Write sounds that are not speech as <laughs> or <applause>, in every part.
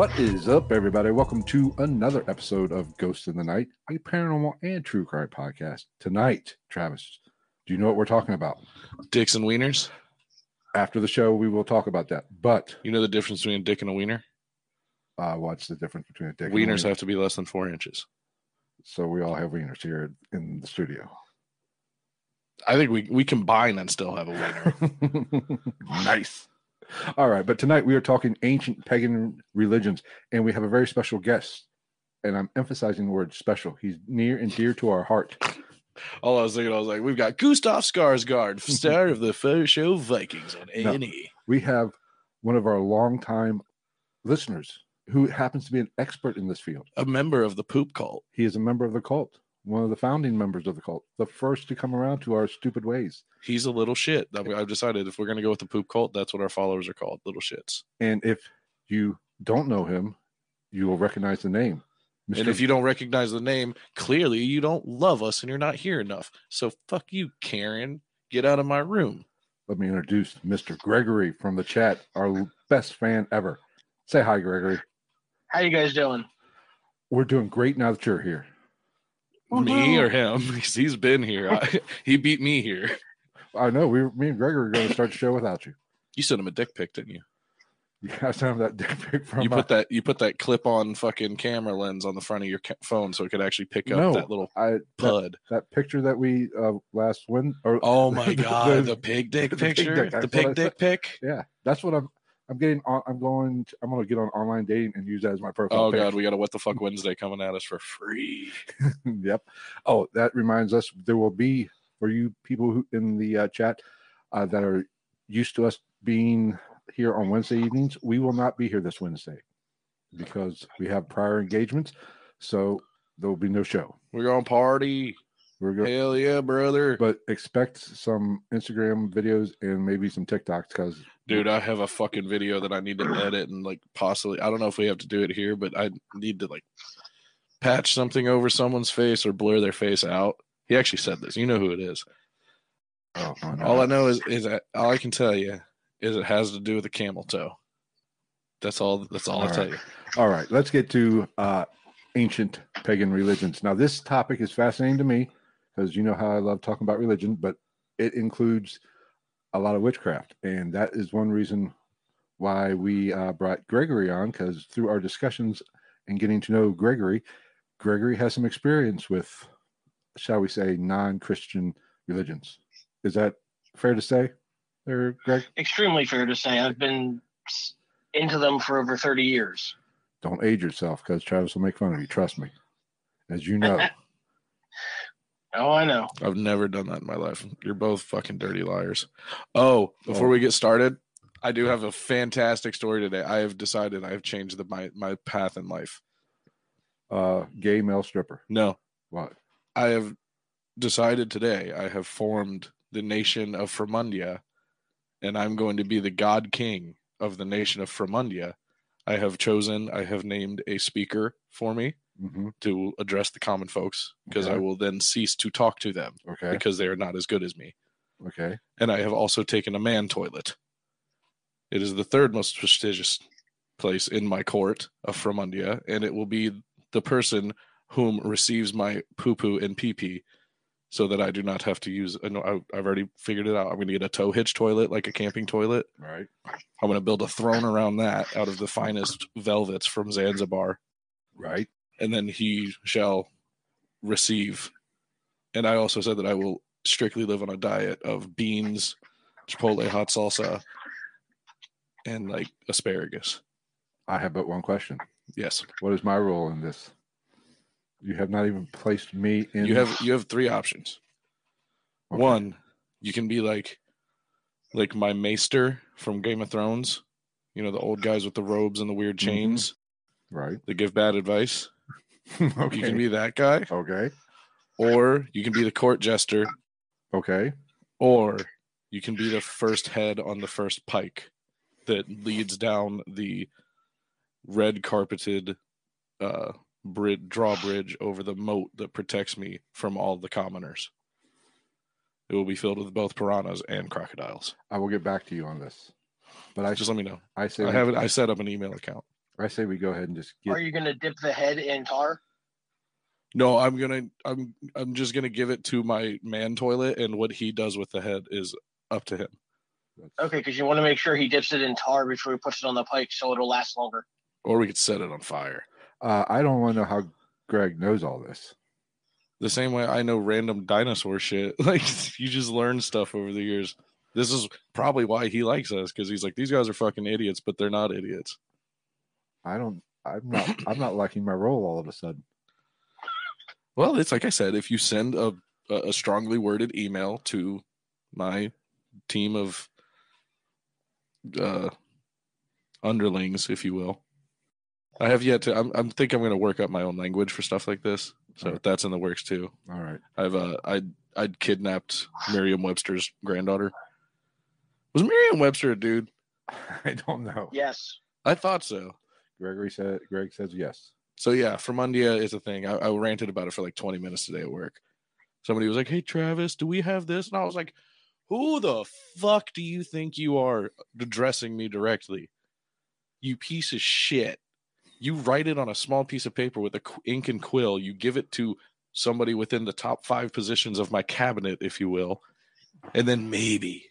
What is up, everybody? Welcome to another episode of Ghost in the Night, a paranormal and true crime podcast. Tonight, Travis, do you know what we're talking about? Dicks and wieners. After the show, we will talk about that. But You know the difference between a dick and a wiener? uh, what's the difference between a dick and a Wieners wiener? have to be less than four inches. So we all have wieners here in the studio. I think we we combine and still have a <laughs> wiener. <laughs> <laughs> nice. All right, but tonight we are talking ancient pagan religions, and we have a very special guest. And I'm emphasizing the word special. He's near and dear to our heart. All I was thinking, I was like, we've got Gustaf Skarsgård, star of the first show Vikings on A and E. We have one of our longtime listeners who happens to be an expert in this field. A member of the poop cult. He is a member of the cult, one of the founding members of the cult, the first to come around to our stupid ways. He's a little shit. I mean, I've decided if we're gonna go with the poop cult, that's what our followers are called, little shits. And if you don't know him, you will recognize the name. And if you don't recognize the name, clearly you don't love us and you're not here enough. So fuck you, Karen. Get out of my room. let me introduce Mr. Gregory from the chat, our best fan ever. Say hi, Gregory. How you guys doing? We're doing great now that you're here. Me or him <laughs> because he's been here. I, he beat me here. I know we, me and Gregory are going to start the show without you. You sent him a dick pic, didn't you? You guys have that dick pic from. You uh, put that you put that clip on fucking camera lens on the front of your ca- phone so it could actually pick up no, that little I, that, pud. that picture that we uh, last win. Or Oh my <laughs> god, the- <laughs> the pig dick the pig picture, dick, the pig dick pic. Yeah, that's what I'm. I'm getting on. I'm going. To, I'm going to get on online dating and use that as my profile. Oh god, we got a what the fuck Wednesday coming at us for free. <laughs> yep. Oh, that reminds us. There will be for you people who in the uh, chat uh, that are used to us being here on Wednesday evenings. We will not be here this Wednesday because we have prior engagements. So there will be no show. We're gonna party. We're going, Hell yeah, brother. but expect some Instagram videos and maybe some TikToks because Dude, I have a fucking video that I need to edit and like possibly I don't know if we have to do it here, but I need to like patch something over someone's face or blur their face out. He actually said this. You know who it is. oh, oh. All I know is is that all I can tell you is it has to do with a camel toe. That's all. That's all, All I'll tell you. All right, let's get to uh, ancient pagan religions. Now, this topic is fascinating to me because you know how I love talking about religion, but it includes a lot of witchcraft, and that is one reason why we uh, brought Gregory on. Because through our discussions and getting to know Gregory, Gregory has some experience with, shall we say, non-Christian religions. Is that fair to say, there, Greg? Extremely fair to say. I've been into them for over 30 years. Don't age yourself because Travis will make fun of you. Trust me, as you know. <laughs> Oh, I know. I've never done that in my life. You're both fucking dirty liars. Oh, before Oh. we get started, I do have a fantastic story today. I have decided I have changed the, my my path in life. uh, gay male stripper. No, What? I have decided today I have formed the nation of Fremundia, and I'm going to be the god king of the nation of Fremundia. I have chosen, I have named a speaker for me hmm to address the common folks because I will then cease to talk to them Okay. because they are not as good as me. Okay. And I have also taken a man toilet. It is the third most prestigious place in my court of Fremundia, and it will be the person whom receives my poo poo and pee pee so that I do not have to use. I know I- I've already figured it out. I'm going to get a tow hitch toilet, like a camping toilet. Right. I'm going to build a throne around that out of the finest velvets from Zanzibar, Right. And then he shall receive. And I also said that I will strictly live on a diet of beans, chipotle hot salsa, and like asparagus. I have but one question. Yes. What is my role in this? You have not even placed me in. You have you have three options. Okay. One, you can be like like my maester from Game of Thrones. You know, the old guys with the robes and the weird Mhm. chains right. They give bad advice. <laughs> okay. You can be that guy, okay. or you can be the court jester, Okay. or you can be the first head on the first pike that leads down the red carpeted uh bridge drawbridge over the moat that protects me from all the commoners. It will be filled with both piranhas and crocodiles. I will get back to you on this. But I Just let me know. I say I have it. I set up an email account. I say we go ahead and just Are you going to dip the head in tar? No, I'm gonna. I'm. I'm just gonna give it to my man toilet, and what he does with the head is up to him. Okay, because you want to make sure he dips it in tar before he puts it on the pike so it'll last longer. Or we could set it on fire. Uh, I don't want to know how Greg knows all this. The same way I know random dinosaur shit. <laughs> Like you just learn stuff over the years. This is probably why he likes us because he's like these guys are fucking idiots, but they're not idiots. I don't. I'm not. <coughs> I'm not liking my role all of a sudden. Well, it's like I said, if you send a a a strongly worded email to my team of uh underlings, if you will. I have yet to I'm I'm think I'm gonna work up my own language for stuff like this. So Alright. that's in the works too. All right. I've uh I I'd kidnapped Merriam Webster's granddaughter. Was Merriam Webster a dude? <laughs> I don't know. Yes. I thought so. Gregory said. Greg says yes. So yeah, Fremundia is a thing. I, I ranted about it for like 20 minutes today at work. Somebody was like, "Hey Travis, do we have this?" And I was like, "Who the fuck do you think you are addressing me directly? You piece of shit! You write it on a small piece of paper with a ink and quill. You give it to somebody within the top five positions of my cabinet, if you will, and then maybe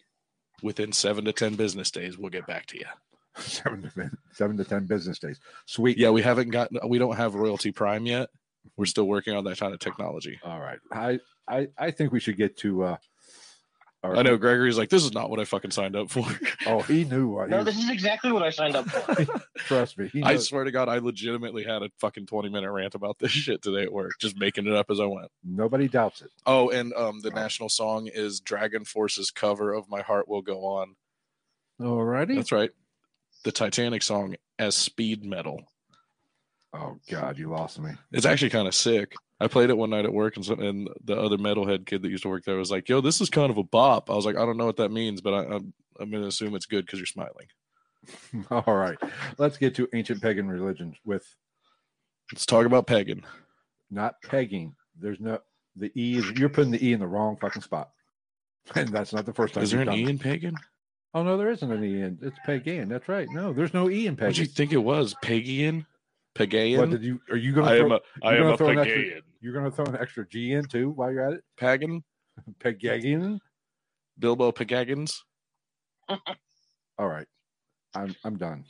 within seven to ten business days we'll get back to you." <laughs> seven to ten, seven to ten business days. Sweet. Yeah, we haven't gotten. We don't have Royalty Prime yet. We're still working on that kind of technology. All right. I I I think we should get to. uh our, I know Gregory's like, this is not what I fucking signed up for. <laughs> Oh, he knew what. he No, was- this is exactly what I signed up for. <laughs> trust me. He I swear to God, I legitimately had a fucking 20 minute rant about this shit today at work, just making it up as I went. Nobody doubts it. Oh, and um, the national song is DragonForce's cover of My Heart Will Go On. Alrighty. That's right. The Titanic song as speed metal. Oh God, you lost me. It's actually kind of sick. I played it one night at work, and, and the other metalhead kid that used to work there was like, "Yo, this is kind of a bop." I was like, "I don't know what that means, but I, I'm I'm gonna assume it's good because you're smiling." <laughs> All right. Let's get to ancient pagan religions with Let's talk about pagan. not pegging. There's no the e is you're putting the e in the wrong fucking spot, <laughs> and that's not the first time. Is there an E in pagan? Oh no, there isn't an e in. It's pagan. That's right. No, there's no e in Pagan. What do you think it was? Pagan? Pagayan? What did you? Are you going I am a I am a throw an extra- You're going to throw an extra g in too while you're at it. Pagan? <laughs> Pagagan. Bilbo Pagagans? All right. I'm I'm done.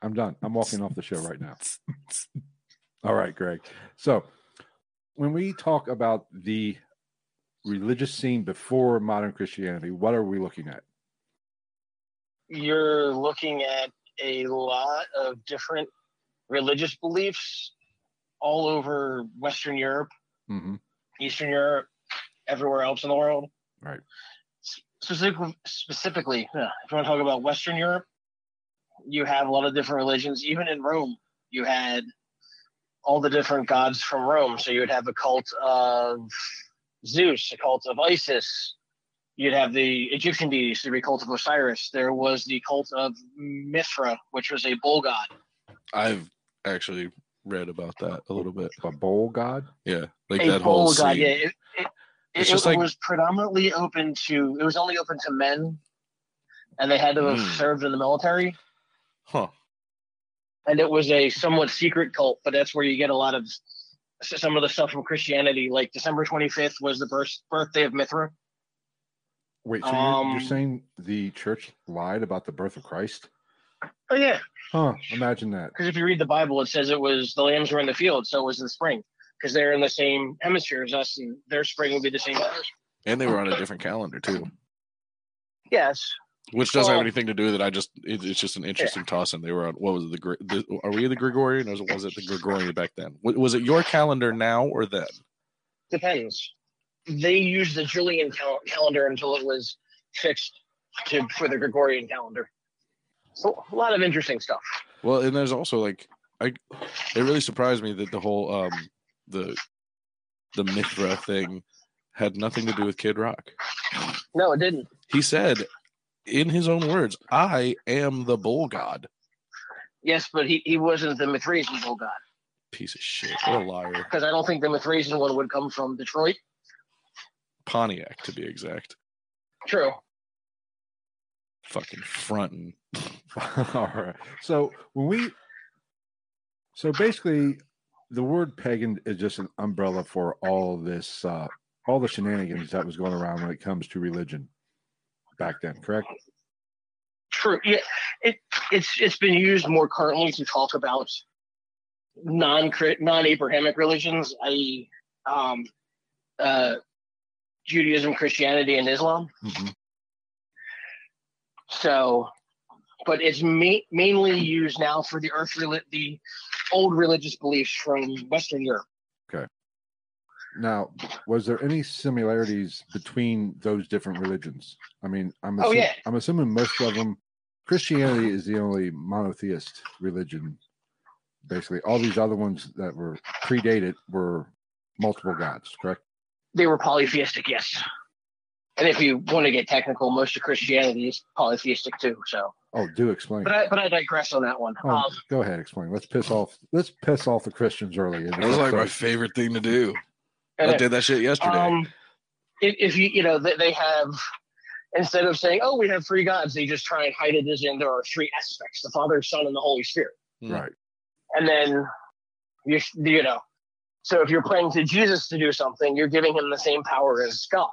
I'm done. I'm walking off the show right now. <laughs> All right, Greg. So when we talk about the religious scene before modern Christianity, what are we looking at? You're looking at a lot of different religious beliefs all over Western Europe, hmm Eastern Europe, everywhere else in the world. Right. Specifically, specifically, if you want to talk about Western Europe, you have a lot of different religions. Even in Rome, you had all the different gods from Rome. So you would have a cult of Zeus, a cult of Isis. You'd have the Egyptian deities, the cult of Osiris. There was the cult of Mithra, which was a bull god. I've actually read about that a little bit. A bowl god. Yeah. Like a that whole bull god. scene. Yeah, it, it, it, just it like- was predominantly open to. It was only open to men, and they had to have Hmm. served in the military. Huh. And it was a somewhat secret cult, but that's where you get a lot of some of the stuff from Christianity. Like December twenty fifth was the birth, birthday of Mithra. Wait, so you're, Um, you're saying the church lied about the birth of Christ? Oh yeah, Huh? Imagine that. because if you read the Bible, it says it was the lambs were in the field, so it was in spring, because they're in the same hemisphere as us, and their spring would be the same as ours. And they were on a different calendar too. Yes, which doesn't have anything to do with it. I just it, it's just an interesting toss. And they were on what was it the, Gre- the are we the Gregorian or was it, was it the Gregorian back then? Was it your calendar now or then? Depends. They used the Julian cal- calendar until it was fixed to for the Gregorian calendar. So a lot of interesting stuff. Well, and there's also like I it really surprised me that the whole um the the Mithra thing had nothing to do with Kid Rock. No, it didn't. He said in his own words, I am the bull god. Yes, but he, he wasn't the Mithrasian bull god Piece of shit. What a liar. because I don't think the Mithrasian one would come from Detroit. Pontiac to be exact. True. Fucking fronting. <laughs> All right. So when we, so basically, the word pagan is just an umbrella for all this, uh, all the shenanigans that was going around when it comes to religion back then. Correct? True. Yeah, it it's it's been used more currently to talk about non non Abrahamic religions, i.e., um, uh, Judaism, Christianity, and Islam. Mhm. So, but it's ma- mainly used now for the earth the old religious beliefs from Western Europe. Okay. Now, was there any similarities between those different religions? I mean, I'm Oh, yeah. I'm assuming most of them. Christianity is the only monotheist religion. Basically, all these other ones that were predated were multiple gods. Correct? They were polytheistic, yes. And if you want to get technical, most of Christianity is polytheistic too. So, Oh, do explain. but I but I digress on that one. Oh, Um, go ahead, explain. Let's piss off. Let's piss off the Christians early. in That was like my favorite thing to do. I did that shit yesterday. Um, if, if you you know they, they have instead of saying oh we have three gods, they just try and hide it as in there are three aspects: the Father, Son, and the Holy Spirit. right. And then you you know, so if you're praying to Jesus to do something, you're giving him the same power as God.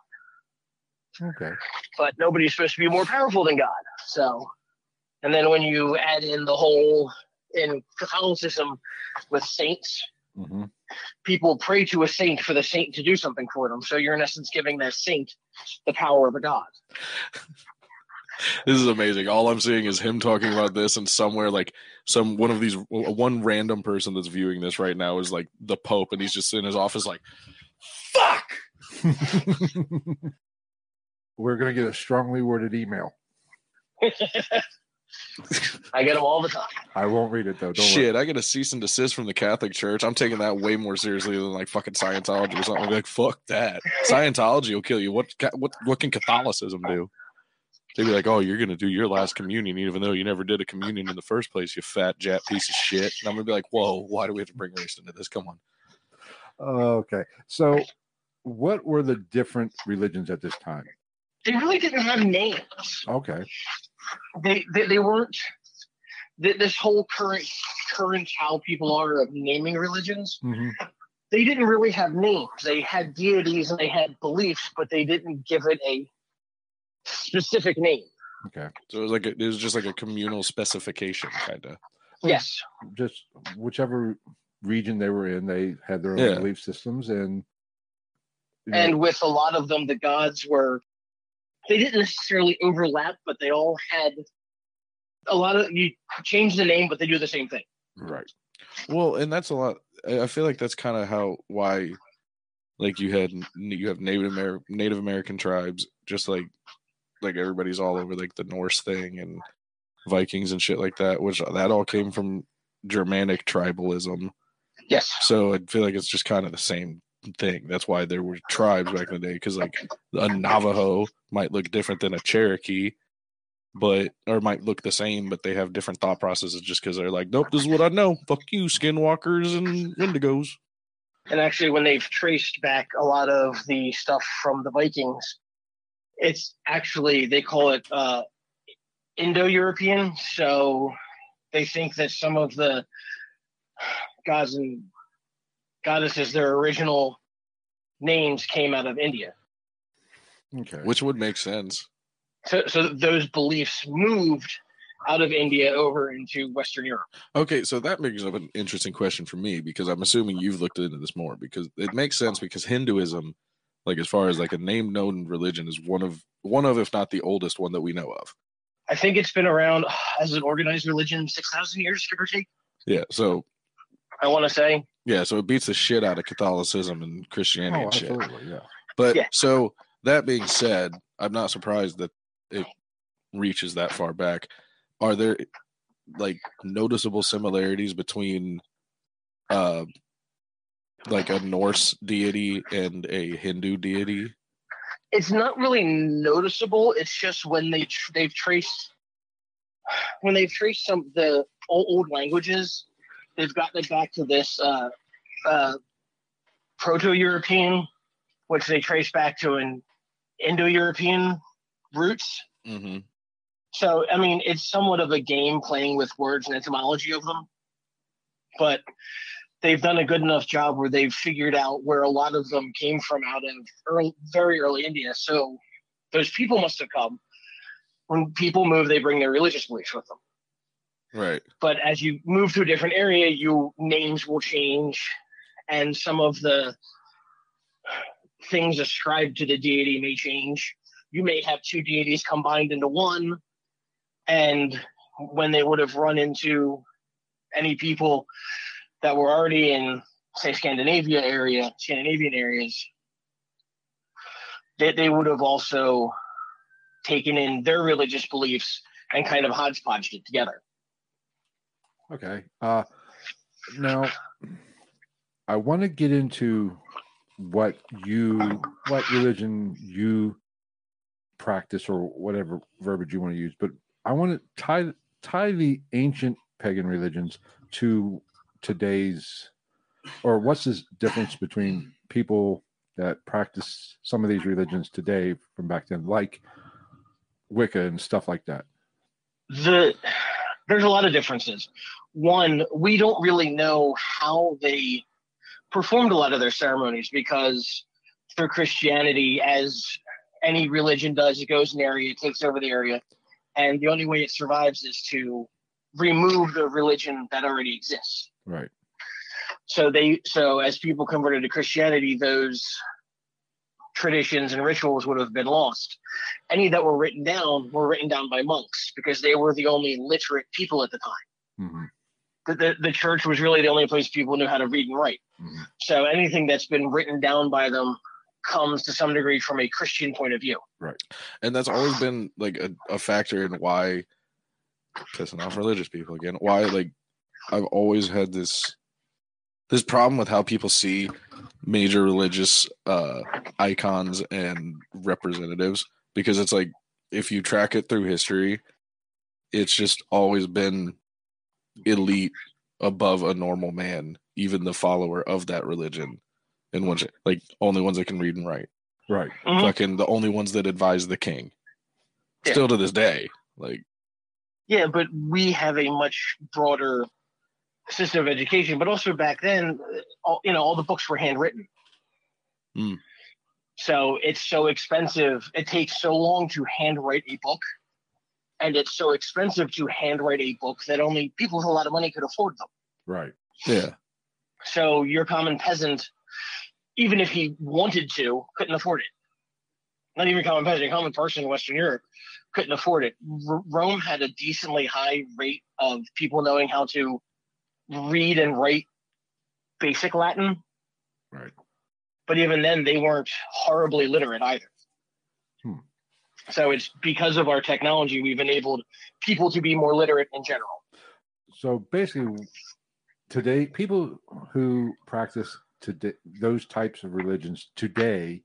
Okay. But nobody's supposed to be more powerful than God. So, and then when you add in the whole in Catholicism with saints, hmm people pray to a saint for the saint to do something for them. So you're in essence giving that saint the power of a god. This is amazing. All I'm seeing is him talking about this, and somewhere like some one of these one random person that's viewing this right now is like the Pope, and he's just in his office like, "Fuck." <laughs> We're gonna get a strongly worded email. <laughs> I get them all the time. I won't read it though. Don't Shit, I get a cease and desist from the Catholic Church. I'm taking that way more seriously than like fucking Scientology or something. I'll be like, fuck that. Scientology will kill you. What what what can Catholicism do? They'd be like, oh, you're gonna do your last communion, even though you never did a communion in the first place, you fat jat piece of shit. And I'm gonna be like, whoa, why do we have to bring race into this? Come on. Okay. So, what were the different religions at this time? They really didn't have names. Okay. They they, they weren't. th- This whole current current how people are of naming religions, hmm they didn't really have names. They had deities and they had beliefs, but they didn't give it a specific name. Okay. So it was like a, it was just like a communal specification, kind of. Yes. Just whichever region they were in, they had their own Yeah. belief systems, and you know, and with a lot of them the gods were they didn't necessarily overlap but they all had a lot of you change the name but they do the same thing right. Well, and that's a lot. I I feel like that's kind of how why, like you had you have Native Amer- Native American tribes, just like like everybody's all over like the Norse thing and Vikings and shit like that, which that all came from Germanic tribalism. yes So I feel like it's just kind of the same thing. That's why there were tribes back in the day, because like a Navajo might look different than a Cherokee, but or might look the same, but they have different thought processes just because they're like, nope, this is what I know. Fuck you, skinwalkers and indigos. and actually when they've traced back a lot of the stuff from the vikings it's actually they call it uh indo-european so they think that some of the gods and goddesses their original names came out of india Okay. Which would make sense. so, so those beliefs moved out of India over into Western Europe. Okay, so that brings up an interesting question for me because I'm assuming you've looked into this more because it makes sense because Hinduism, like as far as like a name known religion, is one of one of if not the oldest one that we know of. I think it's been around <sighs> as an organized religion six thousand years, give or take. Yeah. So I want to say. yeah, so it beats the shit out of Catholicism and Christianity Oh, and shit. absolutely. Yeah. But Yeah. so that being said, I'm not surprised that it reaches that far back. Are there like noticeable similarities between uh like a Norse deity and a Hindu deity? it's not really noticeable. It's just when they tr- they've traced when they've traced some of the old, old languages, they've gotten it back to this uh, uh, Proto-European, which they trace back to an Indo-European roots. Mm-hmm. So I mean, it's somewhat of a game playing with words and etymology of them, but they've done a good enough job where they've figured out where a lot of them came from out of early, very early India. So those people must have come. When people move, they bring their religious beliefs with them. Right. But as you move to a different area, you names will change, and some of the things ascribed to the deity may change. You may have two deities combined into one, and when they would have run into any people that were already in, say, Scandinavia area, Scandinavian areas, they, they would have also taken in their religious beliefs and kind of hodgepodged it together. Okay. Uh, now, I want to get into what you, what religion you practice, or whatever verbiage you want to use. But I want to tie tie the ancient pagan religions to today's, or what's the difference between people that practice some of these religions today from back then, like Wicca and stuff like that. the there's a lot of differences. One, we don't really know how they performed a lot of their ceremonies because through Christianity, as any religion does, it goes in an area, it takes over the area, and the only way it survives is to remove the religion that already exists. Right. So they so as people converted to Christianity, those traditions and rituals would have been lost. Any that were written down were written down by monks because they were the only literate people at the time. hmm The, the, the church was really the only place people knew how to read and write. Mhm. So anything that's been written down by them comes to some degree from a Christian point of view. Right. And that's always been like a, a factor in why pissing off religious people again. Why like I've always had this this problem with how people see major religious uh icons and representatives because it's like if you track it through history it's just always been elite above a normal man even the follower of that religion and ones like only ones that can read and write Right. Mhm. fucking the only ones that advise the king Yeah. still to this day like Yeah, but we have a much broader system of education. But also back then, uh, all, you know, all the books were handwritten. Hmm. So it's so expensive. It takes so long to handwrite a book, and it's so expensive to handwrite a book that only people with a lot of money could afford them. Right. yeah So your common peasant, even if he wanted to, couldn't afford it. Not even common peasant, a common person in Western Europe couldn't afford it. R- Rome had a decently high rate of people knowing how to read and write basic Latin, Right. but even then they weren't horribly literate either. Hmm. So it's because of our technology we've enabled people to be more literate in general. So basically, today, people who practice today those types of religions today,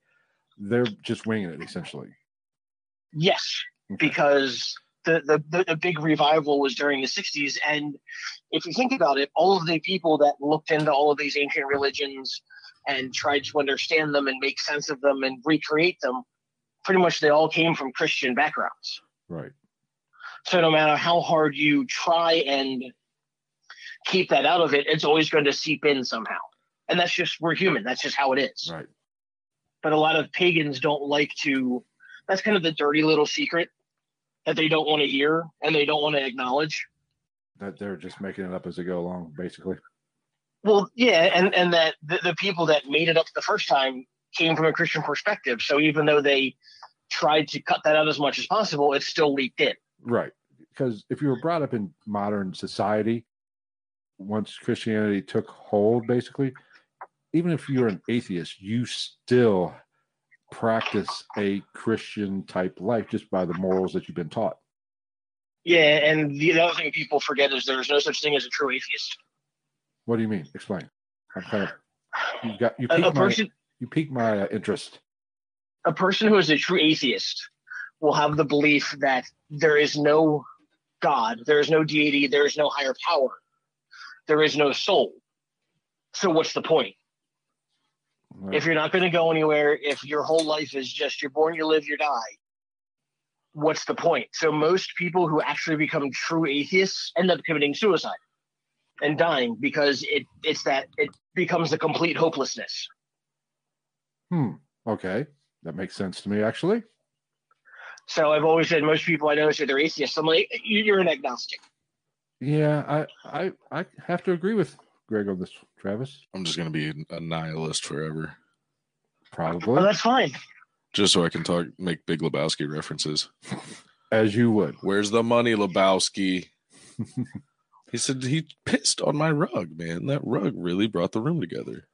they're just winging it essentially. Yes, Okay. because the, the, the, big revival was during the 60s. And if you think about it, all of the people that looked into all of these ancient religions and tried to understand them and make sense of them and recreate them, pretty much they all came from Christian backgrounds. Right. So no matter how hard you try and keep that out of it, it's always going to seep in somehow. And that's just, we're human. That's just how it is. Right. But a lot of pagans don't like to, that's kind of the dirty little secret that they don't want to hear and they don't want to acknowledge. That they're just making it up as they go along, basically. Well, yeah, and, and that the, the people that made it up the first time came from a Christian perspective. So even though they tried to cut that out as much as possible, it still leaked in. Right. Because if you were brought up in modern society, once Christianity took hold, basically, even if you're an atheist, you still practice a Christian type life just by the morals that you've been taught. Yeah, and the other thing people forget is there's no such thing as a true atheist. What do you mean? Explain. I'm kind of you got you A, piqued a my person, you piqued my uh, interest. a person who is a true atheist will have the belief that there is no God, there is no deity, there is no higher power, there is no soul. So what's the point? If you're not going to go anywhere, if your whole life is just you're born, you live, you die, what's the point? So most people who actually become true atheists end up committing suicide and dying because it it's that it becomes a complete hopelessness. Hmm. Okay, that makes sense to me. Actually, So I've always said most people I know say they're atheists. I'm like, "You- you're an agnostic. yeah, I I I have to agree with Greg on this, Travis. I'm just gonna be a nihilist forever, Probably Well, that's fine. just so I can talk, make Big Lebowski references. as you would. Where's the money, Lebowski? he said he pissed on my rug, man. That rug really brought the room together.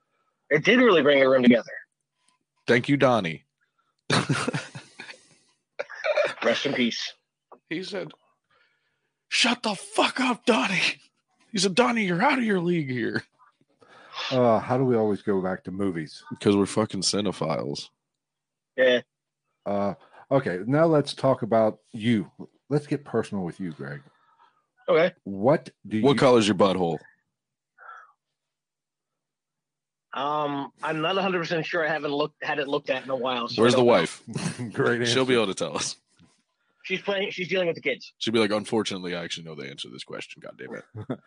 It did really bring the room together. Thank you, Donny. Rest in peace. he said, "Shut the fuck up, Donny." He said, "Donny, you're out of your league here." Uh, how do we always go back to movies? Because we're fucking cinephiles. Yeah. Uh, okay, now let's talk about you. Let's get personal with you, Greg. Okay. What do you? What color's your butthole? Um, I'm not 100 percent sure. I haven't looked had it looked at in a while. so Where's the wife? <laughs> Great answer. She'll be able to tell us. She's playing. She's dealing with the kids. She'd be like, "Unfortunately, I actually know the answer to this question." God damn it.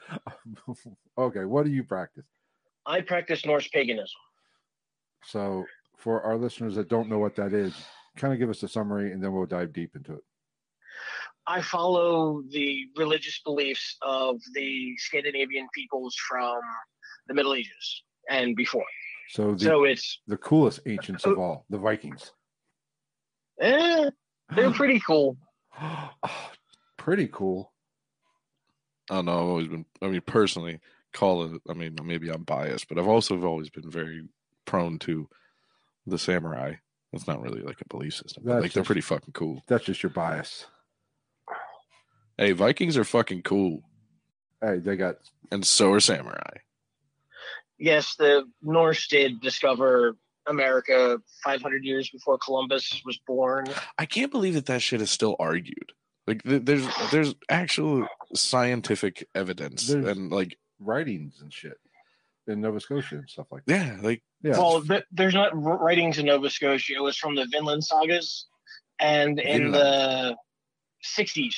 <laughs> okay, what do you practice? I practice Norse paganism. So, for our listeners that don't know what that is, kind of give us a summary, and then we'll dive deep into it. I follow the religious beliefs of the Scandinavian peoples from the Middle Ages and before. So, the So it's the coolest ancients of all, the Vikings. eh, they're pretty cool. <gasps> Ah, pretty cool. I don't know. I've always been. I mean, personally, call it. I mean, maybe I'm biased, but I've also always been very prone to the samurai. That's not really like a belief system. But That's like they're pretty fucking cool. That's just your bias. Hey, Vikings are fucking cool, Hey, they got and so are samurai. Yes, the Norse did discover America 500 years before Columbus was born. I can't believe that that shit is still argued. Like th- there's there's actual scientific evidence There's- and like writings and shit in Nova Scotia and stuff like that. yeah, like Yeah. Well, th- there's not writings in Nova Scotia. It was from the Vinland sagas. And in the 60s,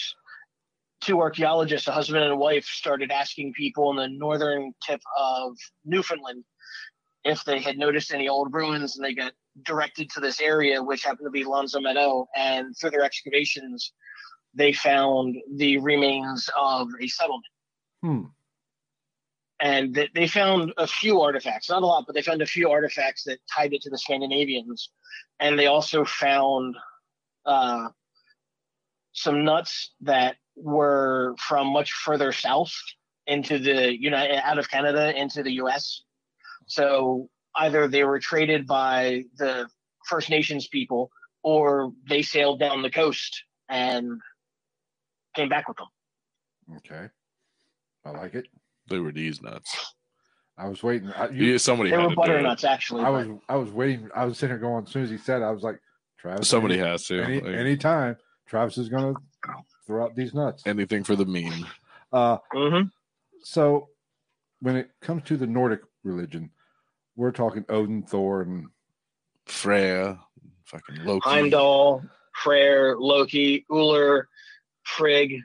two archaeologists, a husband and a wife, started asking people in the northern tip of Newfoundland if they had noticed any old ruins, and they got directed to this area, which happened to be L'Anse aux Meadow. And through their excavations, they found the remains of a settlement. Hmm. and th- they found a few artifacts not a lot but they found a few artifacts that tied it to the scandinavians and they also found uh, some nuts that were from much further south into the united out of canada into the us so either they were traded by the first nations people or they sailed down the coast and came back with them Okay. I like it. they were these nuts. I was waiting. I, you, Yeah, somebody they had were to do it. butternuts actually I but- was I was waiting. I was sitting here going. As soon as he said, it, I was like, Travis. Somebody any, has to. any Like, anytime Travis is gonna throw out these nuts. anything for the meme. Uh, Mhm. so when it comes to the Nordic religion, we're talking Odin, Thor, and Freya, fucking Loki. Heimdall, Freyr, Loki, Uller, Frigg,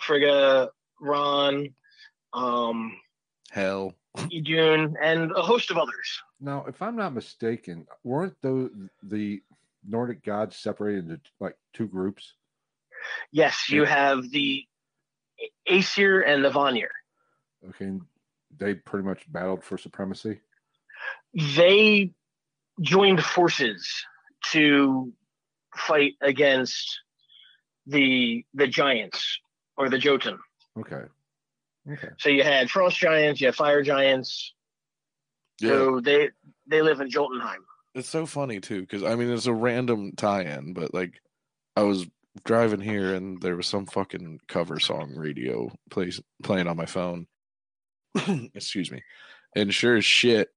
Frigga, Rán, um, Hel. Idun, and a host of others. now, if I'm not mistaken, weren't those the Nordic gods separated into like two groups? Yes, you have the Aesir and the Vanir. Okay, they pretty much battled for supremacy. They joined forces to fight against the the giants or the Jotun. Okay. Okay. So you had frost giants, you had fire giants. Yeah, So they they live in Jotunheim. it's so funny too because I mean it's a random tie-in, but like I was driving here and there was some fucking cover song radio plays playing on my phone. <coughs> Excuse me, and sure as shit,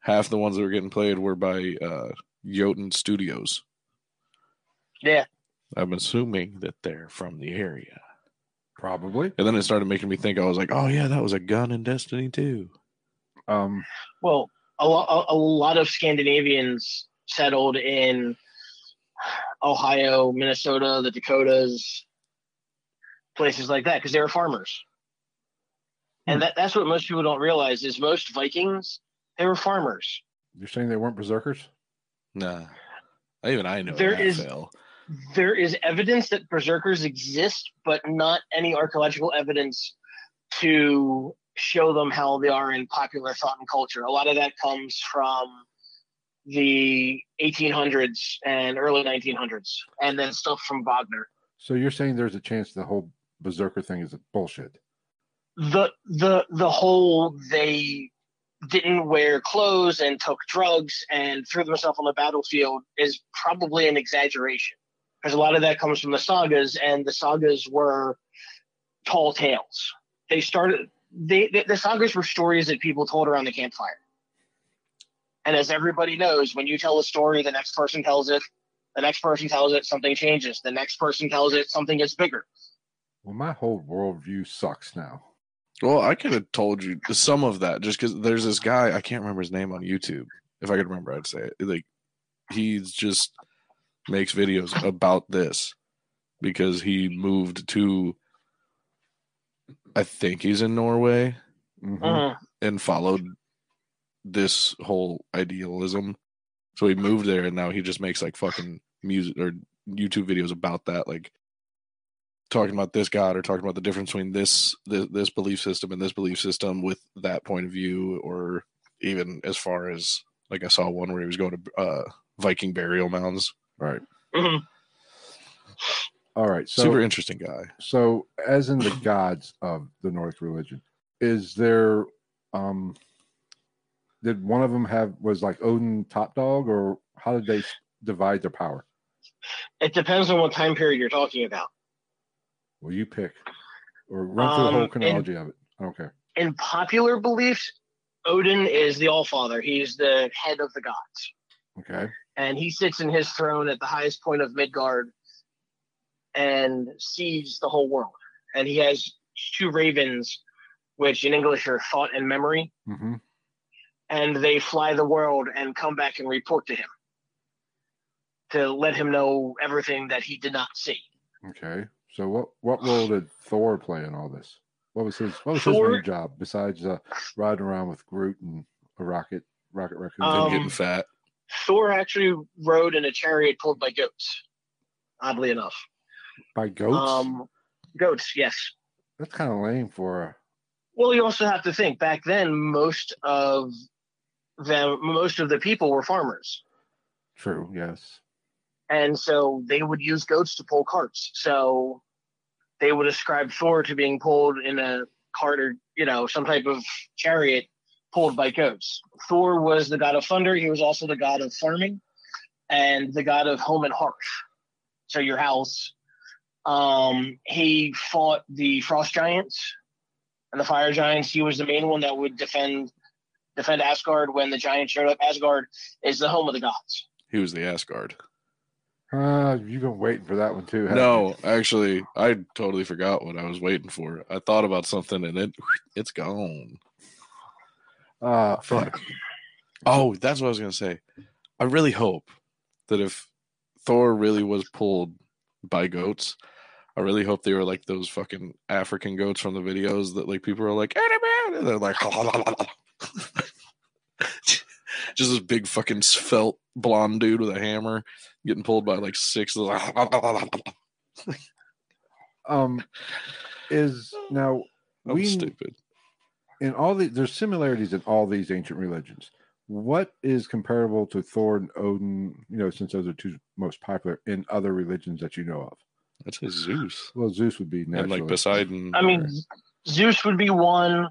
half the ones that were getting played were by uh, Jotun Studios. Yeah. I'm assuming that they're from the area. Probably. And then it started making me think. I was like, "Oh yeah, that was a gun in Destiny too." Um, Well, a lot a lot of Scandinavians settled in Ohio, Minnesota, the Dakotas, places like that because they were farmers. And hmm. that, that's what most people don't realize is most Vikings, they were farmers. you're saying they weren't berserkers? Nah, even I know There that is- Phil. There is evidence that berserkers exist, but not any archaeological evidence to show them how they are in popular thought and culture. A lot of that comes from the 1800s and early 1900s, and then stuff from Wagner. So you're saying there's a chance the whole berserker thing is a bullshit? The the the whole they didn't wear clothes and took drugs and threw themselves on the battlefield is probably an exaggeration. Because a lot of that comes from the sagas and the sagas were tall tales. They started they, the the sagas were stories that people told around the campfire. And as everybody knows when you tell a story the next person tells it the next person tells it something changes. The next person tells it something gets bigger. Well, my whole worldview sucks now. Well, I could have told you some of that just because there's this guy I can't remember his name on YouTube. If I could remember, I'd say it. Like he's just makes videos about this because he moved to. I think he's in Norway Mhm. Mhm. and followed this whole idealism. So he moved there and now he just makes like fucking music or YouTube videos about that, like talking about this god or talking about the difference between this this, this belief system and this belief system with that point of view, or even as far as like I saw one where he was going to uh, Viking burial mounds. Right. Mhm. All right. So Super interesting guy. So, as in the gods of the Nordic religion, is there, um, did one of them have, was like Odin top dog, or how did they divide their power? it depends on what time period you're talking about Will you pick, or run through the Um, whole in- chronology of it? I don't care. in popular beliefs, Odin is the All Father. He's the head of the gods, Okay. and he sits in his throne at the highest point of Midgard and sees the whole world. And he has two ravens, which in English are thought and memory, hmm and they fly the world and come back and report to him to let him know everything that he did not see. Okay. So, what what role did Thor play in all this? What was his What was his Thor- main job besides uh, riding around with Groot and a rocket rocket raccoon? And Um, getting fat. Thor actually rode in a chariot pulled by goats, oddly enough. By goats? Um, goats, yes. That's kind of lame for a. Well, you also have to think back then. Most of them, most of the people were farmers, True. Yes. And so they would use goats to pull carts. So they would ascribe Thor to being pulled in a cart or you know some type of chariot pulled by goats. Thor was the god of thunder. He was also the god of farming and the god of home and hearth. So your house. Um, he fought the frost giants and the fire giants. He was the main one that would defend defend Asgard when the giants showed up. Asgard is the home of the gods. He was the Asgard. Uh, you've been waiting for that one too. No, actually, I totally forgot what I was waiting for. I thought about something and it it's gone. you? Uh, fuck. Oh, that's what I was gonna say. I really hope that if Thor really was pulled by goats, I really hope they were like those fucking African goats from the videos that like people are like, and they're like, <laughs> <laughs> just this big fucking svelte blonde dude with a hammer getting pulled by like six. of the- Um, is now That was we stupid. in all the there's similarities in all these ancient religions. What is comparable to Thor and Odin? You know, since those are two most popular in other religions that you know of. That's a Zeus. Well, Zeus would be And like Poseidon. I mean, Zeus would be one.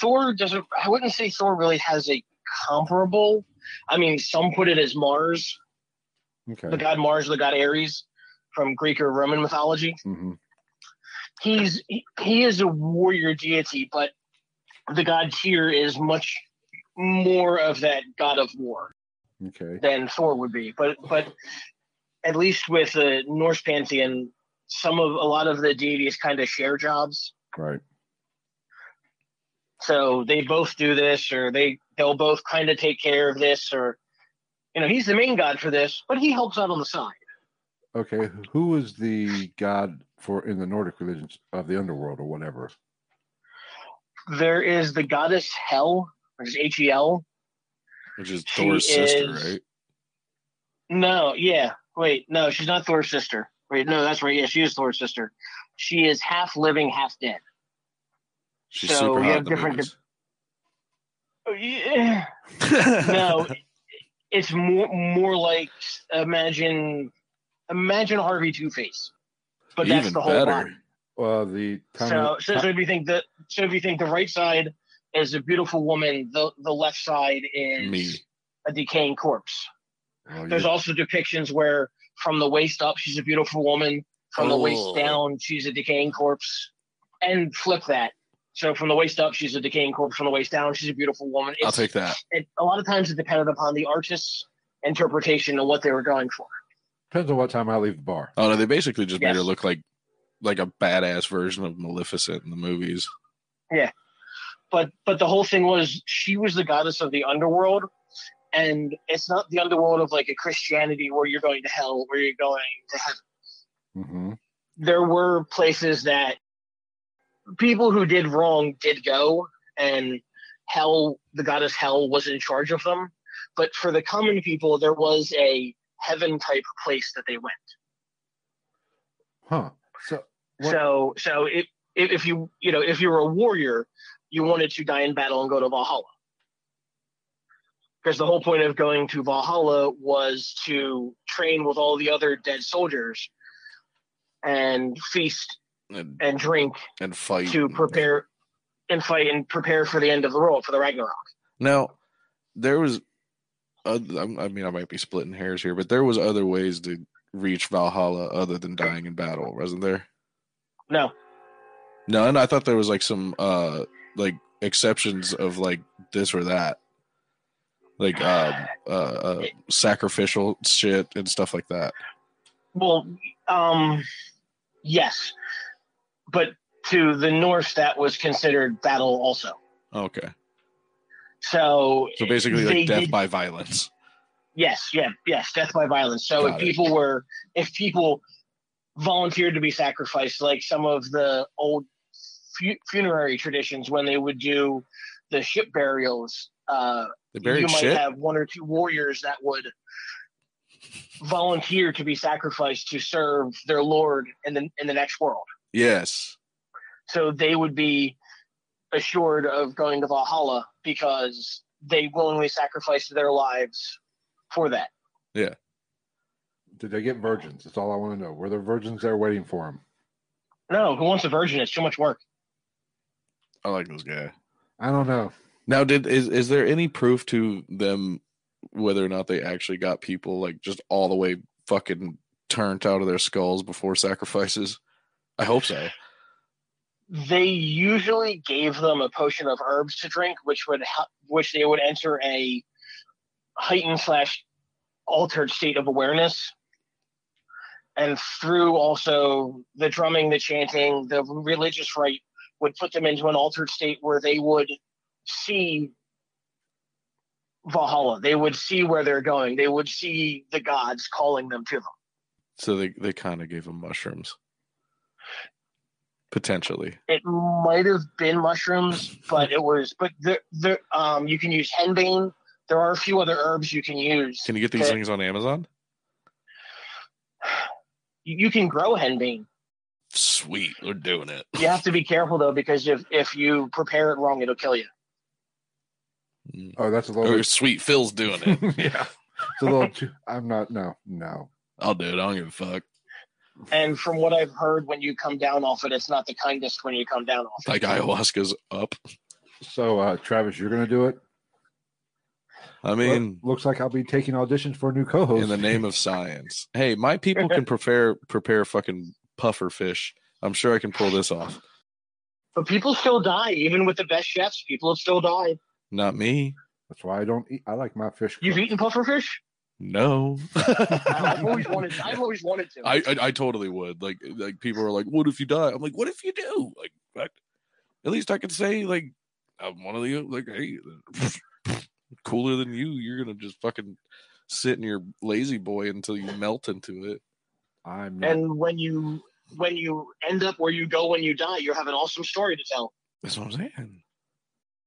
Thor doesn't. I wouldn't say Thor really has a comparable. I mean, some put it as Mars, okay. the god Mars, the god Ares, from Greek or Roman mythology. hmm He's he, he is a warrior deity, but the god Tyr is much more of that god of war Okay. than Thor would be. But but at least with the Norse pantheon, some of a lot of the deities kind of share jobs. Right. So they both do this, or they they'll both kind of take care of this, or you know, he's the main god for this, but he helps out on the side. Okay. Who is the god for in the Nordic religions of the underworld or whatever? There is the goddess Hel, which is H E L. which is she Thor's sister, is- right? No, yeah, wait, no, she's not Thor's sister. Wait, no, that's right. Yeah, she is Thor's sister. She is half living, half dead. She's So we have different. Oh, yeah. <laughs> no, it's more more like imagine imagine Harvey Two Face, but that's the whole better. body. Well, the time So, so, so if you think that, so if you think the right side is a beautiful woman, the the left side is Me. a decaying corpse. Oh, well, There's you're- also depictions where from the waist up she's a beautiful woman, from the Oh. waist down she's a decaying corpse, and flip that. So from the waist up she's a decaying corpse, from the waist down she's a beautiful woman. I'll take that. it, a lot of times it depended upon the artist's interpretation of what they were going for. depends on what time I leave the bar. Oh no, they basically just made her look like like a badass version of Maleficent in the movies. Yeah, but but the whole thing was she was the goddess of the underworld, and it's not the underworld of like a Christianity where you're going to hell, where you're going to heaven. hmm There were places that people who did wrong did go, and Hel, the goddess Hel, was in charge of them. But for the common people, there was a heaven type place that they went. Huh. So What- So so if if if you you know if you were a warrior, you wanted to die in battle and go to Valhalla. Because the whole point of going to Valhalla was to train with all the other dead soldiers and feast And and drink and fight. to prepare and fight and prepare for the end of the world for the Ragnarok. Now, there was, oth- I mean, I might be splitting hairs here, but there was other ways to reach Valhalla other than dying in battle, wasn't there? No, No, and I thought there was like some uh like exceptions of like this or that, like um uh, uh sacrificial shit and stuff like that. well, um, yes, but to the Norse that was considered battle also. Okay, So so basically like death did- by violence. Yes, yeah, yes, death by violence. So Got if it. people were, if people volunteered to be sacrificed, like some of the old fu- funerary traditions, when they would do the ship burials, uh, you might shit. have one or two warriors that would volunteer to be sacrificed to serve their lord in the in the next world. Yes, So they would be assured of going to Valhalla because they willingly sacrificed their lives for that. Yeah. Did they get virgins? That's all I want to know. Were there virgins there waiting for them? No, who wants a virgin? It's too much work. I like this guy. I don't know. Now, did is is there any proof to them whether or not they actually got people like just all the way fucking turned out of their skulls before sacrifices? I hope so. They usually gave them a potion of herbs to drink, which would help, which they would enter a heightened slash altered state of awareness, and through also the drumming, the chanting, the religious rite would put them into an altered state where they would see Valhalla. They would see where they're going. They would see the gods calling them to them. So they they kind of gave them mushrooms, potentially. It might have been mushrooms, but it was. But the the um, you can use henbane. There are a few other herbs you can use. Can you get these Okay. things on Amazon? You you can grow henbane. Sweet, we're doing it. You have to be careful though, because if if you prepare it wrong, it'll kill you. Mm. Oh, that's a little. Or bit, sweet Phil's doing it. <laughs> yeah, <laughs> it's a little. Too, I'm not. No, no. I'll do it. I don't give a fuck. And from what I've heard, when you come down off it, it's not the kindest when you come down off it. Like ayahuasca's up. So, uh, Travis, you're going to do it. I mean, Well, looks like I'll be taking auditions for a new co-host. in the name of science. Hey, my people can <laughs> prepare prepare fucking puffer fish. I'm sure I can pull this off. But people still die, even with the best chefs. People have still died. Not me. That's why I don't eat. I like my fish. You've cooked. eaten pufferfish? No. I've <laughs> always wanted. I've always wanted to. I, I I totally would. Like like people are like, "What if you die?" I'm like, "What if you do?" Like, fuck. at least I could say like, I'm one of the like, hey, <laughs> cooler than you. You're gonna just fucking sit in your lazy boy until you melt into it. I'm not. and when you when you end up where you go when you die, you have an awesome story to tell. That's what I'm saying.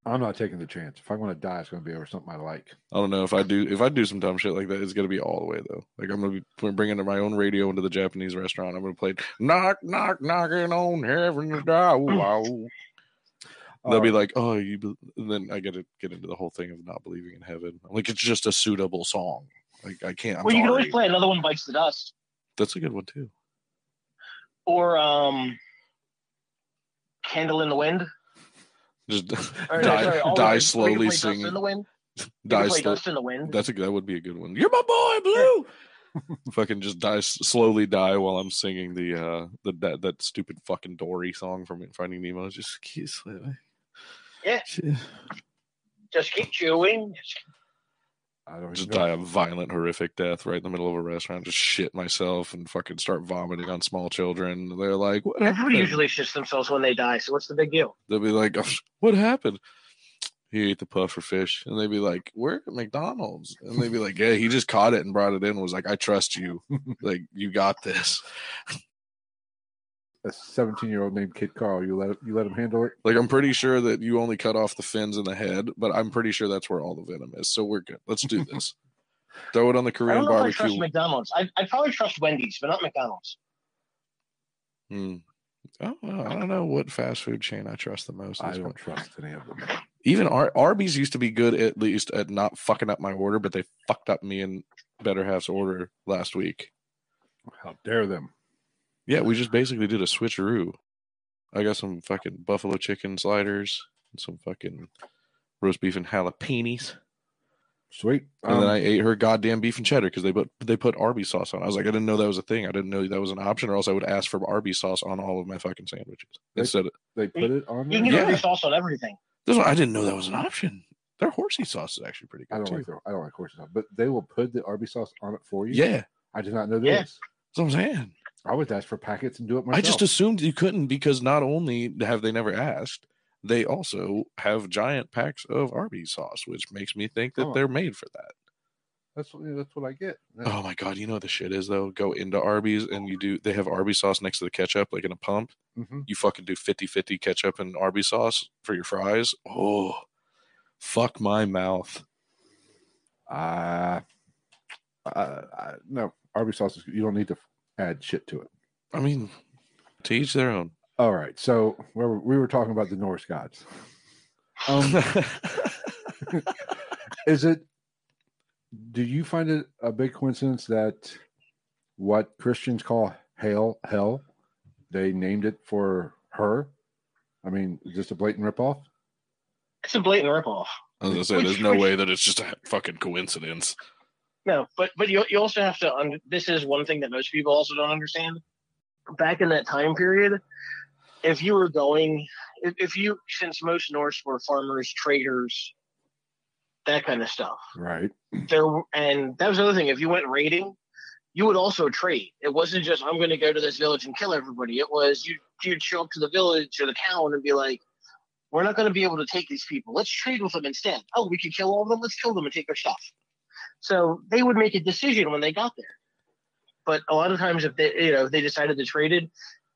I'm not taking the chance. If I want to die, it's going to be over something I like. I don't know if I do if I do some dumb shit like that. It's gonna be all the way though. Like I'm gonna be we're bringing my own radio into the Japanese restaurant. I'm gonna play knock knock knocking on heaven's <laughs> door. Wow. They'll be Uh, like, "Oh, you," be-" and then I get to get into the whole thing of not believing in heaven. I'm like, it's just a suitable song. Like I can't. I'm well, you can always play another one bites the dust, That's a good one too. or um, candle in the wind. Just Or, <laughs> die, sorry, die or you can slowly singing. in the wind. <laughs> Die slow. in the wind. That's a that would be a good one. You're my boy, Blue. <laughs> fucking just die slowly die while I'm singing the uh the that, that stupid fucking Dory song from Finding Nemo. Just keep slowly. Yeah. Just keep chewing. I don't Just know. die a violent, horrific death right in the middle of a restaurant. Just shit myself and fucking start vomiting on small children. They're like, "What Everybody usually shits themselves when they die. So what's the big deal? They'll be like, "Oh, <laughs> "What happened?" He ate the puffer fish, and they'd be like, "We're at McDonald's," and they'd be like, "Yeah, he just caught it and brought it in. and Was like, I trust you. <laughs> like, you got this." <laughs> a 17 year old named Kid Carl. You let you let him handle it. Like, I'm pretty sure that you only cut off the fins and the head, but I'm pretty sure that's where all the venom is. So we're good. Let's do this. <laughs> Throw it on the Korean I Korean don't know if I trust barbecue. McDonald's. I I probably trust Wendy's, but not McDonald's. Hmm. Oh, well, I don't know what fast food chain I trust the most. I don't point. trust any of them. Even Ar- Arby's used to be good at least at not fucking up my order, but they fucked up me and Better Half's order last week. How dare them? Yeah, we just basically did a switcheroo. I got some fucking buffalo chicken sliders and some fucking roast beef and jalapenos. Sweet. And then Um, I ate her goddamn beef and cheddar because they put they put Arby's sauce on. I was like, I didn't know that was a thing. I didn't know that was an option, or else I would ask for Arby's sauce on all of my fucking sandwiches. They- Instead, of, they put it on. You can get Yeah. Arby's sauce on everything. this one, I didn't know that was an option. Their horsey sauce is actually pretty good. I good don't too. like the, I don't like horsey sauce, but they will put the Arby's sauce on it for you. yeah, I did not know Yeah. this. that's what I'm saying. I would ask for packets and do it myself. I just assumed you couldn't because not only have they never asked, they also have giant packs of Arby's sauce, which makes me think that Oh. they're made for that. that's what that's what I get. Oh my god, you know what the shit is though? Go into Arby's and you do they have Arby's sauce next to the ketchup, like in a pump. hmm You fucking do 50-50 ketchup and Arby's sauce for your fries. Oh fuck my mouth. Uh, I, I, no, Arby's sauce. Is, you don't need to add shit to it. I mean, to each their own. All right. So we were, we were talking about the Norse gods. Um, <laughs> is it? Do you find it a big coincidence that what Christians call hell, hell, they named it for her? I mean, is this a blatant ripoff? It's a blatant ripoff. I was gonna say, there's no way that it's just a fucking coincidence. No, but but you you also have to. Un- this is one thing that most people also don't understand. Back in that time period, if you were going, if, if you since most Norse were farmers, traders, that kind of stuff. Right. There and that was the other thing. If you went raiding, you would also trade. It wasn't just I'm going to go to this village and kill everybody. It was you you'd show up to the village or the town and be like, "We're not going to be able to take these people. Let's trade with them instead. Oh, we could kill all of them. Let's kill them and take their stuff." So they would make a decision when they got there. But a lot of times, if they you know if they decided to trade it,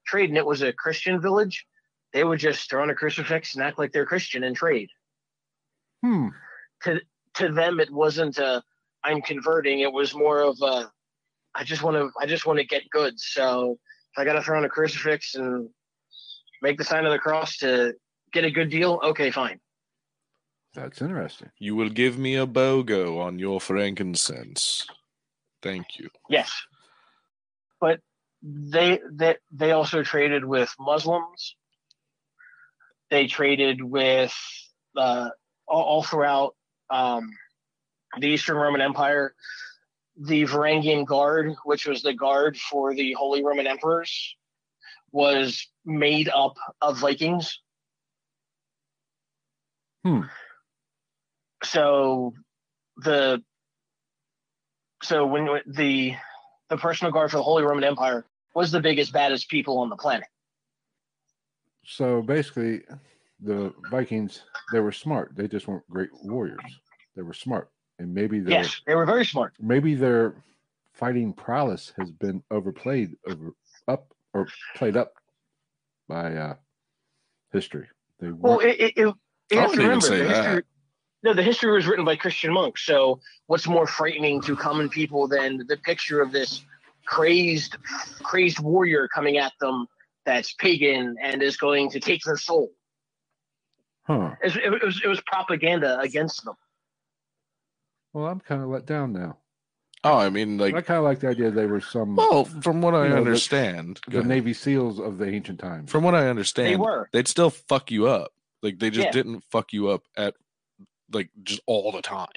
trade and it was a Christian village, they would just throw on a crucifix and act like they're Christian and trade Hmm. to to them it wasn't a I'm converting. It was more of a I just want to I just want to get goods. So if I got to throw on a crucifix and make the sign of the cross to get a good deal, okay, fine. That's interesting. You will give me a BOGO on your frankincense. Thank you. Yes, but they they they also traded with Muslims. They traded with uh, all, all throughout um, the Eastern Roman Empire. The Varangian Guard, which was the guard for the Holy Roman Emperors, was made up of Vikings. Hmm. So the so when the the personal guard for the Holy Roman Empire was the biggest, baddest people on the planet. So basically, the Vikings they were smart. They just weren't great warriors. They were smart, and maybe their Yes, they were very smart. maybe their fighting prowess has been overplayed over up or played up by uh, history. They Well, weren't- it, it, it, you I have to wouldn't even remember say the that. history. No, the history was written by Christian monks. So, what's more frightening to common people than the picture of this crazed, crazed warrior coming at them that's pagan and is going to take their soul? huh? It, was- it was it was propaganda against them. Well, I'm kind of let down now. Oh, I mean, like I kind of like the idea they were some well, from what I know, understand, go the. Navy SEAls of the ancient times. from what I understand, They were. They'd still fuck you up. Like they just Yeah. didn't fuck you up at like just all the time.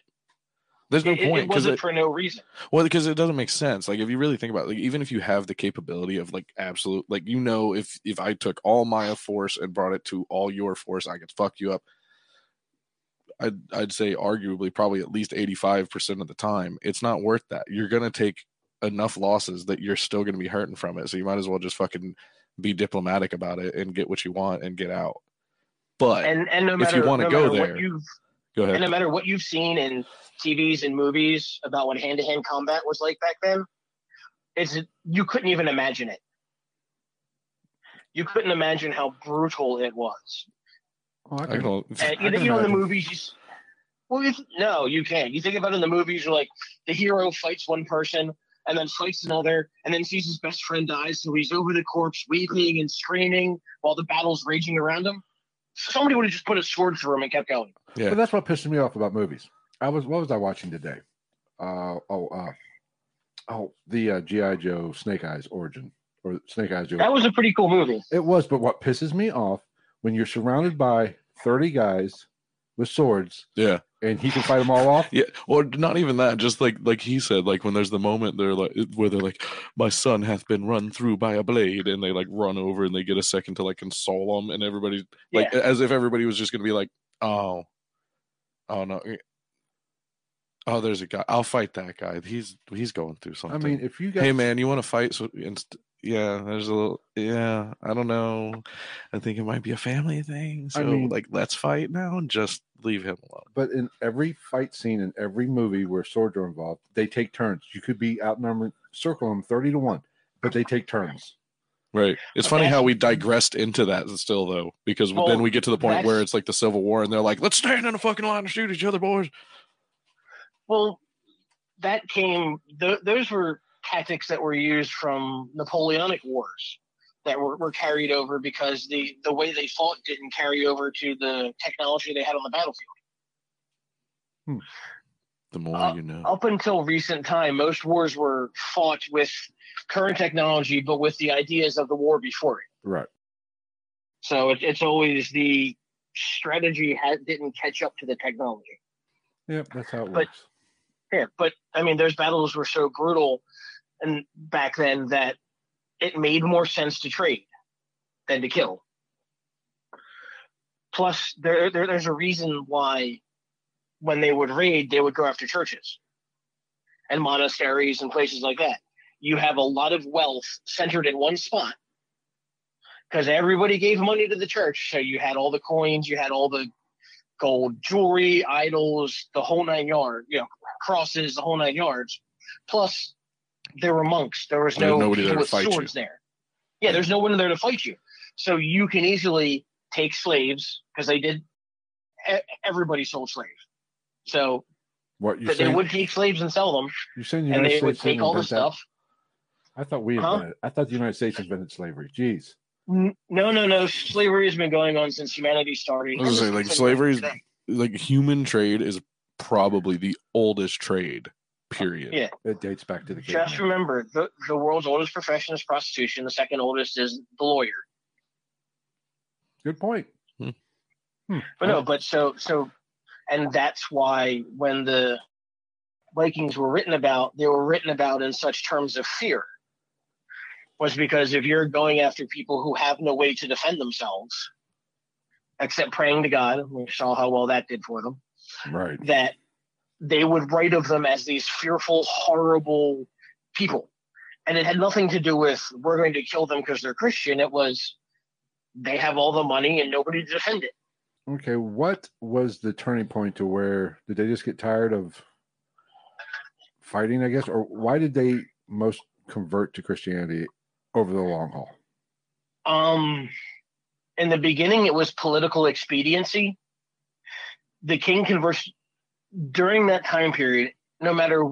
There's no It, it- point it wasn't for no reason. well, because it doesn't make sense. Like if you really think about it, like even if you have the capability of like absolute, like you know, if if I took all my force and brought it to all your force, I could fuck you up. I'd I'd say arguably probably at least eighty five percent of the time, it's not worth that. You're gonna take enough losses that you're still gonna be hurting from it. So you might as well just fucking be diplomatic about it and get what you want and get out. But And and no matter, if you wanna no go there, what you've and no matter what you've seen in TVs and movies about what hand to hand combat was like back then, it's you couldn't even imagine it. You couldn't imagine how brutal it was. Oh, I I can- don't, And I you, can know, you know, in the movies, you, s- well, if, no, you can't. You think about it in the movies, you're like the hero fights one person and then fights another, and then sees his best friend dies, so he's over the corpse, weeping and screaming while the battle's raging around him. Somebody would have just put a sword through him and kept going. yeah. But that's what pisses me off about movies. I was what was I watching today? Uh oh uh oh the uh, GI Joe Snake Eyes origin or Snake Eyes Joe. That was a pretty cool movie. It was, but what pisses me off when you're surrounded by 30 guys with swords Yeah. And he can fight them all off. Yeah, or not even that. Just like like he said, like when there's the moment they're like where they're like, "My son hath been run through by a blade," and they like run over and they get a second to like console him, and everybody like as if everybody was just gonna be like, "Oh, oh no, eh, oh there's a guy. I'll fight that guy. He's he's going through something. I mean, if you guys hey man, you want to fight? So inst- yeah, there's a little yeah. I don't know. I think it might be a family thing. So I mean- like, let's fight now and just leave him alone. but in every fight scene in every movie where swords are involved, they take turns. You could be outnumbered, circle them 30 to 1, but they take turns. Right. It's Okay. funny how we digressed into that still though, because Well, then we get to the point where it's like the Civil War and they're like, let's stand in a fucking line and shoot each other, boys. Well, that came. Th- those were tactics that were used from Napoleonic wars that were, were carried over because the the way they fought didn't carry over to the technology they had on the battlefield. The more Uh, you know. Up until recent time, most wars were fought with current technology, but with the ideas of the war before it. Right. So it, it's always the strategy had, didn't catch up to the technology. Yep, that's how it But- works. Yeah, but I mean, those battles were so brutal, and back then that it made more sense to trade than to kill. Plus, there, there there's a reason why when they would raid, they would go after churches and monasteries and places like that. You have a lot of wealth centered in one spot because everybody gave money to the church. So you had all the coins, you had all the gold jewelry, idols, the whole nine yards, you know, crosses, the whole nine yards. Plus, there were monks. There was no nobody there people with fight you. swords there. Yeah, there's no one there to fight you. So you can easily take slaves because they did. Everybody sold slaves. So What you they would take slaves and sell them, You're saying the and they would States didn't take all the invent that? stuff. I thought we Huh? invented. I thought the United States invented slavery. Jeez. No, no, no. Slavery has been going on since humanity started. I was say, like, slavery is- Like human trade is probably the oldest trade Period. Yeah. It dates back to the Just remember, the, the world's oldest profession is prostitution. The second oldest is the lawyer. Good point. Hmm. Hmm. But no, but so so, and that's why when the Vikings were written about, they were written about in such terms of fear. Was because if you're going after people who have no way to defend themselves, except praying to God, we saw how well that did for them. right. That they would write of them as these fearful, horrible people, and it had nothing to do with we're going to kill them because they're Christian. It was they have all the money and nobody to defend it. Okay, what was the turning point to where did they just get tired of fighting, I guess, or why did they most convert to Christianity over the long haul? Um, in the beginning, it was political expediency. The king converts during that time period. No matter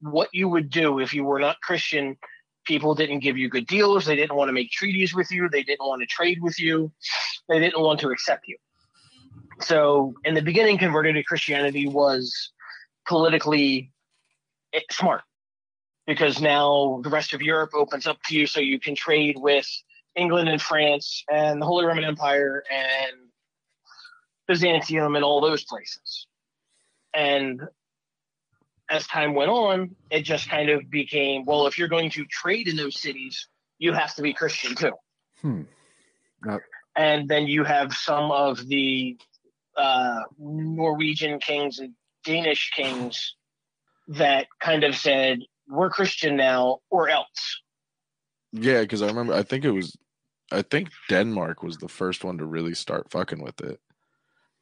what you would do, if you were not Christian, people didn't give you good deals. They didn't want to make treaties with you. They didn't want to trade with you. They didn't want to accept you. So, in the beginning, converting to Christianity was politically smart because now the rest of Europe opens up to you so you can trade with England and France and the Holy Roman Empire and Byzantium and all those places. And as time went on, it just kind of became well, if you're going to trade in those cities, you have to be Christian too. Hmm. Now, And then you have some of the uh, Norwegian kings and Danish kings that kind of said, we're Christian now or else. Yeah, because I remember. I think it was. I think Denmark was the first one to really start fucking with it.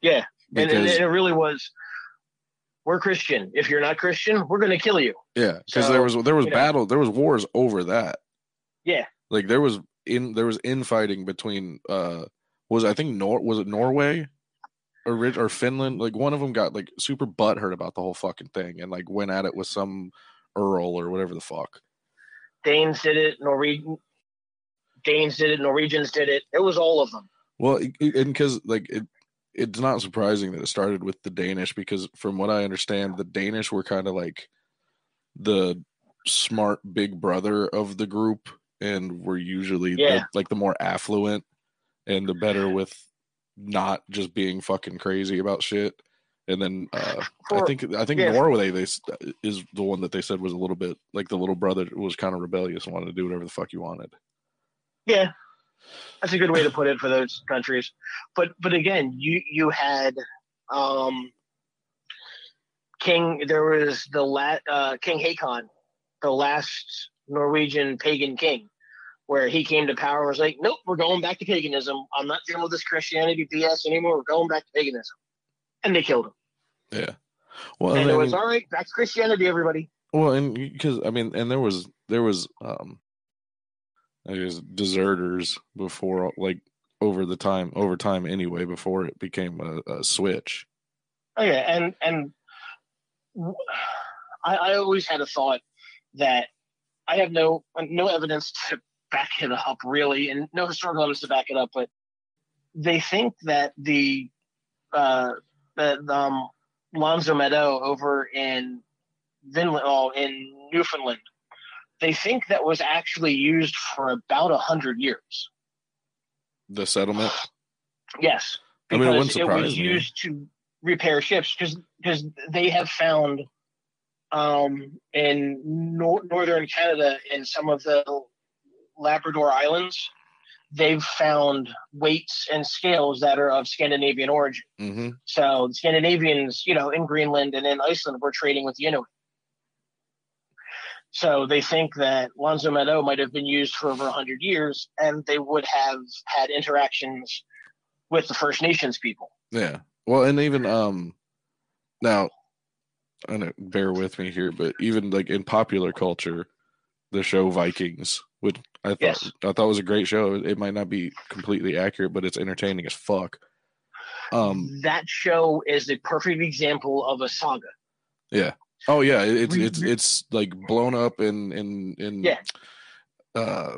Yeah. And, and Because it really was, we're Christian. If you're not Christian, we're going to kill you. yeah, because So, there was there was you know. battle, there was wars over that. Yeah. Like there was in there was infighting between uh was I think Nor was it Norway or or Finland like one of them got like super butthurt about the whole fucking thing and like went at it with some earl or whatever the fuck. Danes did it. Norwegian. Danes did it. Norwegians did it. It was all of them. Well, and because like it, it's not surprising that it started with the Danish because from what I understand, the Danish were kind of like the smart big brother of the group, and were usually Yeah. the, like the more affluent and the better with not just being fucking crazy about shit. And then uh, I think I think yeah. Norway they s- is the one that they said was a little bit like the little brother was kind of rebellious and wanted to do whatever the fuck you wanted. Yeah, that's a good way to put it for those countries. But but again, you you had um, King. There was the la- uh, King Hakon, the last Norwegian pagan king, where he came to power and was like, "Nope, we're going back to paganism. I'm not dealing with this Christianity BS anymore. We're going back to paganism," and they killed him. Yeah. Well, and and it was all right. Back to Christianity, everybody. Well, and because I mean, and there was there was um, I guess deserters before, like over the time over time anyway, before it became a, a switch. Oh yeah, and and I always had a thought that I have no no evidence to back it up really, and no historical evidence to back it up, but they think that the uh, the um, L'Anse aux Meadow over in Vinland, oh, in Newfoundland, they think that was actually used for about a hundred years. The settlement. <sighs> Yes, I mean, it it was surprise me. used to repair ships because because they have found um, in nor- northern Canada in some of the Labrador Islands, they've found weights and scales that are of Scandinavian origin. hmm So the Scandinavians, you know, in Greenland and in Iceland were trading with the Inuit. So they think that L'Anse aux Meadow might have been used for over 100 years and they would have had interactions with the First Nations people. Yeah. Well, and even um, now, I know, bear with me here, but even like in popular culture, the show Vikings, which I thought Yes. I thought was a great show. It might not be completely accurate, but it's entertaining as fuck. Um. that show is a perfect example of a saga. Oh yeah, it's it's it's like blown up in in in Yeah. uh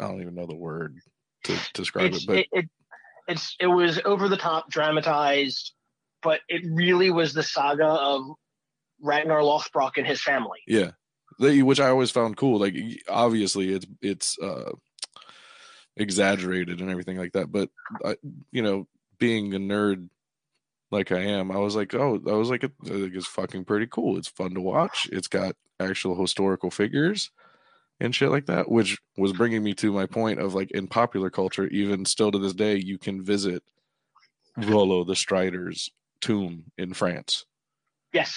I don't even know the word to describe It's, it, but it, it, it's it was over the top, dramatized, but it really was the saga of Ragnar Lothbrok and his family. Yeah, they, which I always found cool. Like obviously it's it's uh exaggerated and everything like that, but I, you know, being a nerd like I am, I was like, oh, I was like, it, it's fucking pretty cool. It's fun to watch. It's got actual historical figures and shit like that, which was bringing me to my point of like in popular culture, even still to this day, you can visit Rollo the Strider's tomb in France. Yes.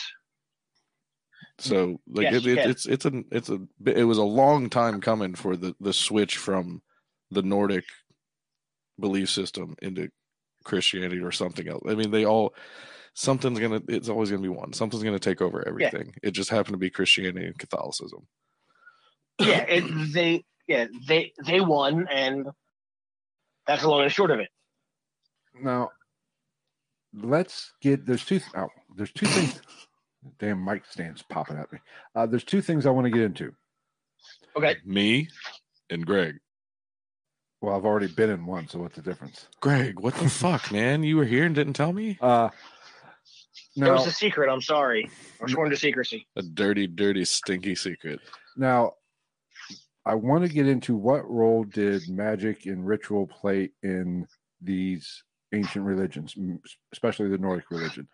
So like Yes, it, it, it's it's a it's a it was a long time coming for the the switch from the Nordic belief system into Christianity or something else. I mean, they all something's gonna it's always gonna be one. Something's gonna take over everything. It just happened to be Christianity and Catholicism. Yeah, it, they yeah they they won, and that's the long and short of it. Now, let's get there's two oh, there's two things. Damn mic stands popping at me. Uh, there's two things I want to get into. Okay, Me and Greg. Well, I've already been in one, so what's the difference? Greg, what the fuck, <laughs> man? You were here and didn't tell me? Uh, it was a secret. I'm sorry. I'm sworn to secrecy. A dirty, dirty, stinky secret. now, I want to get into what role did magic and ritual play in these ancient religions, especially the Nordic religion.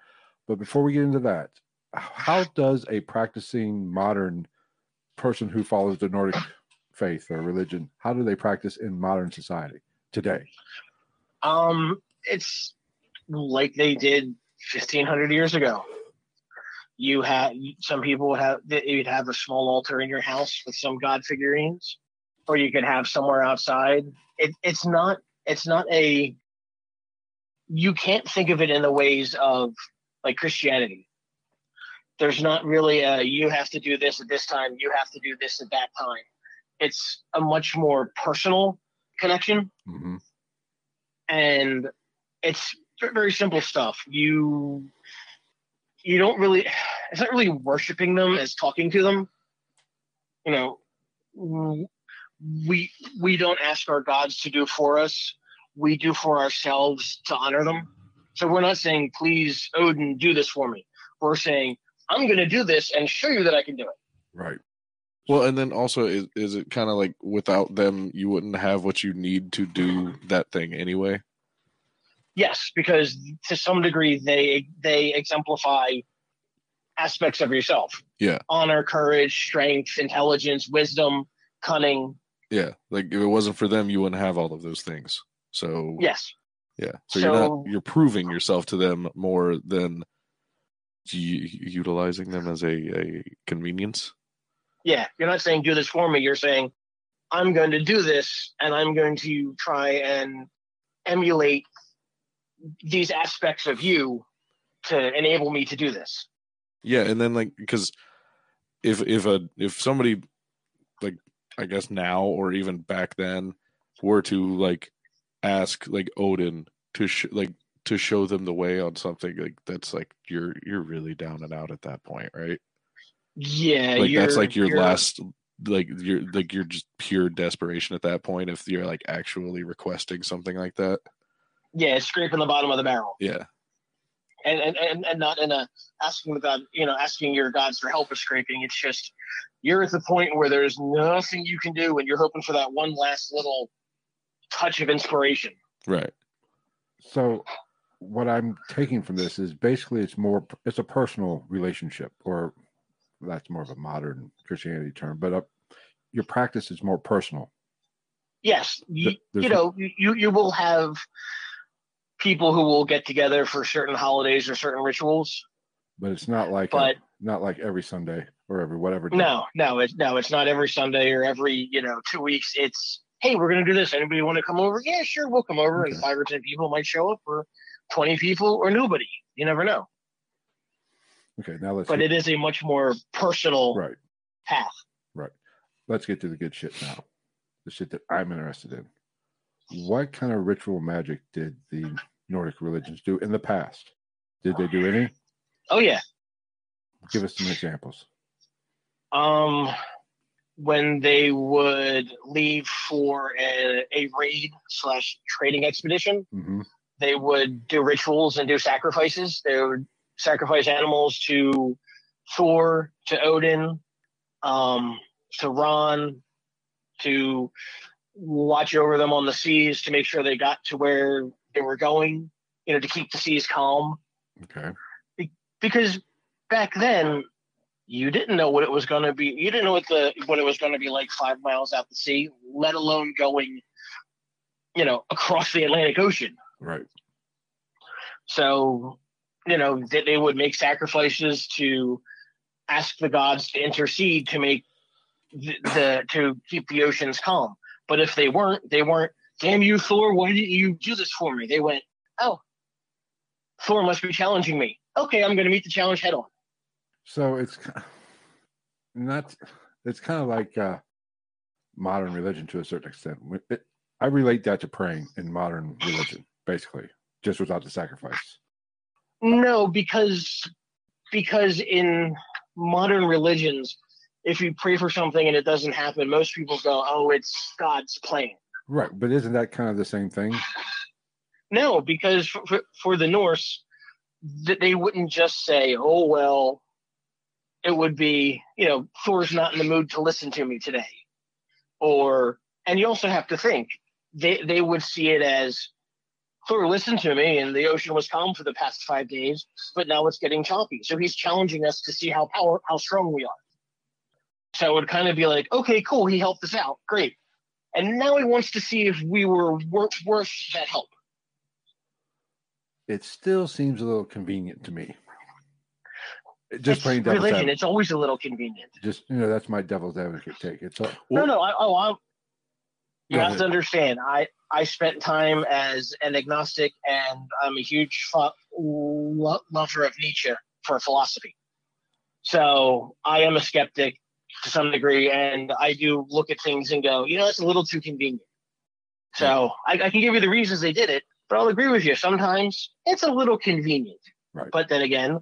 But before we get into that, how does a practicing modern person who follows the Nordic faith or religion, how do they practice in modern society today? Um, it's like they did 1500 years ago. You had some people would have you'd have a small altar in your house with some god figurines, or you could have somewhere outside. It, it's not it's not a you can't think of it in the ways of like Christianity. There's not really a you have to do this at this time, you have to do this at that time. It's a much more personal connection hmm and it's very simple stuff. You you don't really it's not really worshiping them as talking to them. You know, we we don't ask our gods to do for us. We do for ourselves to honor them. So we're not saying, please, Odin, do this for me. We're saying, I'm going to do this and show you that I can do it. Right. Well, and then also, is, is it kind of like without them, you wouldn't have what you need to do that thing anyway? Yes, because to some degree they they exemplify aspects of yourself. Yeah. Honor, courage, strength, intelligence, wisdom, cunning. Yeah. Like if it wasn't for them, you wouldn't have all of those things. So Yes. yeah. So, you're not you're proving yourself to them more than u- utilizing them as a, a convenience. Yeah. You're not saying do this for me. You're saying I'm going to do this and I'm going to try and emulate these aspects of you to enable me to do this. Yeah, and then like because if if a if somebody like I guess now or even back then were to like ask like Odin to sh- like to show them the way on something like that's like you're you're really down and out at that point, right? Yeah. like that's you're- like your you're- last like you're like you're just pure desperation at that point if you're like actually requesting something like that. Yeah, scraping the bottom of the barrel. Yeah. and and, and, and not in a asking the god you know asking your gods for help with scraping it's just you're at the point where there's nothing you can do and you're hoping for that one last little touch of inspiration Right. So, what I'm taking from this is basically it's more it's a personal relationship, or that's more of a modern Christianity term, but uh your practice is more personal. yes. You, you know you you will have people who will get together for certain holidays or certain rituals. But it's not like But- not like every Sunday or every whatever. day. no no it's no it's not every sunday or every you know two weeks. It's hey we're gonna do this. Anybody want to come over? Yeah sure we'll come over. And five or ten people might show up or 20 people or nobody. You never know Okay, now let's but get, it is a much more personal right. path. Right. Let's get to the good shit now. The shit that I'm interested in. What kind of ritual magic did the Nordic religions do in the past? Did they do any? Oh yeah. Give us some examples. Um, when they would leave for a, a raid slash trading expedition, hmm they would do rituals and do sacrifices. They would sacrifice animals to Thor to Odin, um, to Rán, to watch over them on the seas to make sure they got to where they were going, you know, to keep the seas calm. Okay. Because back then, you didn't know what it was going to be. You didn't know what the what it was going to be like five miles out the sea, let alone going, you know, across the Atlantic Ocean. Right. So, you know, that they would make sacrifices to ask the gods to intercede to make the, the to keep the oceans calm. But if they weren't, they weren't. Damn you, Thor! Why didn't you do this for me? They went, oh, Thor must be challenging me. Okay, I'm going to meet the challenge head on. So it's not. It's kind of like uh, modern religion to a certain extent. It, I relate that to praying in modern religion, basically, just without the sacrifice. No, because because in modern religions, if you pray for something and it doesn't happen, most people go, "Oh, it's God's plan." Right, but isn't that kind of the same thing? No, because for, for, for the Norse, th- they wouldn't just say, "Oh well," it would be, you know, Thor's not in the mood to listen to me today, or and you also have to think they they would see it as Thor listened to me and the ocean was calm for the past five days, but now it's getting choppy. So he's challenging us to see how power how strong we are. So it would kind of be like, okay, cool, he helped us out, great. And now he wants to see if we were worth worth that help. It still seems a little convenient to me. Just it's playing devil's religion. advocate. It's always a little convenient. Just you know, that's my devil's advocate take. It's all, No, no. I, oh, I, you have to understand. I I spent time as an agnostic, and I'm a huge fo- lo- lover of Nietzsche for philosophy. So I am a skeptic to some degree, and I do look at things and go, you know, it's a little too convenient. So I, I can give you the reasons they did it, but I'll agree with you. Sometimes it's a little convenient. Right. But then again,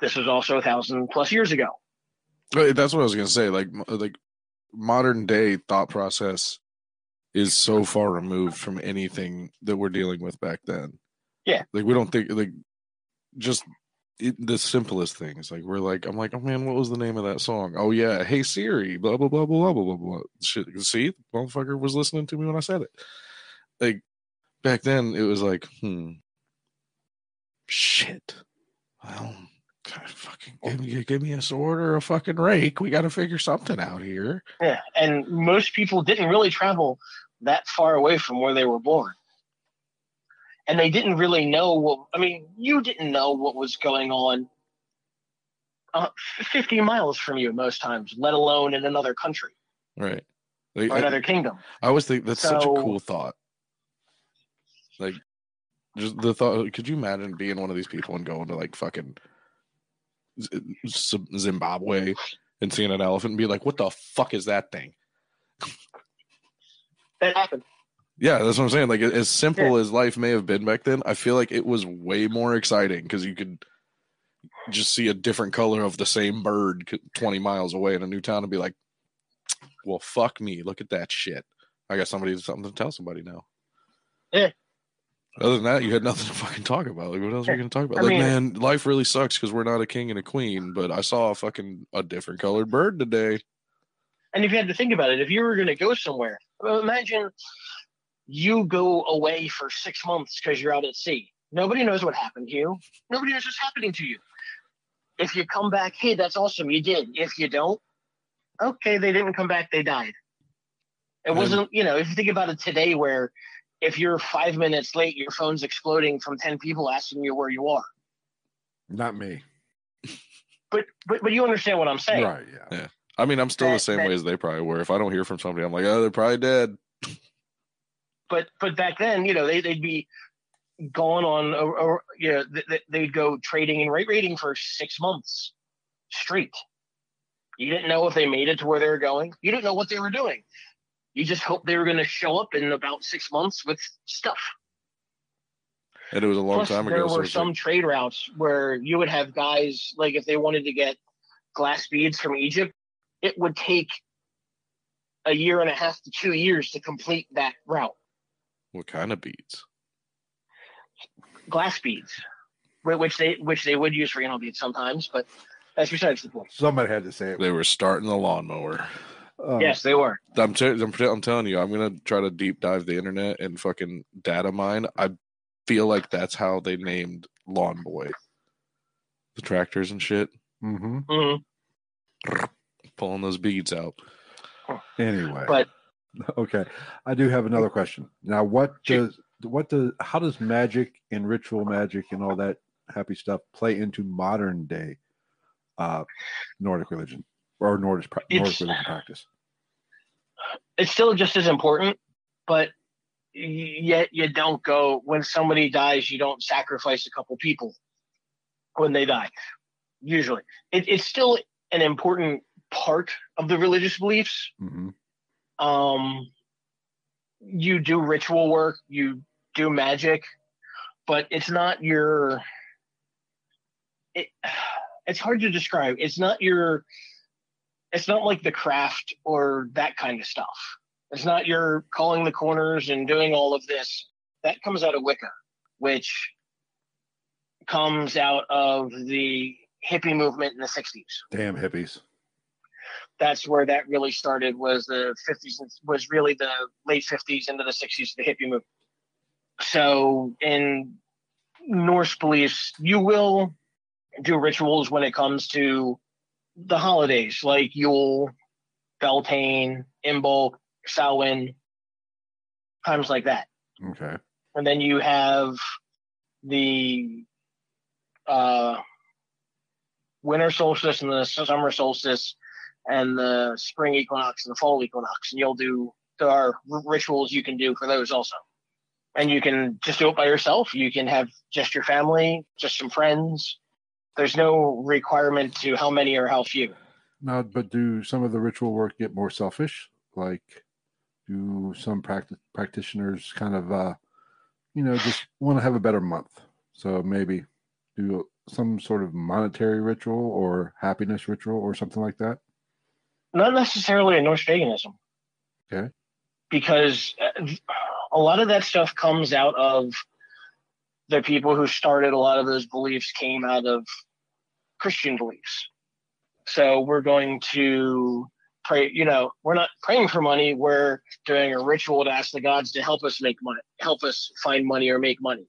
this was also a thousand plus years ago. That's what I was gonna say. Like, like modern day thought process is so far removed from anything that we're dealing with back then. Yeah. like we don't think like just it, the simplest things. Like we're like, I'm like, oh man, what was the name of that song? Oh yeah, Hey Siri, blah blah blah blah blah blah blah. Shit, see, the motherfucker was listening to me when I said it. Like back then, it was like, hmm, shit. Well, God, fucking give me, give me a sword or a fucking rake. We got to figure something out here. Yeah, and most people didn't really travel that far away from where they were born. And they didn't really know what, I mean, you didn't know what was going on uh, 50 miles from you most times, let alone in another country Right. Like, or I, another kingdom. I always think that's such a cool thought. Like, just the thought. Could you imagine being one of these people and going to like fucking Zimbabwe and seeing an elephant and be like, "What the fuck is that thing?" <laughs> That happened. Yeah, that's what I'm saying. Like, as simple as life may have been back then, I feel like it was way more exciting because you could just see a different color of the same bird 20 miles away in a new town and be like, well, fuck me. Look at that shit. I got somebody something to tell somebody now. Yeah. Other than that, you had nothing to fucking talk about. Like, what else are you going to talk about? I like, mean- man, life really sucks because we're not a king and a queen, but I saw a fucking a different colored bird today. And if you had to think about it, if you were going to go somewhere, well, imagine you go away for six months because you're out at sea. Nobody knows what happened to you. Nobody knows what's happening to you. If you come back, hey, that's awesome, you did. If you don't, okay, they didn't come back, they died. It And- wasn't, you know, if you think about it today, where if you're five minutes late, your phone's exploding from 10 people asking you where you are. not me. But, but, but you understand what I'm saying. Right? Yeah. Yeah. I mean, I'm still the same that- way as they probably were. If I don't hear from somebody, I'm like, oh, they're probably dead. but but back then, you know, they they'd be going on, or, or you know, th- th- they'd go trading and rate rating for six months straight. You didn't know if they made it to where they were going. You didn't know what they were doing. You just hoped they were going to show up in about six months with stuff. And it was a long Plus, time ago. there so were it's some like- trade routes where you would have guys like if they wanted to get glass beads from Egypt, it would take a year and a half to two years to complete that route. what kind of beads? glass beads, which they which they would use for anal beads sometimes. But That's besides the point. Somebody had to say it. They were starting the lawnmower. Um, yes, they were. I'm, t- I'm, I'm telling you, I'm gonna try to deep dive the internet and fucking data mine. I feel like that's how they named Lawn Boy, the tractors and shit, hmm hmm pulling those beads out. Anyway, But <laughs> okay, I do have another question. Now, what does what does how does magic and ritual magic and all that happy stuff play into modern day uh, Nordic religion or Nordic Nordic It's- religion practice? it's still just as important, but yet you don't go when somebody dies, you don't sacrifice a couple people when they die. Usually, it, it's still an important part of the religious beliefs. hmm Um, you do ritual work, you do magic, but it's not your. It, it's hard to describe. It's not your. It's not like the craft or that kind of stuff. It's not your calling the corners and doing all of this. That comes out of Wicca, which comes out of the hippie movement in the 60s Damn hippies. That's where that really started was the 50s was really the late 50s into the 60s the hippie movement. So in norse beliefs you will do rituals when it comes to the holidays like yule beltane imbolc samhain times like that. Okay. and then you have the uh, winter solstice and the summer solstice and the spring equinox and the fall equinox and you'll do there are rituals you can do for those also and you can just do it by yourself you can have just your family just some friends there's no requirement to how many or how few Now, but do some of the ritual work get more selfish? Like, do some practi- practitioners kind of, uh, you know, just want to have a better month? So maybe do some sort of monetary ritual or happiness ritual or something like that. Not necessarily a Norse paganism. Okay. Because uh, a lot of that stuff comes out of the people who started a lot of those beliefs came out of Christian beliefs. So we're going to pray, you know, we're not praying for money, we're doing a ritual to ask the gods to help us make money, help us find money or make money.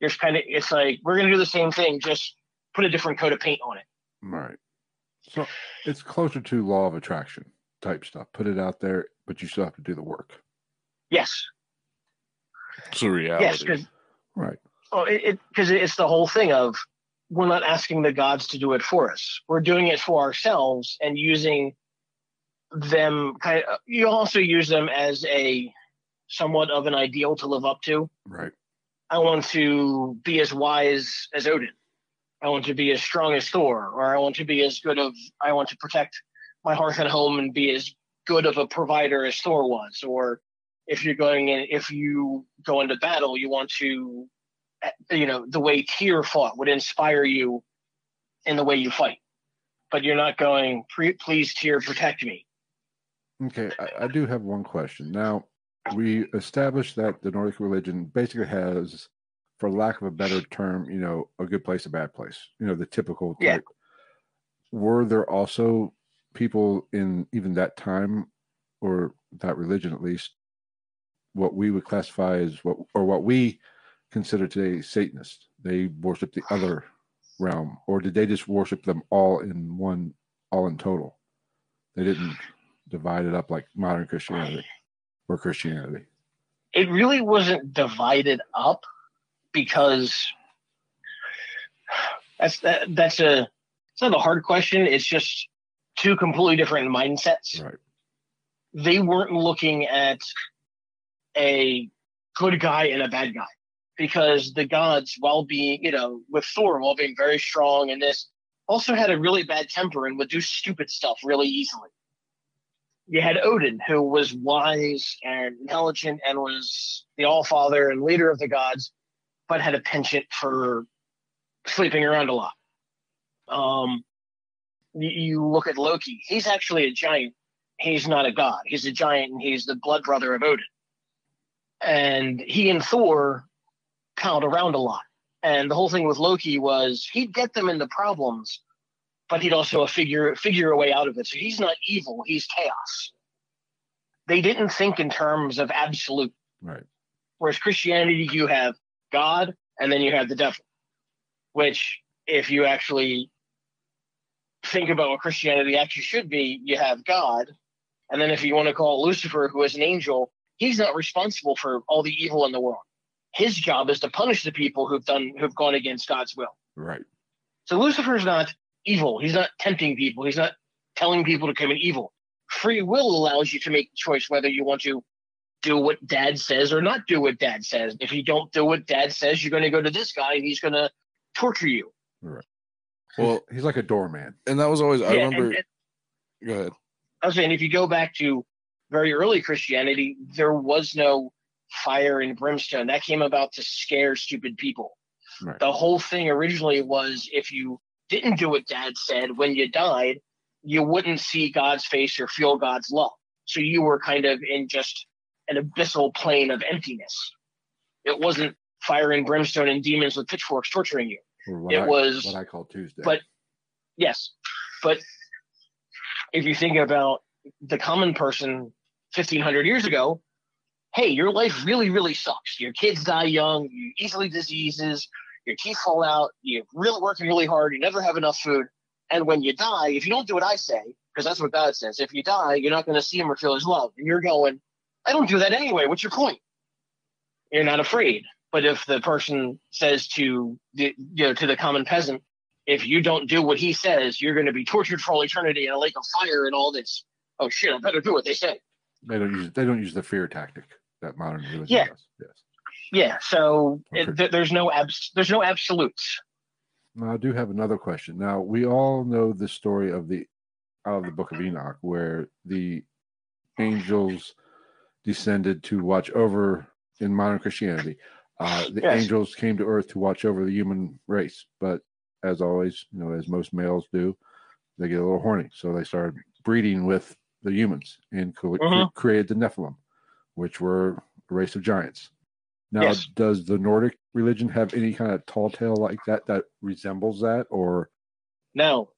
It's kind of it's like we're gonna do the same thing, just put a different coat of paint on it. Right. So it's closer to law of attraction type stuff. Put it out there, but you still have to do the work. Yes. It's a reality. Yes, because Right. Oh, it because it's the whole thing of we're not asking the gods to do it for us. We're doing it for ourselves and using them kind of. You also use them as a somewhat of an ideal to live up to. Right. I want to be as wise as Odin. I want to be as strong as Thor, or I want to be as good of. I want to protect my hearth and home and be as good of a provider as Thor was. Or if you're going in, if you go into battle, you want to you know the way Tyr fought would inspire you in the way you fight, but you're not going. Please, Tyr, protect me. Okay, I, I do have one question. Now, we established that the Nordic religion basically has, for lack of a better term, you know, a good place, a bad place. You know, the typical Yeah. type. Were there also people in even that time, or that religion at least, what we would classify as what, or what we consider today Satanist? They worship the other realm, or did they just worship them all in one, all in total? They didn't divide it up like modern Christianity or Christianity. It really wasn't divided up because that's that, that's a it's not a hard question. It's just two completely different mindsets. Right. They weren't looking at a good guy and a bad guy because the gods, while being, you know, with Thor, while being very strong and this, also had a really bad temper and would do stupid stuff really easily. You had Odin, who was wise and intelligent and was the All Father and leader of the gods, but had a penchant for sleeping around a lot. Um, you, look at Loki; he's actually a giant. He's not a god. He's a giant, and he's the blood brother of Odin. And he and Thor palled around a lot. And the whole thing with Loki was he'd get them into problems, but he'd also figure figure a way out of it. So he's not evil; he's chaos. They didn't think in terms of absolute. Right. Whereas Christianity, you have God and then you have the devil, which, if you actually think about what Christianity actually should be, you have God. And then if you want to call Lucifer, who is an angel, he's not responsible for all the evil in the world. His job is to punish the people who've done who've gone against God's will. Right. So Lucifer's not evil. He's not tempting people. He's not telling people to commit evil. Free will allows you to make a choice whether you want to do what dad says or not do what dad says. If you don't do what dad says, you're going to go to this guy and he's going to torture you. Right. Well- he's like a doorman. And that was always I Yeah, and- remember. and go ahead. I was saying, if you go back to very early Christianity, there was no fire and brimstone. That came about to scare stupid people. Right. The whole thing originally was if you didn't do what dad said when you died, you wouldn't see God's face or feel God's love. So you were kind of in just an abyssal plane of emptiness. It wasn't fire and brimstone and demons with pitchforks torturing you. It I, was- what I call Tuesday. but- Yes. But if you think about the common person 1500 years ago, hey, your life really, really sucks. Your kids die young, you easily diseases, your teeth fall out, you're really working really hard, you never have enough food. And when you die, if you don't do what I say, because that's what God says, if you die, you're not going to see him or feel his love. And you're going, I don't do that anyway. What's your point? You're not afraid. But if the person says to the you know to the common peasant, if you don't do what he says, you're going to be tortured for all eternity in a lake of fire and all this. Oh shit! I better do what they say. they don't use they don't use the fear tactic that modern religion Yeah. does. Yes. Yeah. So it, th- there's no abs- there's no absolutes. Now, I do have another question. Now, we all know the story of the out of the Book of Enoch, where the angels descended to watch over in modern Christianity. Uh, the Yes. angels came to Earth to watch over the human race, but as always, you know, as most males do, they get a little horny, so they started breeding with the humans and co- Mhm. created the Nephilim, which were a race of giants. Now, Yes. does the Nordic religion have any kind of tall tale like that that resembles that, or No,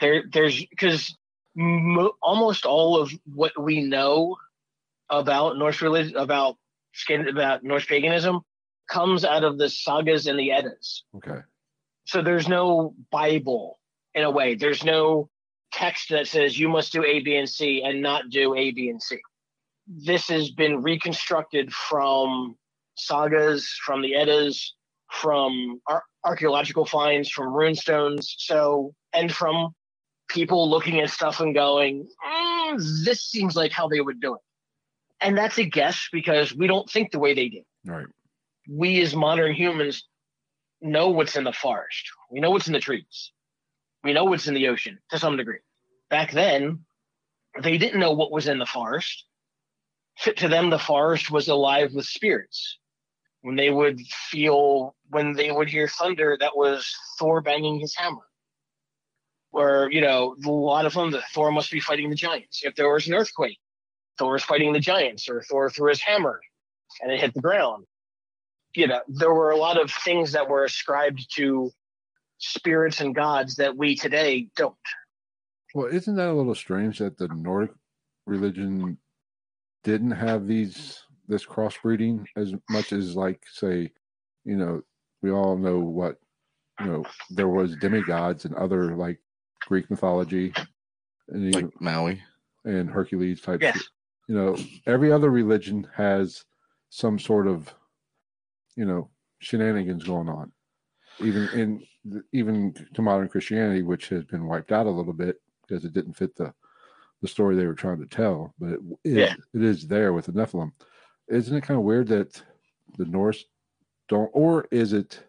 there there's because mo- almost all of what we know about Norse religion about skin about Norse paganism comes out of the sagas and the Eddas. okay, So there's no Bible in a way. There's no text that says you must do A, B, and C and not do A, B, and C. This has been reconstructed from sagas, from the Eddas, from ar- archaeological finds, from runestones. So, and from people looking at stuff and going, "Mm, this seems like how they would do it. And that's a guess because we don't think the way they did Right. we as modern humans know what's in the forest. We know what's in the trees. We know what's in the ocean to some degree. Back then, they didn't know what was in the forest. To them, the forest was alive with spirits. When they would feel, when they would hear thunder, that was Thor banging his hammer. Or, you know, a lot of them, the Thor must be fighting the giants. If there was an earthquake, Thor is fighting the giants, or Thor threw his hammer and it hit the ground you know, there were a lot of things that were ascribed to spirits and gods that we today don't. Well, isn't that a little strange that the Nordic religion didn't have these this crossbreeding as much as like say, you know, we all know what you know there was demigods and other like Greek mythology and Like Maui. and Hercules type Yes. You know, every other religion has some sort of you know shenanigans going on. Even in even to modern Christianity, which has been wiped out a little bit because it didn't fit the the story they were trying to tell, but it is, Yeah. it is there with the Nephilim. Isn't it kind of weird that the Norse don't, or is it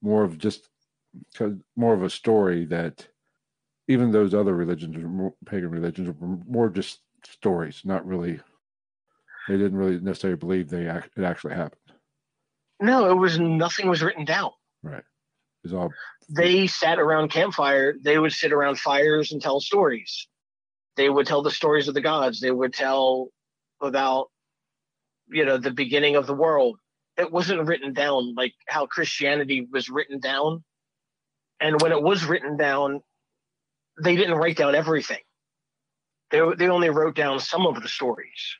more of just more of a story that even those other religions, pagan religions, were more just stories, not really. They didn't really necessarily believe they act, it actually happened. No, it was nothing was written down. Right. It's all They sat around campfire. They would sit around fires and tell stories. They would tell the stories of the gods. They would tell about, you know, the beginning of the world. It wasn't written down like how Christianity was written down. And when it was written down, they didn't write down everything. They they only wrote down some of the stories,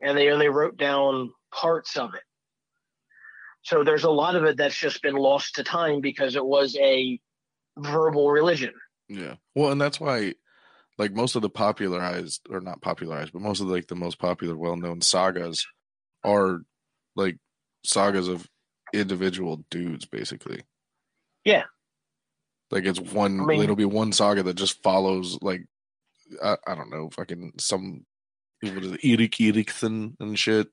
and they only wrote down parts of it. So there's a lot of it that's just been lost to time because it was a verbal religion. Yeah. Well, and that's why like most of the popularized or not popularized, but most of like the most popular well-known sagas are like sagas of individual dudes basically. Yeah. Like it's one I mean- it'll be one saga that just follows like I, I don't know, fucking some what is it, Erik Erikson and shit.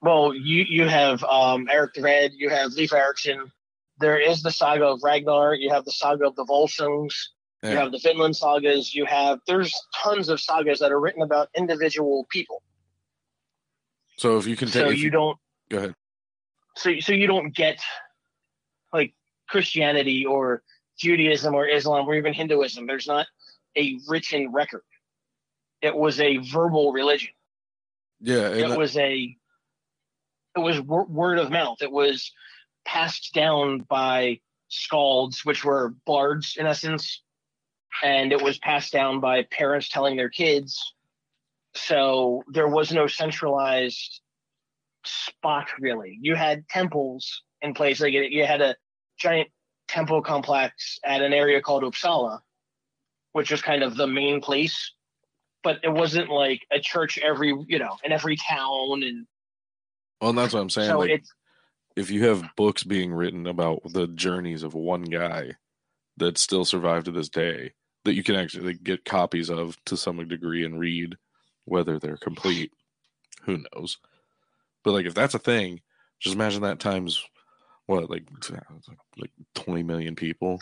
Well, you you have um, Eric the Red, you have Leif Erikson. There is the saga of Ragnar. You have the saga of the Volsungs. You have the Vinland sagas. You have there's tons of sagas that are written about individual people. So if you can take So if you don't go ahead. so so you don't get like Christianity or Judaism or Islam or even Hinduism. There's not a written record. It was a verbal religion. Yeah, it was a it was wor- word of mouth. It was passed down by skalds, which were bards in essence, and it was passed down by parents telling their kids. So there was no centralized spot really. You had temples in place. Like you had a giant temple complex at an area called Uppsala, which was kind of the main place. But it wasn't like a church every, you know, in every town, and well, and that's what I'm saying. so like it's if you have books being written about the journeys of one guy that still survive to this day that you can actually get copies of to some degree and read whether they're complete who knows but like if that's a thing just imagine that times what like like 20 million people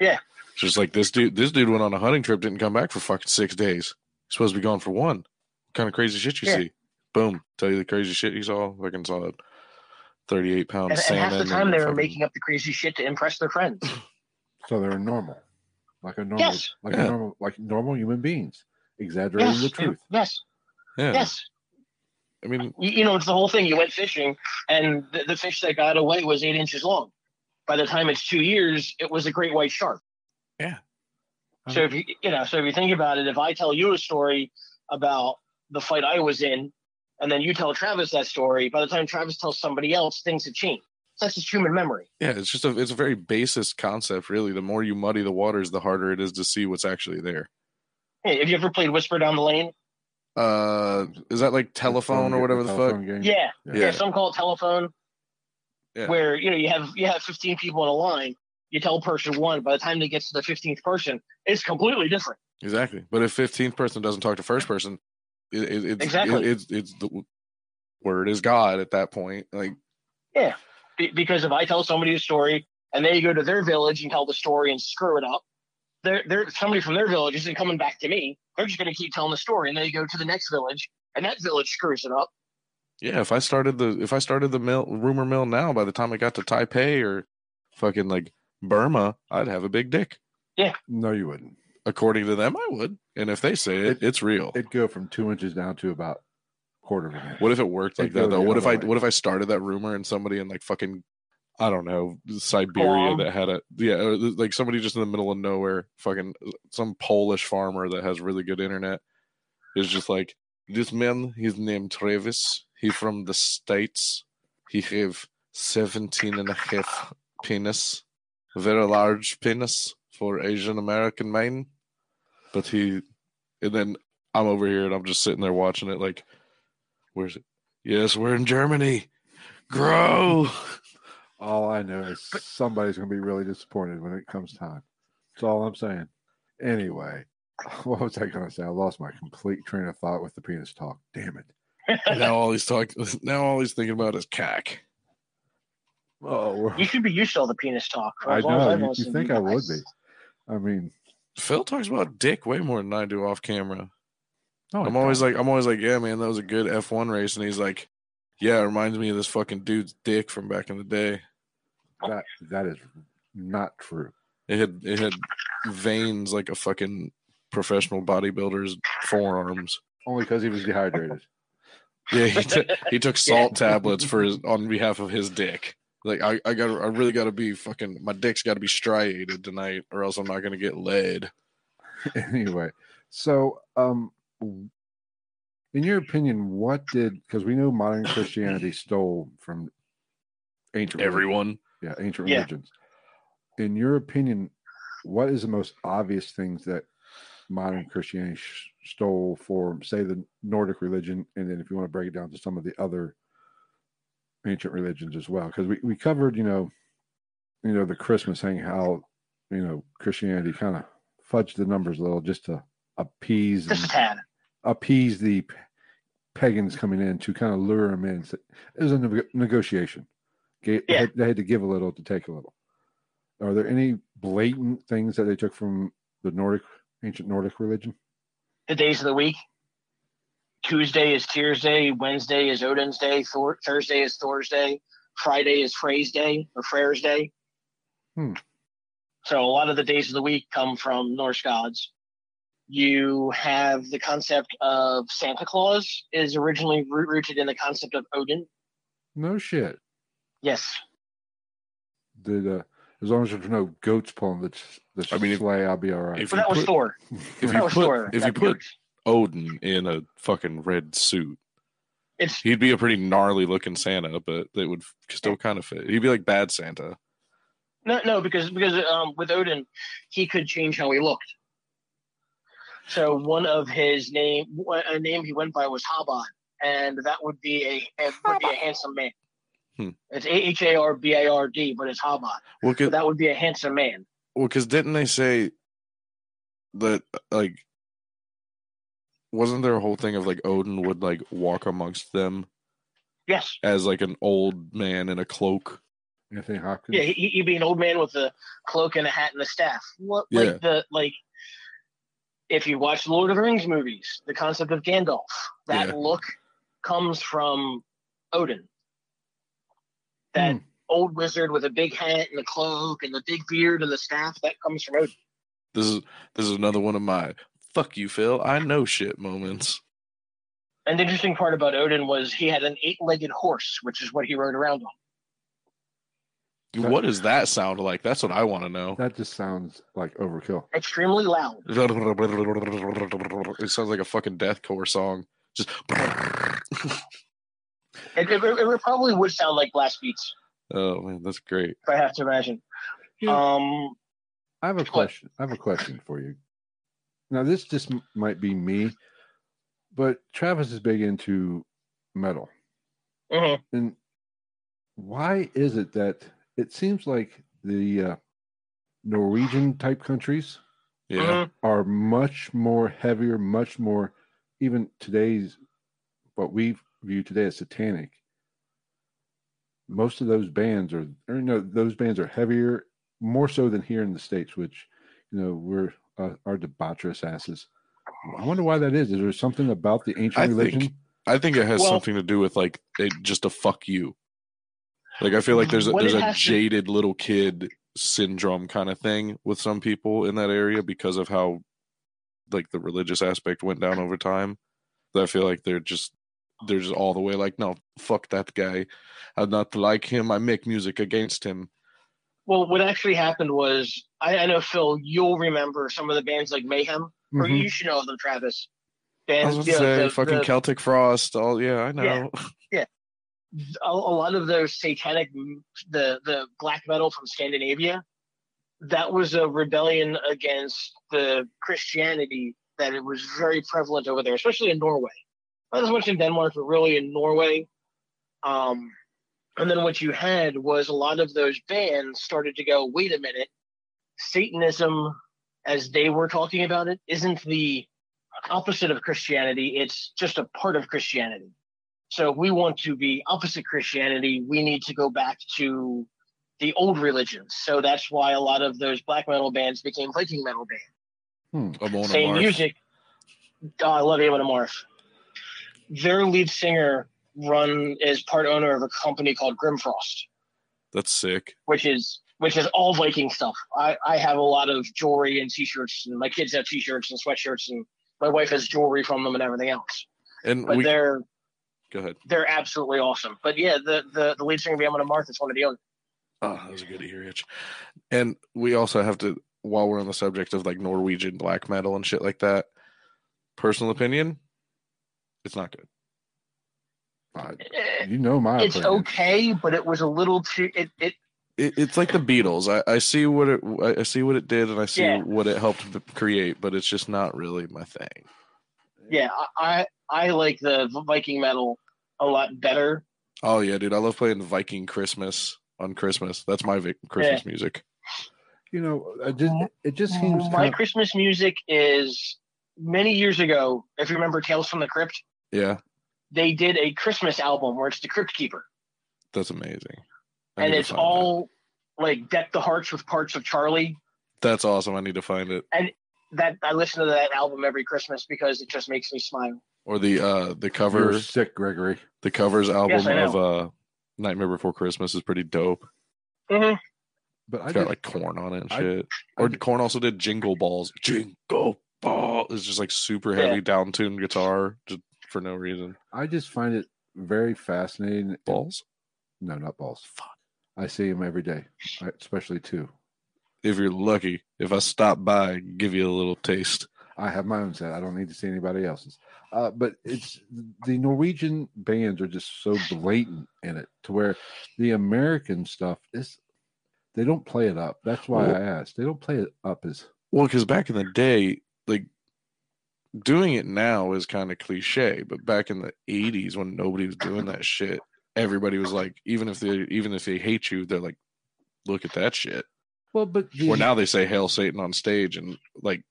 Yeah. Just like this dude this dude went on a hunting trip didn't come back for fucking six days He's supposed to be gone for one what kind of crazy shit you Yeah. see boom tell you the crazy shit you saw fucking saw it 38 pound and, and half the time they were fucking- making up the crazy shit to impress their friends. <clears throat> So they're normal, like a normal, Yes. like Yeah. a normal, like normal human beings, exaggerating yes, the truth. yes, yeah yes. i mean You, you know, it's the whole thing. You went fishing, and the, the fish that got away was eight inches long. By the time it's two years, it was a great white shark. Yeah. So if you you know, so if you think about it, if I tell you a story about the fight I was in, and then you tell Travis that story, by the time Travis tells somebody else, things have changed. That's just human memory. Yeah, it's just a it's a very basis concept, really. The more you muddy the waters, the harder it is to see what's actually there. Hey, have you ever played Whisper Down the Lane? Uh, is that like telephone or whatever the fuck? game. Yeah. Yeah. Yeah, some call it telephone. Yeah. Where you know you have you have 15 people in a line. You tell person one. By the time they get to the 15th person, it's completely different. Exactly. But if fifteenth person doesn't talk to first person, it, it, it's Exactly. it, it's it's the word is God at that point. Like Be- because if I tell somebody a story and they go to their village and tell the story and screw it up, they're, they're somebody from their village isn't coming back to me. They're just going to keep telling the story, and they go to the next village, and that village screws it up. yeah, if I started the if I started the mill rumor mill now, by the time I got to Taipei or fucking like Burma, I'd have a big dick. Yeah. No, you wouldn't. According to them, I would. And if they say it, It- it's real. It'd go from two inches down to about quarter of an inch. What if it worked like It'd go that though? the What if other I way. what if I started that rumor and somebody in like fucking I don't know Siberia Guam. that had a yeah uh, or like somebody just in the middle of nowhere fucking some Polish farmer that has really good internet is just like this man he's named Travis he from the states he have 17 and a half penis very large penis for Asian American man but he and then I'm over here and I'm just sitting there watching it like Where's it? Yes, we're in Germany. Grow. All I know is somebody's going to be really disappointed when it comes time. That's all I'm saying. Anyway, <laughs> what was I going to say? I lost my complete train of thought with the penis talk. Damn it. <laughs> now all he's talking. Now all he's thinking about is cack. Oh, You should be used to all the penis talk. for I as know. I've You, you think I would be. I mean, Phil talks about dick way more than I do off camera. no, I'm always like, I'm always like, yeah, man, that was a good F1 race, and he's like, yeah, it reminds me of this fucking dude's dick from back in the day. that that is not true. It had it had veins like a fucking professional bodybuilder's forearms. Only because he was dehydrated. Yeah, he <laughs> took he took salt tablets for his on behalf of his dick. Like I, I got I really got to be fucking my dick's got to be striated tonight, or else I'm not gonna get laid. <laughs> anyway, so um, in your opinion, what did because we know modern Christianity <coughs> stole from ancient religion. Everyone. yeah, ancient Yeah. religions. In your opinion, what is the most obvious things that modern Christianity sh- stole for, say, the Nordic religion, and then if you want to break it down to some of the other ancient religions as well? Because we, we covered, you know, you know, the Christmas thing, how you know Christianity kind of fudged the numbers a little just to appease Just and tad. appease the pagans coming in to kind of lure them in. It was a neg- negotiation. They, Yeah. had, they had to give a little to take a little. Are there any blatant things that they took from the Nordic, ancient Nordic religion? The days of the week. Tuesday is Tyr's Day. Wednesday is Odin's Day. Thor- Thursday is Thor's Day. Friday is Frey's Day or Freyr's Day. Hmm. So a lot of the days of the week come from Norse gods. You have the concept of Santa Claus is originally rooted in the concept of Odin. No shit. Yes. Did uh, as long as there's no goats pulling the, the I mean, if- sleigh, I'll be all right. if But you that was Thor. <laughs> If that you was put Thor. if you put works. Odin in a fucking red suit, It's he'd be a pretty gnarly looking Santa, but it would still kind of fit. He'd be like bad Santa. No, no, because because um, with Odin, he could change how he looked. So one of his name, a name he went by was Habad, and that would be a it would be a <laughs> handsome man. Hmm. It's A H A R B A R D, but it's Habad. Well, So that would be a handsome man. Well, because didn't they say that like wasn't there a whole thing of like Odin would like walk amongst them Yes, as like an old man in a cloak? Anthony Hopkins. yeah, he, he'd be an old man with a cloak and a hat and a staff. What Yeah. like the like. If you watch Lord of the Rings movies, the concept of Gandalf, that Yeah. look comes from Odin. That Hmm. old wizard with a big hat and a cloak and the big beard and the staff, that comes from Odin. This is this is another one of my fuck you, Phil. I know shit moments. And the interesting part about Odin was he had an eight-legged horse, which is what he rode around on. What does that sound like? That's what I want to know. That just sounds like overkill. Extremely loud. <laughs> It sounds like a fucking deathcore song. Just <laughs> It, it, it probably would sound like blast beats, oh man, that's great. if I have to imagine. Yeah. Um, I have a question. I have a question for you. Now, this just might be me, but Travis is big into metal. mhm. And why is it that it seems like the uh, Norwegian type countries Yeah, Mhm. are much more heavier, much more, even today's, what we view today as satanic. Most of those bands are, or no, those bands are heavier, more so than here in the States, which, you know, we're uh, our debaucherous asses. I wonder why that is. Is there something about the ancient I religion? think I think it has Well- something to do with like it, just a fuck you. Like I feel like there's a, there's a has to- jaded little kid syndrome kind of thing with some people in that area because of how like the religious aspect went down over time. That I feel like they're just they're just all the way like no fuck that guy. I'm not like him. I make music against him. Well, what actually happened was, I, I know, Phil, you'll remember some of the bands like Mayhem, or Mhm. you should know of them, Travis. I Bands, was you know, say the- fucking the- Celtic Frost. All yeah, I know. Yeah. a, a lot of those satanic the the black metal from Scandinavia that was a rebellion against the Christianity that it was very prevalent over there especially in Norway not as much in Denmark but really in Norway um and then what you had was a lot of those bands started to go wait a minute Satanism as they were talking about it isn't the opposite of Christianity it's just a part of Christianity so if we want to be opposite Christianity, we need to go back to the old religions. So that's why a lot of those black metal bands became Viking metal bands. Hmm. Same music. Oh, I love Amon Amarth. Their lead singer run is part owner of a company called Grimfrost, That's sick. which is which is all Viking stuff. I, I have a lot of jewelry and t-shirts, and my kids have t-shirts and sweatshirts, and my wife has jewelry from them and everything else. And But we they're go ahead. they're absolutely awesome. But yeah, the the, the lead singer of Amon Amarth is one of the owners. Oh, ah, that was a good ear itch. And we also have to while we're on the subject of like Norwegian black metal and shit like that, personal opinion, it's not good. I- <laughs> you know my It's opinion. okay, but it was a little too. It, it It, it's like the Beatles. I, I see what it I- I see what it did and I see Yeah. what it helped create, but it's just not really my thing. yeah, I I I like the Viking metal a lot better. Oh yeah, dude, I love playing Viking Christmas on Christmas. That's my Vic- Christmas music. You know, I just, it just seems My kind of, Christmas music is many years ago. If you remember Tales from the Crypt, Yeah, they did a Christmas album where it's the Crypt Keeper, that's amazing. I and it's find that. all like deck the hearts with parts of Charlie. That's awesome. I need to find it. And that I listen to that album every Christmas because it just makes me smile. Or the uh the you're cover sick, Gregory. the covers album Yes, of uh Nightmare Before Christmas is pretty dope. hmm But I It's got just, like Korn on it and I- shit. I or Korn also did Jingle Balls. Jingle Ball is just like super Yeah. heavy down tuned guitar just for no reason. I just find it very fascinating. Balls. No, not balls. Fuck. I see them every day, especially two. If you're lucky, if I stop by, give you a little taste. I have my own set. I don't need to see anybody else's. Uh, but it's the Norwegian bands are just so blatant in it to where the American stuff is they don't play it up. That's why Well- I asked. They don't play it up as Well, because back in the day, like doing it now is kind of cliche, but back in the '80s when nobody was doing that shit, everybody was like, even if they even if they hate you, they're like, look at that shit. well. But the, Where now they say "Hail Satan" on stage, and like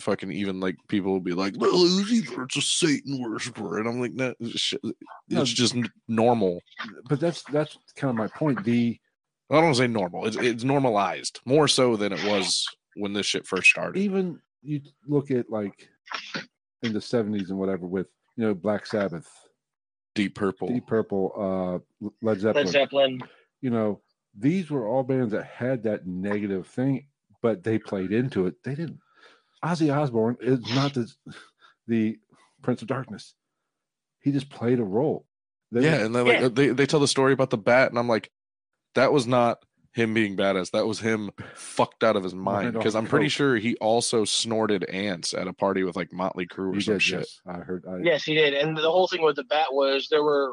fucking even like people will be like, "Well, it's either it's a Satan worshiper," and I'm like, "No, it's shit- it's No. just normal." but that's that's kind of my point. The I don't want to say normal. It's it's normalized more so than it was when this shit first started. even you look at like in the seventies and whatever with you know Black Sabbath, Deep Purple. Deep Purple, uh, Led Zeppelin. Led Zeppelin. you know, these were all bands that had that negative thing, but they played into it. They didn't. Ozzy Osbourne is not the the Prince of Darkness. He just played a role. They yeah, were- and then like Yeah. they they tell the story about the bat, and I'm like, that was not him being badass. That was him fucked out of his mind. Mind Because I'm pretty coke. sure he also snorted ants at a party with like Motley Crue or he some did. shit. Yes, I heard. I, Yes, he did. And the whole thing with the bat was there were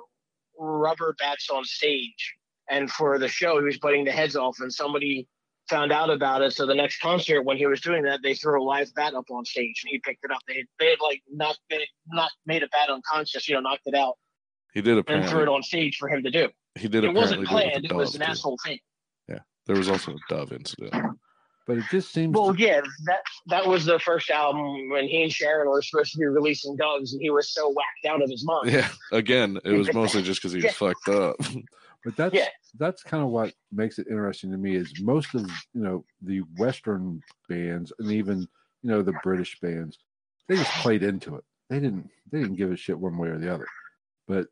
rubber bats on stage, and for the show, he was biting the heads off, and somebody found out about it. So the next concert, when he was doing that, they threw a live bat up on stage, and he picked it up. They they had like knocked they not made a bat unconscious, you know, knocked it out He did a and threw it on stage for him to do. He did It wasn't planned; it it was an dove, too. asshole thing. There was also a dove incident. but it just seems. Well, to- yeah, that that was the first album when he and Sharon were supposed to be releasing Doves, and he was so whacked out of his mind. Yeah, again, it was mostly just because he was <laughs> Yeah. fucked up. <laughs> but that's Yeah. that's kind of what makes it interesting to me is most of you know the Western bands and even you know the British bands, they just played into it. They didn't they didn't give a shit one way or the other, but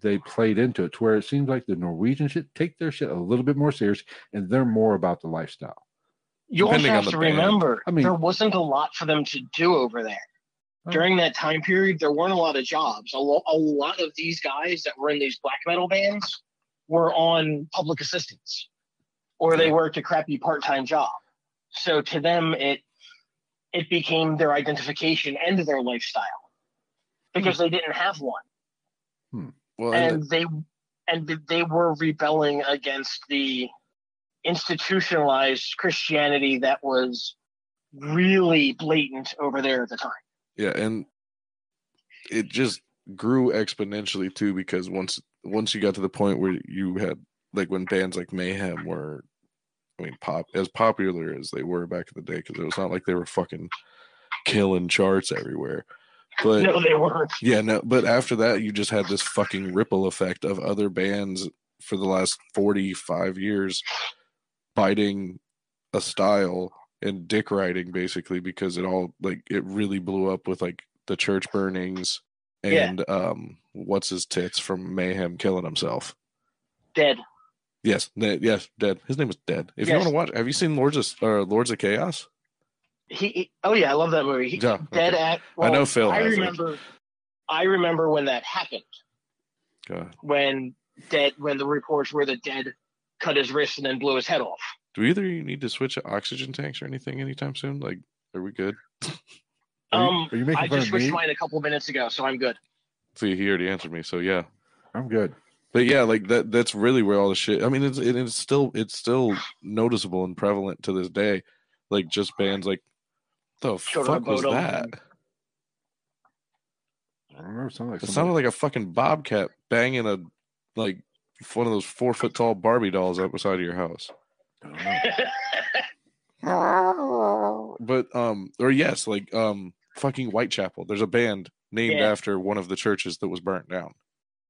they played into it to where it seems like the Norwegian should take their shit a little bit more serious and they're more about the lifestyle. You also have to band. remember I mean- there wasn't a lot for them to do over there. Oh. During that time period, there weren't a lot of jobs. A, lo- a lot of these guys that were in these black metal bands were on public assistance or they worked a crappy part-time job. So to them it it became their identification and their lifestyle because hmm. they didn't have one. Hmm. Well, and and they and they were rebelling against the institutionalized Christianity that was really blatant over there at the time. yeah, and it just grew exponentially too because once once you got to the point where you had like when bands like Mayhem were, I mean, pop as popular as they were back in the day because it was not like they were fucking killing charts everywhere, but no, they weren't. Yeah, no, but after that, you just had this fucking ripple effect of other bands for the last 45 years biting a style and dick riding basically because it all like it really blew up with like the church burnings Yeah. and um what's his tits from Mayhem killing himself. Dead. Yes, yes, dead. His name was Dead. If you want to watch, have you seen Lords of uh, Lords of Chaos? He, he- oh yeah, I love that movie. He, Yeah, Dead okay. at. I know Phil I has it. remember. I remember when that happened. God. When dead, when the reports were that Dead cut his wrist and then blew his head off. Do either of you need to switch oxygen tanks or anything anytime soon? Like, are we good? <laughs> Are you, Um, are you making I fun just of me? switched mine a couple minutes ago, so I'm good. See, he already answered me, so yeah. I'm good. But yeah, like that that's really where all the shit I mean it's it, it's still it's still noticeable and prevalent to this day. Like just bands like the Children fuck was that? I don't know. It sounded like It sounded like a fucking bobcat banging a like one of those four foot tall Barbie dolls up beside of your house. I don't know. <laughs> But um or yes, like um fucking Whitechapel. There's a band named Yeah. after one of the churches that was burnt down.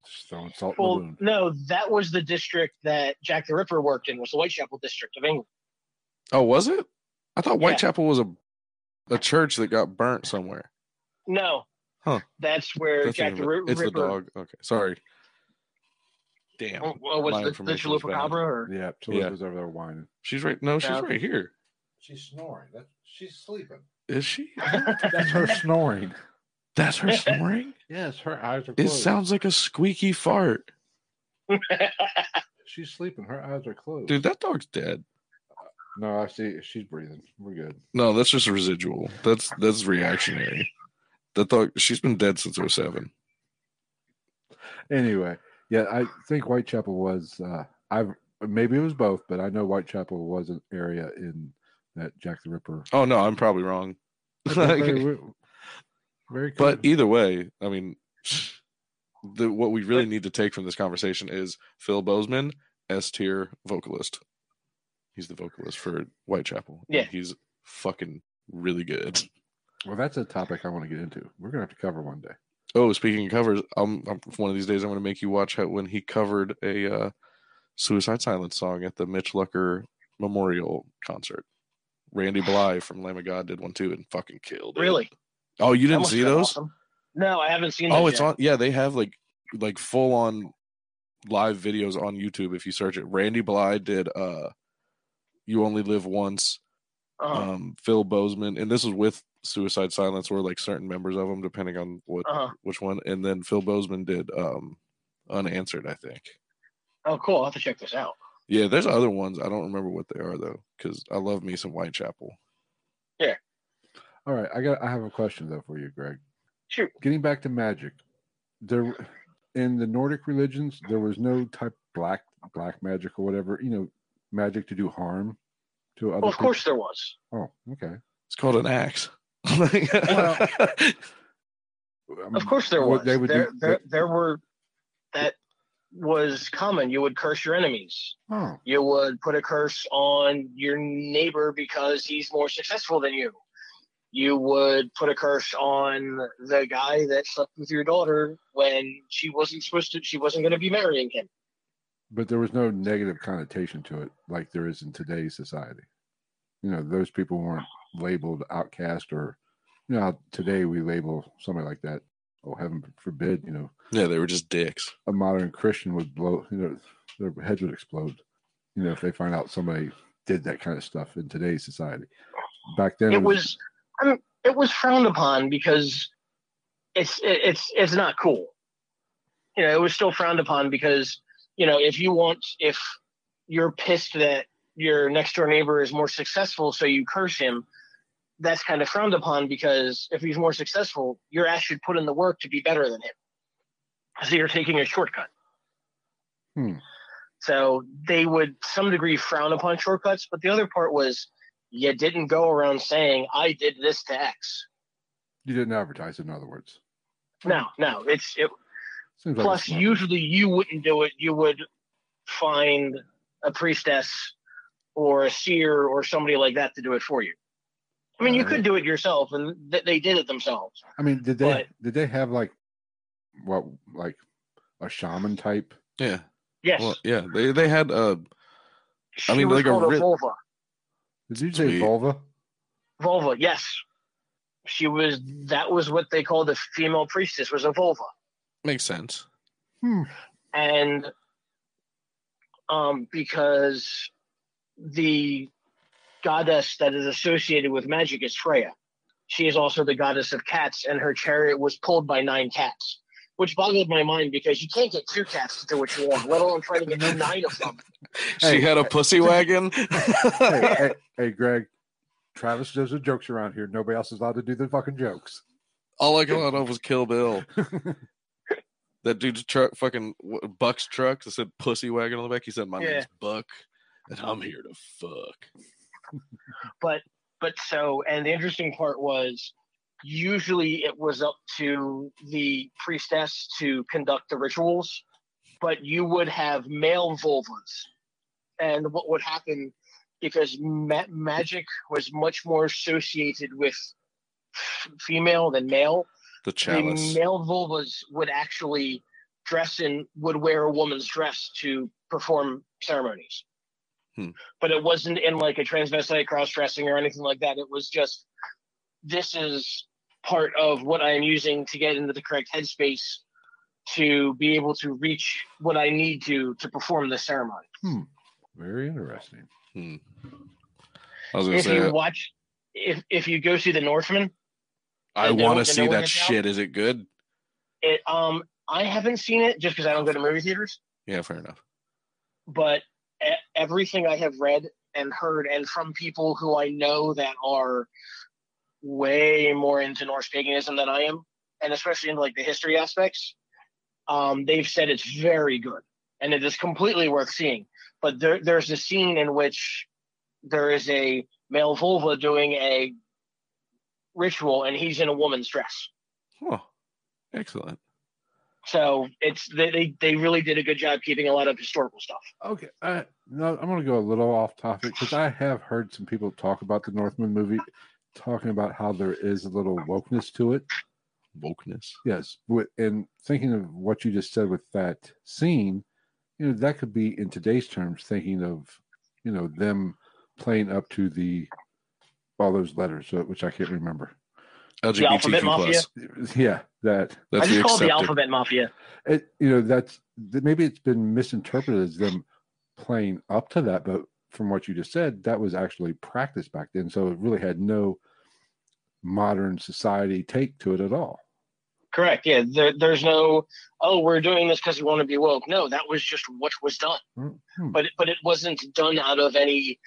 Just throwing salt in the well, wound. no, that was the district that Jack the Ripper worked in. Was the Whitechapel district of England? Oh, was it? I thought Yeah. Whitechapel was a a church that got burnt somewhere. No. Huh. That's where That's Jack even- the Ri- it's the dog. Okay, sorry. Damn. Oh, well, was My the, the information was Chalupa. Cabra or Yeah, so Yeah. was over there whining. She's right. No, she's right here. She's snoring. That's, she's sleeping. Is she? <laughs> That's her snoring. That's her snoring. <laughs> Yes, her eyes are It sounds like a squeaky fart, <laughs> She's sleeping. Her eyes are closed. dude. That dog's dead. No, I see. She's breathing. We're good. No, that's just residual. That's that's reactionary. That thought She's been dead since 07. Anyway, yeah, I think Whitechapel was. uh I've maybe it was both, but I know Whitechapel was an area in that Jack the Ripper. Oh no, I'm probably wrong. <laughs> very, very but either way, I mean, the what we really need to take from this conversation is Phil Bozeman, S tier vocalist. He's the vocalist for Whitechapel. and Yeah. he's fucking really good. well, that's a topic I want to get into. We're gonna have to cover one day. Oh, speaking of covers, um, um, one of these days I'm going to make you watch how when he covered a uh, Suicide Silence song at the Mitch Lucker Memorial concert. Randy <sighs> Blythe from Lamb of God did one too and fucking killed it. really? Oh, you didn't see those? awesome. No, I haven't seen. Oh, it's yet. on. Yeah, they have like like full on live videos on YouTube if you search it. Randy Blythe did uh, "You Only Live Once." Uh-huh. Um, Phil Bozeman, and this was with Suicide Silence or like certain members of them, depending on what Uh-huh. which one. And then Phil Bozeman did um, "Unanswered," I think. Oh, cool. I'll have to check this out. Yeah, there's other ones. I don't remember what they are though, because I love me some Whitechapel. Yeah. All right, I got. I have a question though for you, Greg. Shoot. Getting back to magic, there in the Nordic religions there was no type black black magic or whatever. You know, magic to do harm to other. Well, of people. course there was. Oh, okay. It's called an axe. <laughs> Um, Of course there what was. They would there, do, there, there were. That was common. You would curse your enemies. oh, You would put a curse on your neighbor because he's more successful than you. You would put a curse on the guy that slept with your daughter when she wasn't supposed to. She wasn't going to be marrying him. But there was no negative connotation to it like there is in today's society. You know, those people weren't labeled outcast or, you know, today we label somebody like that. Oh, heaven forbid, you know, yeah, they were just dicks. a modern Christian would blow, you know, their heads would explode, you know, if they find out somebody did that kind of stuff in today's society. Back then, it was I mean, um, it was frowned upon because it's it's it's not cool. You know, it was still frowned upon because you know if you want if you're pissed that your next door neighbor is more successful, so you curse him. That's kind of frowned upon because if he's more successful, your ass should put in the work to be better than him. So you're taking a shortcut. Hmm. So they would some degree frown upon shortcuts, but the other part was you didn't go around saying I did this to X. you didn't advertise, in other words. No, no, it's it, Seems plus smart- usually you wouldn't do it. You would find a priestess or a seer or somebody like that to do it for you. I mean, you Uh, could do it yourself, and th- they did it themselves. I mean, did they but- did they have like what like a shaman type? Yeah, Yes, well, yeah. They they had uh she mean, was like a called a, ri- vulva. Did you say Sweet. vulva? Vulva, yes. She was. That was what they called the female priestess. Was a vulva. Makes sense. Hmm. and um, because the goddess that is associated with magic is Freya. She is also the goddess of cats, and her chariot was pulled by nine cats, which boggled my mind because you can't get two cats to do what you want, let alone try to get <laughs> nine of them she Hey, had a pussy wagon. hey, hey, <laughs> hey, Greg. Travis does the jokes around here. Nobody else is allowed to do the fucking jokes. All I thought of was Kill Bill. <laughs> That dude's truck, fucking Buck's truck, that said "pussy wagon" on the back. He said, "My Yeah. name's Buck, and I'm here to fuck." <laughs> but but so and the interesting part was usually it was up to the priestess to conduct the rituals but you would have male vulvas and what would happen because ma- magic was much more associated with f- female than male The chalice. the male völvas would actually dress in would wear a woman's dress to perform ceremonies Hmm. but it wasn't in like a transvestite cross dressing or anything like that it was just this is part of what i'm using to get into the correct headspace to be able to reach what i need to to perform the ceremony Very interesting. Hmm. I was gonna if say, you watch if if you go see the northman I want to see that shit. Is it good? it um i haven't seen it just because i don't go to movie theaters Yeah, fair enough. but everything I have read and heard, and from people who I know that are way more into Norse paganism than I am, and especially in like the history aspects, um, they've said it's very good and it is completely worth seeing. But there, there's a scene in which there is a male völva doing a ritual, and he's in a woman's dress. Oh, excellent. So it's they, they they really did a good job keeping a lot of historical stuff. Okay, uh, no, I'm going to go a little off topic because I have heard some people talk about the Northman movie, talking about how there is a little wokeness to it. Wokeness. Yes, and thinking of what you just said with that scene, you know, that could be in today's terms thinking of, you know, them playing up to the all those letters, which I can't remember. Alphabet LGBTQ Mafia? plus. Yeah, that That's I just the call it the alphabet mafia. it, you know, that's maybe it's been misinterpreted as them playing up to that, but from what you just said, that was actually practiced back then, so it really had no modern society take to it at all. Correct. Yeah. There, there's no, oh, we're doing this because we want to be woke. No, that was just what was done. Hmm. But it, but it wasn't done out of any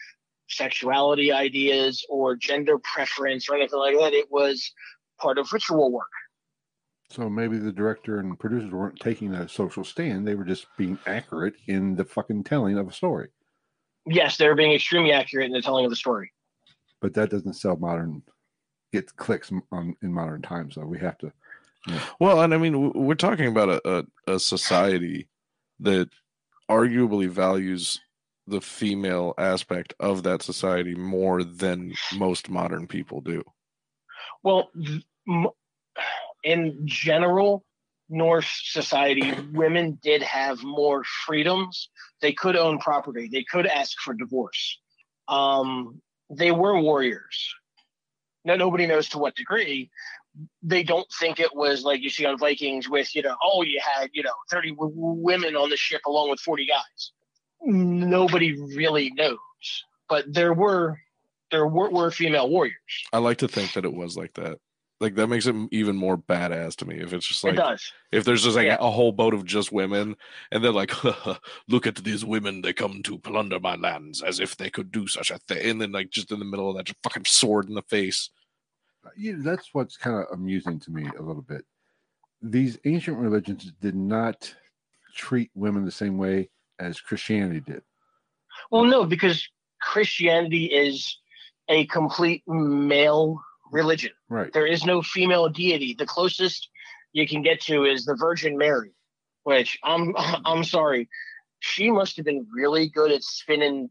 sexuality ideas or gender preference or anything like that. It was part of ritual work. So maybe the director and producers weren't taking a social stand; they were just being accurate in the fucking telling of a story. Yes, they were being extremely accurate in the telling of the story. But that doesn't sell modern, get clicks on in modern times. So we have to. Well, and I mean, we're talking about a, a, a society that arguably values the female aspect of that society more than most modern people do. Well, in general, Norse society, women did have more freedoms. They could own property. They could ask for divorce. Um, they were warriors. Now, nobody knows to what degree. They don't think it was like you see on Vikings with, you know, oh, you had, you know, 30 w- women on the ship along with 40 guys. Nobody really knows. But there were there were, were female warriors. I like to think that it was like that. Like that makes it even more badass to me. If it's just it like does. if there's just like Yeah. a whole boat of just women, and they're like, <laughs> "Look at these women! They come to plunder my lands as if they could do such a thing." And then like just in the middle of that, just fucking sword in the face. You know, that's what's kind of amusing to me a little bit. These ancient religions did not treat women the same way as Christianity did. Well, no, because Christianity is a complete male religion. Right. There is no female deity. The closest you can get to is the Virgin Mary, which I'm <laughs> I'm sorry, she must have been really good at spinning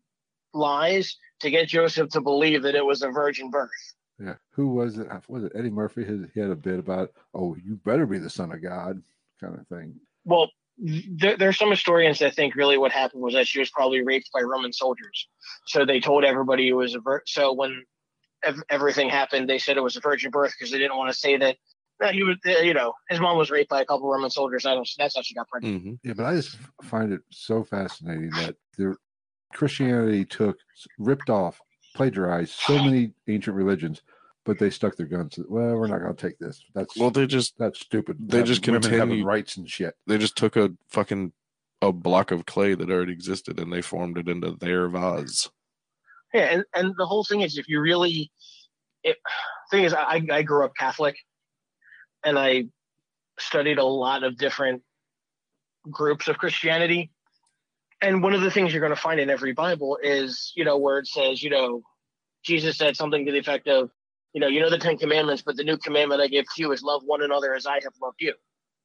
lies to get Joseph to believe that it was a virgin birth. Yeah. Who was it? Was it Eddie Murphy? His, he had a bit about, oh, you better be the son of God, kind of thing. Well, there, are some historians that think really what happened was that she was probably raped by Roman soldiers. So they told everybody it was a vir- so when ev- everything happened, they said it was a virgin birth because they didn't want to say that. that he was, uh, you know, his mom was raped by a couple Roman soldiers. I don't. That's how she got pregnant. hmm Yeah, but I just find it so fascinating that the Christianity took, ripped off, plagiarized so many ancient religions, but they stuck their guns. Well, we're not going to take this. That's Well, they just that's stupid. they Having just women having continue- rights and shit. they just took a fucking a block of clay that already existed and they formed it into their vase. Yeah, and, and the whole thing is if you really it thing is I, I grew up Catholic and I studied a lot of different groups of Christianity. And one of the things you're going to find in every Bible is, you know, where it says, you know, Jesus said something to the effect of, you know, you know the Ten Commandments, but the new commandment I give to you is love one another as I have loved you.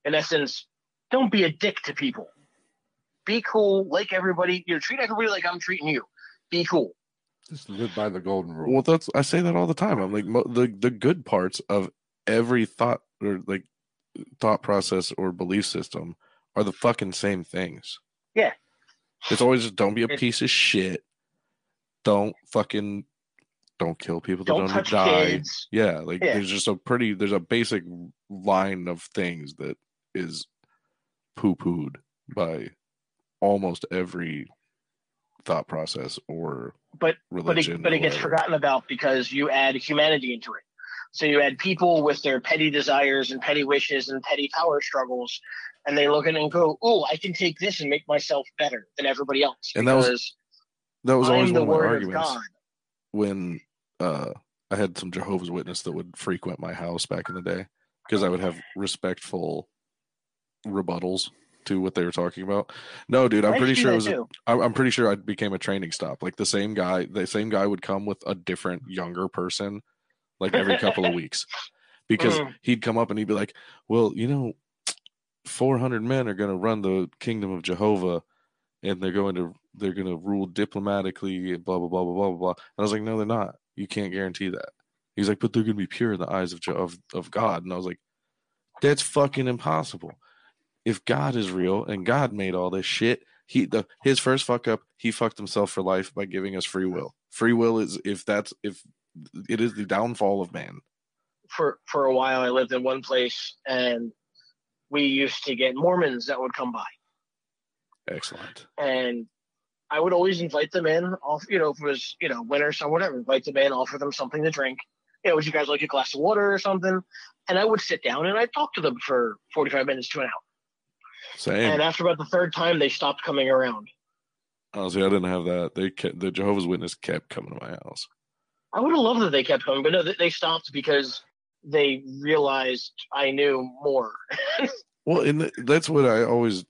In essence, don't be a dick to people. Be cool, like everybody. You know, treat everybody like I'm treating you. Be cool. Just live by the golden rule. Well, that's I say that all the time. I'm like the the good parts of every thought or like thought process or belief system are the fucking same things. Yeah. It's always just don't be a piece of shit. Don't fucking don't kill people that Don't don't, die. kids. Yeah, like Yeah. there's just a pretty there's a basic line of things that is poo pooed by almost every thought process or But religion. but it, but it gets forgotten about because you add humanity into it. So you add people with their petty desires and petty wishes and petty power struggles, and they look at it and go, "Oh, I can take this and make myself better than everybody else." And that was That was always I'm the one of my arguments God. when uh, I had some Jehovah's Witness that would frequent my house back in the day because I would have respectful rebuttals to what they were talking about. No, dude, I'm pretty sure it was. too. I'm pretty sure I became a training stop. Like the same guy, the same guy would come with a different younger person, like every couple of weeks, <laughs> because Mm. he'd come up and he'd be like, "Well, you know, 400 men are going to run the kingdom of Jehovah, and they're going to they're going to rule diplomatically, and blah blah blah blah blah blah." And I was like, "No, they're not. You can't guarantee that." He's like, "But they're going to be pure in the eyes of of of God," and I was like, "That's fucking impossible." If God is real and God made all this shit, he the his first fuck up, he fucked himself for life by giving us free will. Free will is if that's if it is the downfall of man. For for a while, I lived in one place, and we used to get Mormons that would come by. Excellent. and I would always invite them in. Off, you know, if it was you know winter, summer, whatever, invite them in, offer them something to drink. You know, would you guys like a glass of water or something? And I would sit down and I'd talk to them for forty-five minutes to an hour. Same. And after about the third time, they stopped coming around. Honestly, I didn't have that. They kept, the Jehovah's Witness kept coming to my house. I would have loved that they kept coming, but no, they stopped because they realized I knew more. <laughs> Well, and that's what I always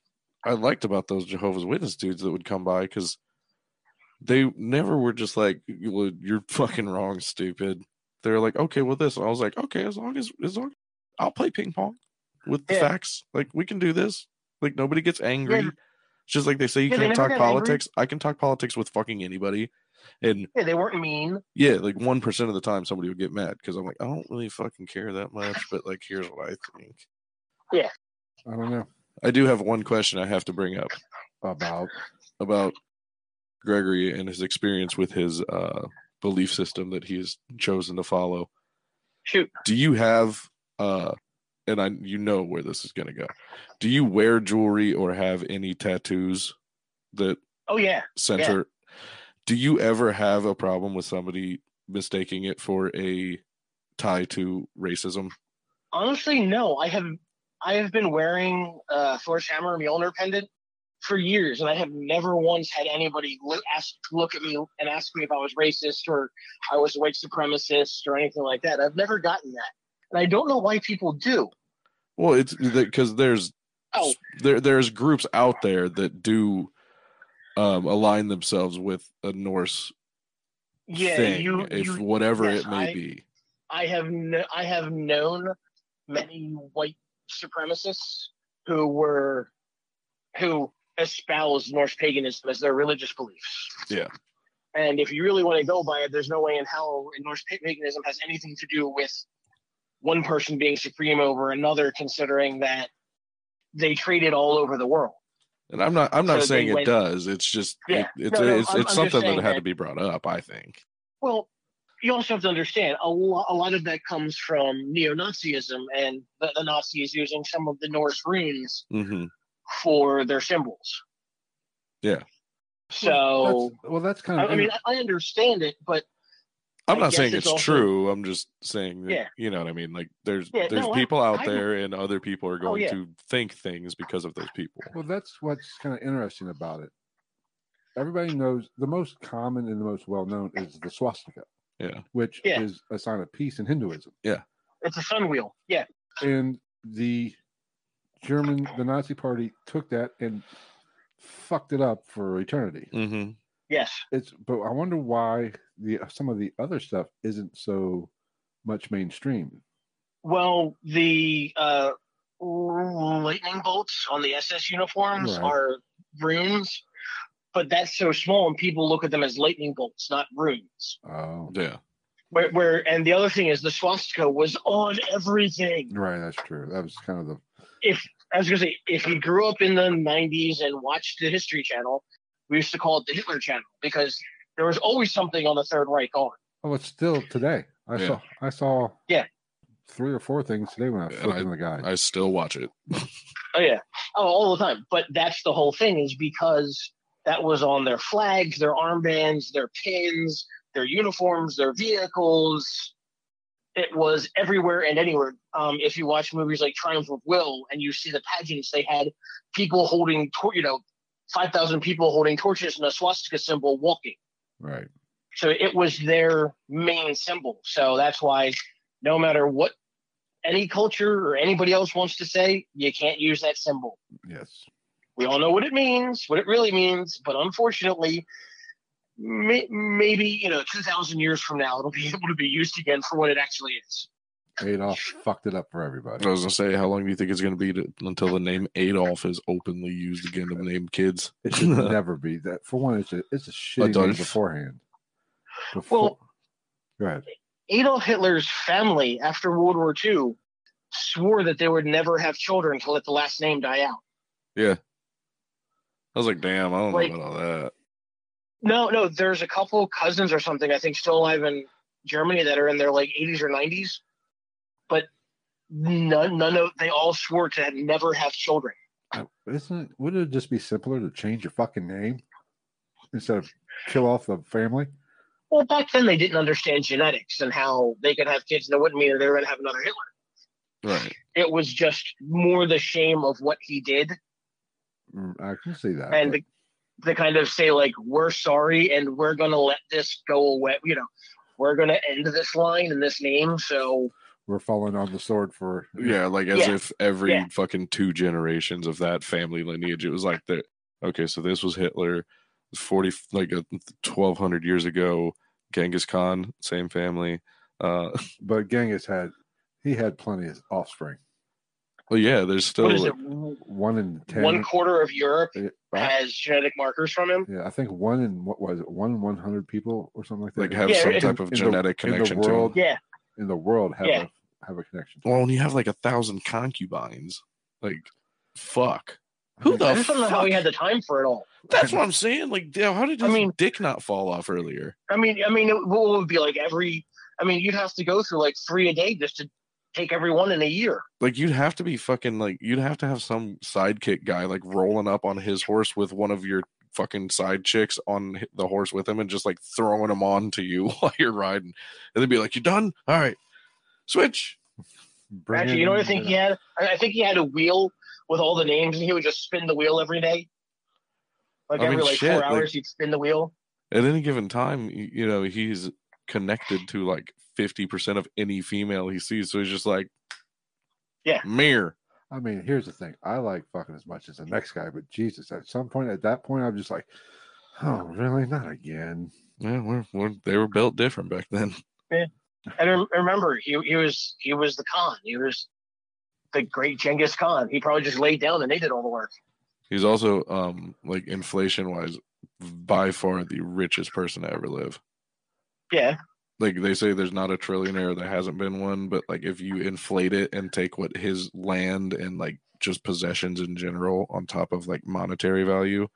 I liked about those Jehovah's Witness dudes that would come by because they never were just like, "Well, "You're fucking wrong, stupid." They're like, "Okay, well, this." And I was like, "Okay, as long as as long I'll play ping pong with the Yeah. facts. Like we can do this. Like nobody gets angry." Yeah. It's just like they say you Yeah, can't talk got angry. politics. I can talk politics with fucking anybody. And yeah, they weren't mean. yeah, like one percent of the time somebody would get mad because I'm like, I don't really fucking care that much, but like here's what I think. Yeah, I don't know I do have one question I have to bring up about about Gregory and his experience with his uh, belief system that he has chosen to follow. Shoot, Do you have uh and I you know where this is going to go. Do you wear jewelry or have any tattoos that oh yeah, center Do you ever have a problem with somebody mistaking it for a tie to racism? Honestly, no. I have I have been wearing uh Thor's Hammer Mjolnir pendant for years, and I have never once had anybody look ask look at me and ask me if I was racist or I was a white supremacist or anything like that. I've never gotten that, and I don't know why people do. Well, it's because there's Oh, there there's groups out there that do um align themselves with a Norse yeah, thing, you, if you whatever yes, it may I- be. I have I have known many white supremacists who were who espouse Norse paganism as their religious beliefs. Yeah. And if you really want to go by it, there's no way in hell Norse paganism has anything to do with one person being supreme over another, considering that they traded all over the world. And I'm not I'm not So saying it went- does. It's just Yeah. it, it's No, no, it's I'm- it's I'm something that had to be brought up. I think. Well, you also have to understand a, lo- a lot of that comes from neo-Nazism and the, the Nazis using some of the Norse runes hmm for their symbols. Yeah. So that's, well, that's kind of I mean, I understand it, but I'm I not saying it's it's, also- true. I'm just saying that, Yeah. you know what I mean? Like there's Yeah, there's no, I- people out I- there and other people are Oh, going yeah. to think things because of those people. Well, that's what's kind of interesting about it. Everybody knows the most common and the most well known is the swastika, Yeah. which Yeah. is a sign of peace in Hinduism. Yeah. It's a sun wheel. Yeah. And the German, the Nazi party took that and fucked it up for eternity. Mm-hmm. Yes. It's, but I wonder why the some of the other stuff isn't so much mainstream. Well, the uh, lightning bolts on the SS uniforms Right. are runes, but that's so small, and people look at them as lightning bolts, not runes. Oh, Yeah. Where, where, and the other thing is the swastika was on everything. right. That's true. That was kind of the If I was gonna say, if you grew up in the '90s and watched the History Channel, we used to call it the Hitler Channel because there was always something on the Third Reich on. oh, it's still today. I Yeah. saw I saw Yeah. three or four things today when I was And flipping the guy. I still watch it. <laughs> Oh yeah, oh all the time. But that's the whole thing is because that was on their flags, their armbands, their pins, their uniforms, their vehicles. It was everywhere and anywhere. Um, if you watch movies like Triumph of Will and you see the pageants, they had people holding, tor- you know, five thousand people holding torches and a swastika symbol walking. right. So it was their main symbol. So that's why no matter what any culture or anybody else wants to say, you can't use that symbol. Yes. We all know what it means, what it really means, but unfortunately, may, maybe you know, two thousand years from now, it'll be <laughs> able to be used again for what it actually is. Adolf fucked it up for everybody. I was gonna say, how long do you think it's gonna be to, until the name Adolf is openly used again to name kids? It should <laughs> never be that. For one, it's a it's a shitty name beforehand. Before, Well- go ahead. Adolf Hitler's family after World War II swore that they would never have children to let the last name die out. Yeah. I was like, damn, I don't Like- know about all that. No, no, there's a couple cousins or something I think still alive in Germany that are in their like 80s or 90s, but none, none of they all swore to never have children. Isn't it? Would it just be simpler to change your fucking name instead of kill off the family? Well, back then they didn't understand genetics and how they could have kids and it wouldn't mean that they were going to have another Hitler. Right. It was just more the shame of what he did I can see that. and but- to, to kind of say like we're sorry and we're going to let this go away. You know, we're going to end this line and this name. So we're falling on the sword for Yeah, like as Yeah. if every Yeah. fucking two generations of that family lineage, it was like that. Okay, so this was Hitler, forty like a twelve hundred years ago. Genghis Khan, same family. Uh, <laughs> But Genghis had he had plenty of offspring. Well, yeah, there's still what is like- it? One in ten. One quarter of Europe eh, I- has genetic markers from him. yeah, I think one in what was it? One in one hundred people or something like that. like have Yeah, some in- type of in the- genetic in the connection to world. him. Yeah, in the world have Yeah. a have a connection. Well, when you have like a thousand concubines, like fuck. Who I the I just don't know how he had the time for it all. That's what I'm saying. Like, damn, how did I mean- dick not fall off earlier? I mean, I mean, it, what would be like every? I mean, you'd have to go through like three a day just to take every one in a year. Like, you'd have to be fucking like, you'd have to have some sidekick guy like rolling up on his horse with one of your fucking side chicks on the horse with him and just like throwing them on to you <laughs> while you're riding, and then be like, "You done? All right, switch." Bring Actually, you know what I think he had? I I think he had a wheel with all the names, and he would just spin the wheel every day. Like I mean, every like shit, four like- hours, he'd spin the wheel. At any given time, you know, he's connected to like fifty percent of any female he sees, so he's just like, Yeah. mirror." I mean, here's the thing. I like fucking as much as the next guy, but Jesus, at some point, at that point, I'm just like, oh, really? Not again. Yeah, we're, we're, they were built different back then. And remember, he he was he was the Khan. He was the great Genghis Khan. He probably just laid down and they did all the work. He's also, um, like inflation wise, by far the richest person to ever live. Yeah, Like they say, there's not a trillionaire that hasn't been one, but like if you inflate it and take what his land and like just possessions in general on top of like monetary value,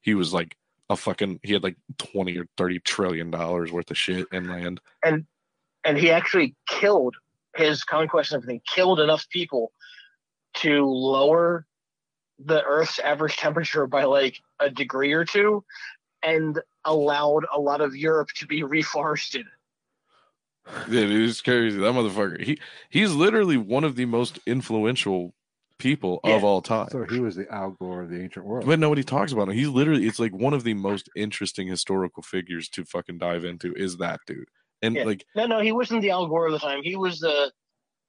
he was like a fucking he had like twenty or thirty trillion dollars worth of shit in land. and and he actually killed his conquest and everything. Killed enough people to lower the Earth's average temperature by like a degree or two, and allowed a lot of Europe to be reforested. Yeah, it is crazy. That motherfucker. He he's literally one of the most influential people of all time. So he was the Al Gore of the ancient world. But nobody talks about him. He's literally it's like one of the most interesting historical figures to fucking dive into is that dude. And Yeah. like No, no, he wasn't the Al Gore of the time. He was the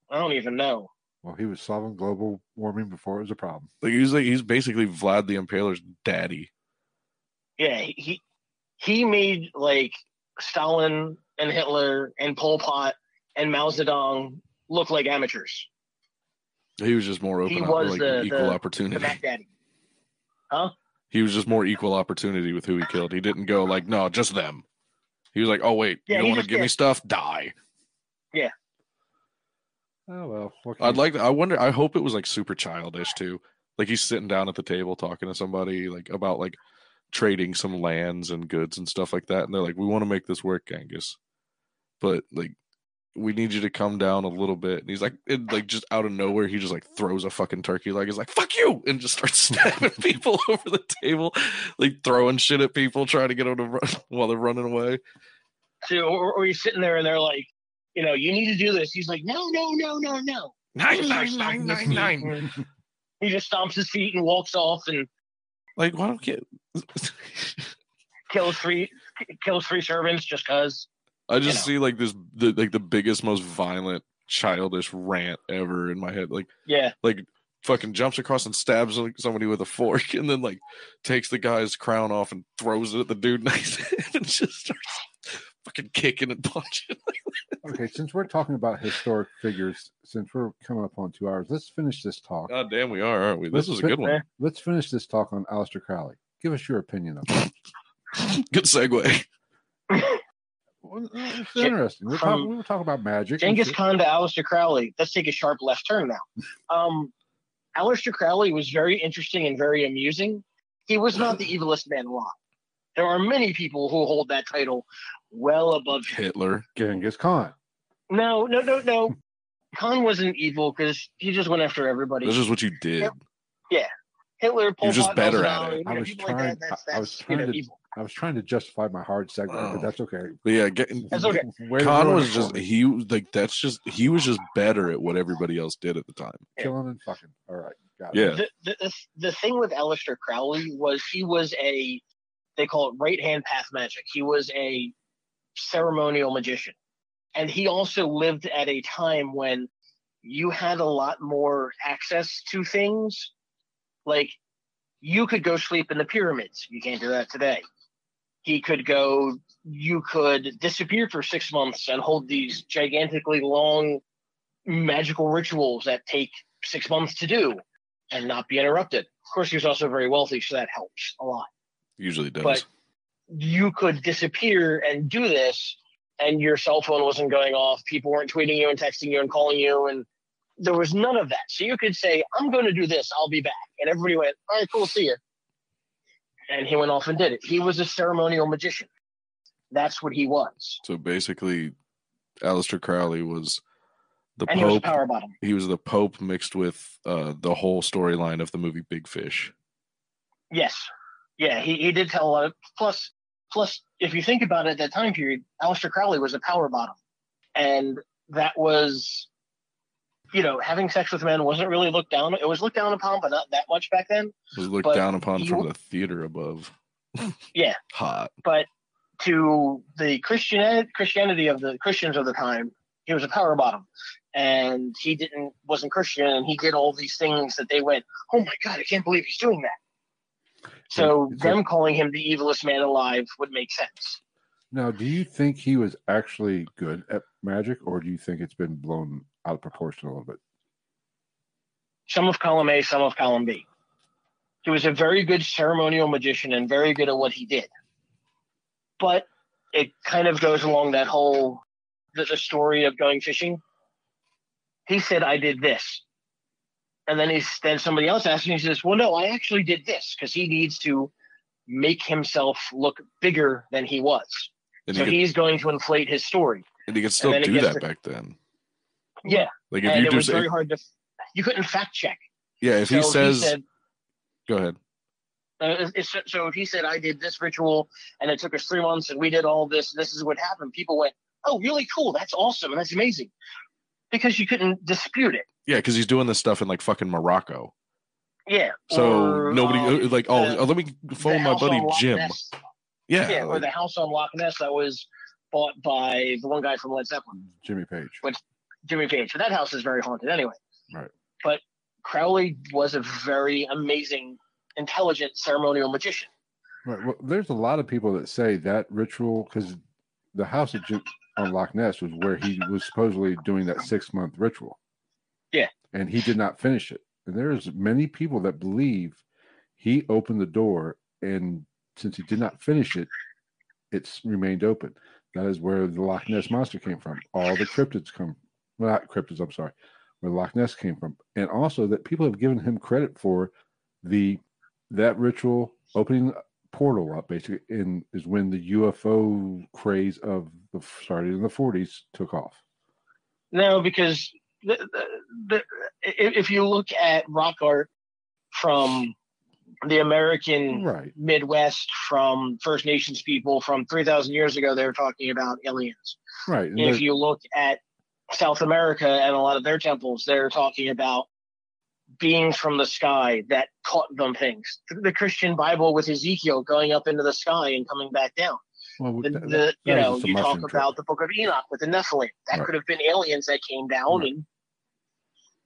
I don't even know. Well, he was solving global warming before it was a problem. like he's like he's basically Vlad the Impaler's daddy. Yeah, he he- he made like Stalin and Hitler and Pol Pot and Mao Zedong look like amateurs. He was just more open He was like the- equal the- The opportunity. Mac Daddy. He was just more equal opportunity with who he killed. He didn't go like, no, just them. He was like, oh wait, Yeah, you he want to just give me stuff? Die. Yeah. Oh well. what I'd you- like. I wonder. I hope it was like super childish too. Like he's sitting down at the table talking to somebody like about like trading some lands and goods and stuff like that, and they're like, "We want to make this work, Genghis, but like we need you to come down a little bit." And he's like, it, like just out of nowhere, he just like throws a fucking turkey leg. He's like, "Fuck you!" and just starts <laughs> stabbing <laughs> people <laughs> over the table, like throwing shit at people, trying to get them to run while they're running away. So, or, or he's sitting there and they're like, you know, you need to do this. He's like, no, no, no, no, no. Nine nine nine nine nine. He just stomps his feet and walks off and Like, why don't get? Kills three kills three servants just cause. I just know. see like this, the, like the biggest, most violent, childish rant ever in my head. Like, Yeah, like fucking jumps across and stabs somebody with a fork, and then like takes the guy's crown off and throws it at the dude next to him, and just starts fucking kicking and punching. Okay, since we're talking about historic figures, since we're coming up on two hours, let's finish this talk. God damn, we are, aren't we? This Let's was a fit- good one. Let's finish this talk on Aleister Crowley. Give us your opinion of it. <laughs> Good segue. Well, it's interesting. We're talking, we were talking about magic. Genghis. Khan to Aleister Crowley. Let's take a sharp left turn now. <laughs> Um, Aleister Crowley was very interesting and very amusing. He was not the evilest man alive. There are many people who hold that title well above. Hitler. Genghis Khan. No, no, no, no. Khan wasn't evil because he just went after everybody. This is what you did. Hitler, Pol You're just Pot, better at it. you I was people like trying- that, that's, I- I was that's, you know, to- evil. I was trying to justify my hard segment, Oh. but that's okay. But yeah, getting That's okay. Way to Khan was just for me. he was like that's just he was just better at what everybody else did at the time. killing and fucking. All right, got it. Yeah. the, the, the, the thing with Aleister Crowley was he was a they call it right hand path magic. He was a ceremonial magician. And he also lived at a time when you had a lot more access to things. Like you could go sleep in the pyramids. You can't do that today. He could go you could disappear for six months and hold these gigantically long magical rituals that take six months to do and not be interrupted. Of course, he was also very wealthy, so that helps a lot. Usually does. But you could disappear and do this, and your cell phone wasn't going off. People weren't tweeting you and texting you and calling you, and there was none of that. So you could say, "I'm going to do this. I'll be back," and everybody went, "All right, cool, see you." And he went off and did it. He was a ceremonial magician. That's what he was, So basically, Aleister Crowley was the and he was Pope. power bottom. He was the Pope mixed with uh, the whole storyline of the movie Big Fish. Yes. Yeah, he, he did tell a lot of plus plus if you think about it at that time period, Aleister Crowley was a power bottom. And that was you know, having sex with men wasn't really looked down it was looked down upon, but not that much back then. It Was looked But down upon you- from the theater above. <laughs> Yeah. Hot. But to the Christian Christianity of the Christians of the time, he was a power bottom. And he didn't wasn't Christian and he did all these things that they went, Oh my god, I can't believe he's doing that. So So- them calling him the evilest man alive would make sense. Now, do you think he was actually good at magic, or do you think it's been blown out of proportion a little bit? some of column A, some of column B. He was a very good ceremonial magician and very good at what he did. But it kind of goes along that whole the, the story of going fishing. He said, "I did this," and then he's then somebody else asked him. He says, "Well, no, I actually did this because he needs to make himself look bigger than he was. And, so he, could, he's going to inflate his story." and he could still it do that back then. Yeah, Like if and you it do, was very hard to. You couldn't fact check. yeah, if So he says, said, go ahead. Uh, so if he said I did this ritual and it took us three months and we did all this, this is what happened. People went, oh, really cool. That's awesome. That's amazing. Because you couldn't dispute it. Yeah, because he's doing this stuff in like fucking Morocco. Yeah. So Or, nobody um, uh, like, oh, the- let me phone my buddy Jim. Yeah, Yeah, or the house on Loch Ness that was bought by the one guy from Led Zeppelin, Jimmy Page. Jimmy Page. But that house is very haunted anyway. Right. But Crowley was a very amazing, intelligent ceremonial magician. Right. Well, there's a lot of people that say that ritual because the house at on Loch Ness was where he was supposedly doing that six month ritual. Yeah. And he did not finish it. And there's many people that believe he opened the door, and since he did not finish it, it's remained open. That is where the Loch Ness monster came from. All the cryptids come, well, not cryptids. I'm sorry, where Loch Ness came from, and also that people have given him credit for the that ritual opening portal up basically in is when the UFO craze of the started in the 40s took off. No, because the, the, the, if you look at rock art from the American Right. Midwest, from First Nations people from 3,000 years ago, they were talking about aliens. Right. And And if you look at South America and a lot of their temples, they're talking about beings from the sky that caught them things. The Christian Bible with Ezekiel going up into the sky and coming back down. well, The, that- the you know you talk trip. about the Book of Enoch with the Nephilim. That Right. could have been aliens that came down Right. and.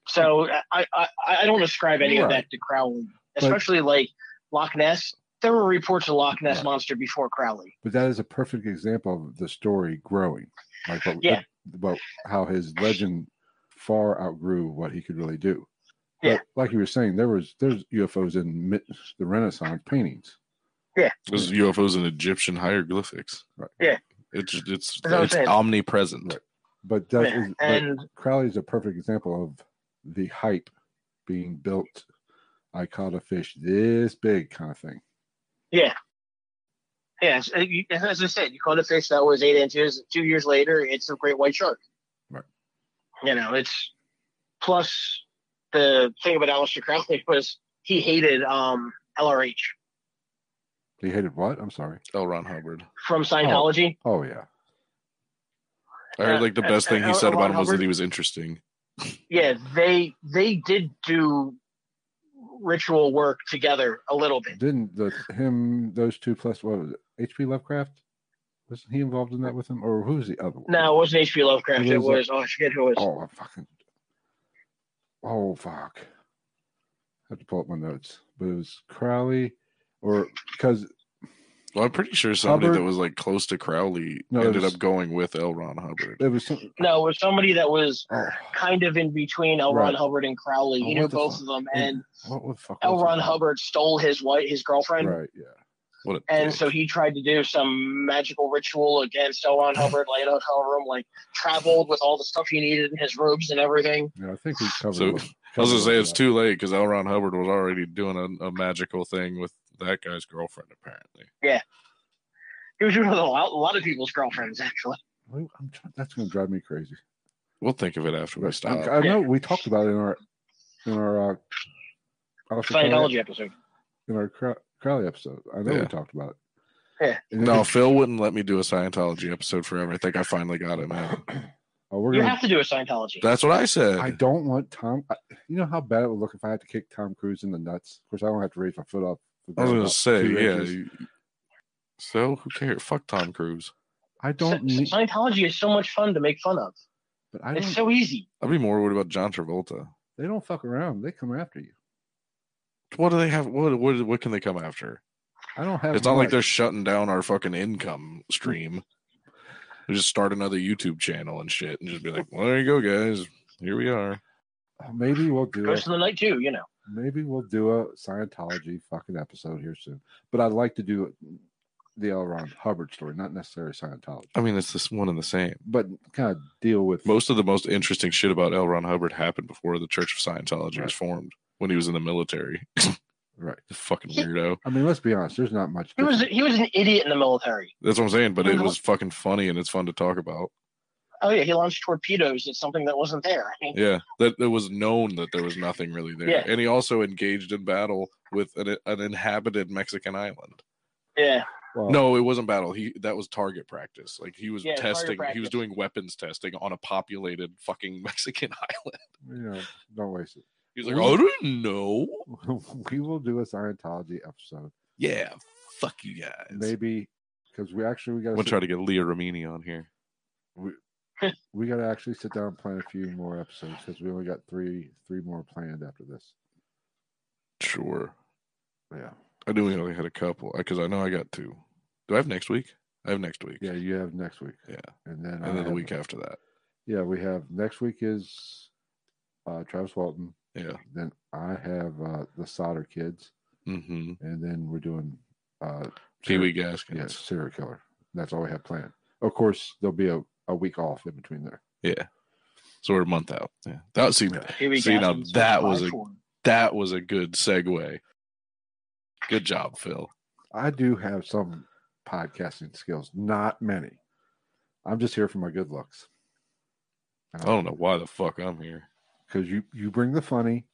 So I, I I don't ascribe any of that to Crowley, But- especially like Loch Ness. There were reports of Loch Ness Right. monster before Crowley. but that is a perfect example of the story growing. Like what, Yeah. about how his legend far outgrew what he could really do. Yeah. But like you were saying, there was there's UFOs in the Renaissance paintings. Those UFOs and Egyptian hieroglyphics. Right. Yeah. It's it's That's what I'm it's omnipresent. Right. But that Yeah, is, but Crowley is a perfect example of the hype being built. I caught a fish this big kind of thing. yeah, yeah. As, as I said, you caught a fish that was eight inches. Two years later, it's a great white shark. Right. You know, it's plus the thing about Aleister Crowley <laughs> was he hated um, LRH He hated what? I'm sorry. L. Ron Hubbard. from Scientology. Oh yeah. I heard Uh, like the uh, best thing he uh, said L. about Ron him was that he was interesting. Yeah, they they did do ritual work together a little bit. Didn't the him those two plus what was it? H.P. Lovecraft? Wasn't he involved in that with him, or who's the other one? No, it wasn't H.P. Lovecraft. It was was oh, I forget who it was. Oh, fucking. Oh fuck! I have to pull up my notes, but it was Crowley, or because Well, I'm pretty sure somebody that was like close to Crowley No, ended was- up going with L. Ron Hubbard. it was some. No, it was somebody that was Oh, kind of in between L. Ron Right. Hubbard and Crowley. Oh, He knew both fuck? of them, and what the fuck? L. Ron? Hubbard stole his wife, his girlfriend, Right. Yeah. What a and dick. so he tried to do some magical ritual against L. Ron <laughs> Hubbard, like in a hotel room, like traveled with all the stuff he needed in his robes and everything. Yeah. I think we covered. So, a little- I was gonna say it's of too late because L. Ron Hubbard was already doing a, a magical thing with that guy's girlfriend. Apparently, Yeah, He was doing it with a lot, a lot of people's girlfriends, actually. I'm trying, that's going to drive me crazy. we'll think of it after we stop. I, I know we talked about it in our in our uh, Aleister Crowley- Scientology episode. in our Crow- Crowley episode. I know Yeah. we talked about it. Yeah. No, Phil wouldn't let me do a Scientology episode forever. I think I finally got it, man. <clears throat> oh, we're You gonna. have to do a Scientology. That's what I said. I don't want Tom. I, you know how bad it would look if I had to kick Tom Cruise in the nuts. Of course, I don't have to raise my foot up. I was gonna say, yeah. you- So who cares? Fuck Tom Cruise. I don't Sci- need, Scientology is so much fun to make fun of. but I It's so easy. I'd be more worried about John Travolta. they don't fuck around. They come after you. What do they have? What what what can they come after? I don't have. It's not like they're shutting down our fucking income stream. They just start another YouTube channel and shit, and just be like, "Well, there you go, guys. Here we are." Maybe we'll do. A, Ghost of the Night too, you know. maybe we'll do a Scientology fucking episode here soon. But I'd like to do the L. Ron Hubbard story, not necessarily Scientology, I mean, it's this one and the same. but kind of deal with Most of the most interesting shit about L. Ron Hubbard happened before the Church of Scientology Right. was formed. When he was in the military, <laughs> right. the fucking weirdo. I mean, let's be honest. There's not much. He was he was an idiot in the military. That's what I'm saying. But it was fucking funny and it's fun to talk about. Oh yeah, he launched torpedoes at something that wasn't there. <laughs> Yeah, that it was known that there was nothing really there, Yeah. and he also engaged in battle with an, an inhabited Mexican island. yeah. Well, No, it wasn't battle. He that was target practice. Like he was Yeah, testing. He was doing weapons testing on a populated fucking <laughs> Mexican island. you know, don't waste it. He was like, I didn't know. <laughs> we will do a Scientology episode, Yeah, fuck you guys. maybe because we actually we got gonna try to get Leah Remini on here. we <laughs> we got to actually sit down and plan a few more episodes because we only got three three more planned after this. Sure. Yeah, I knew we only had a couple because I know I got two. Do I have next week? I have next week. yeah. You have next week. Yeah. and then And I then the week after that. Yeah, we have next week is uh Travis Walton. Yeah. Then I have uh the Sodder Kids, Mm-hmm. and then we're doing uh Pee Wee serial- Gaskins. yeah, serial killer. That's all we have planned. Of course, there'll be a, a week off in between there. Yeah. So we're a month out. Yeah. That was see, Here See, now that was a- that was a good segue. Good job, Phil. I do have some podcasting skills, not many. I'm just here for my good looks. I don't know why the fuck I'm here. Because you you bring the funny.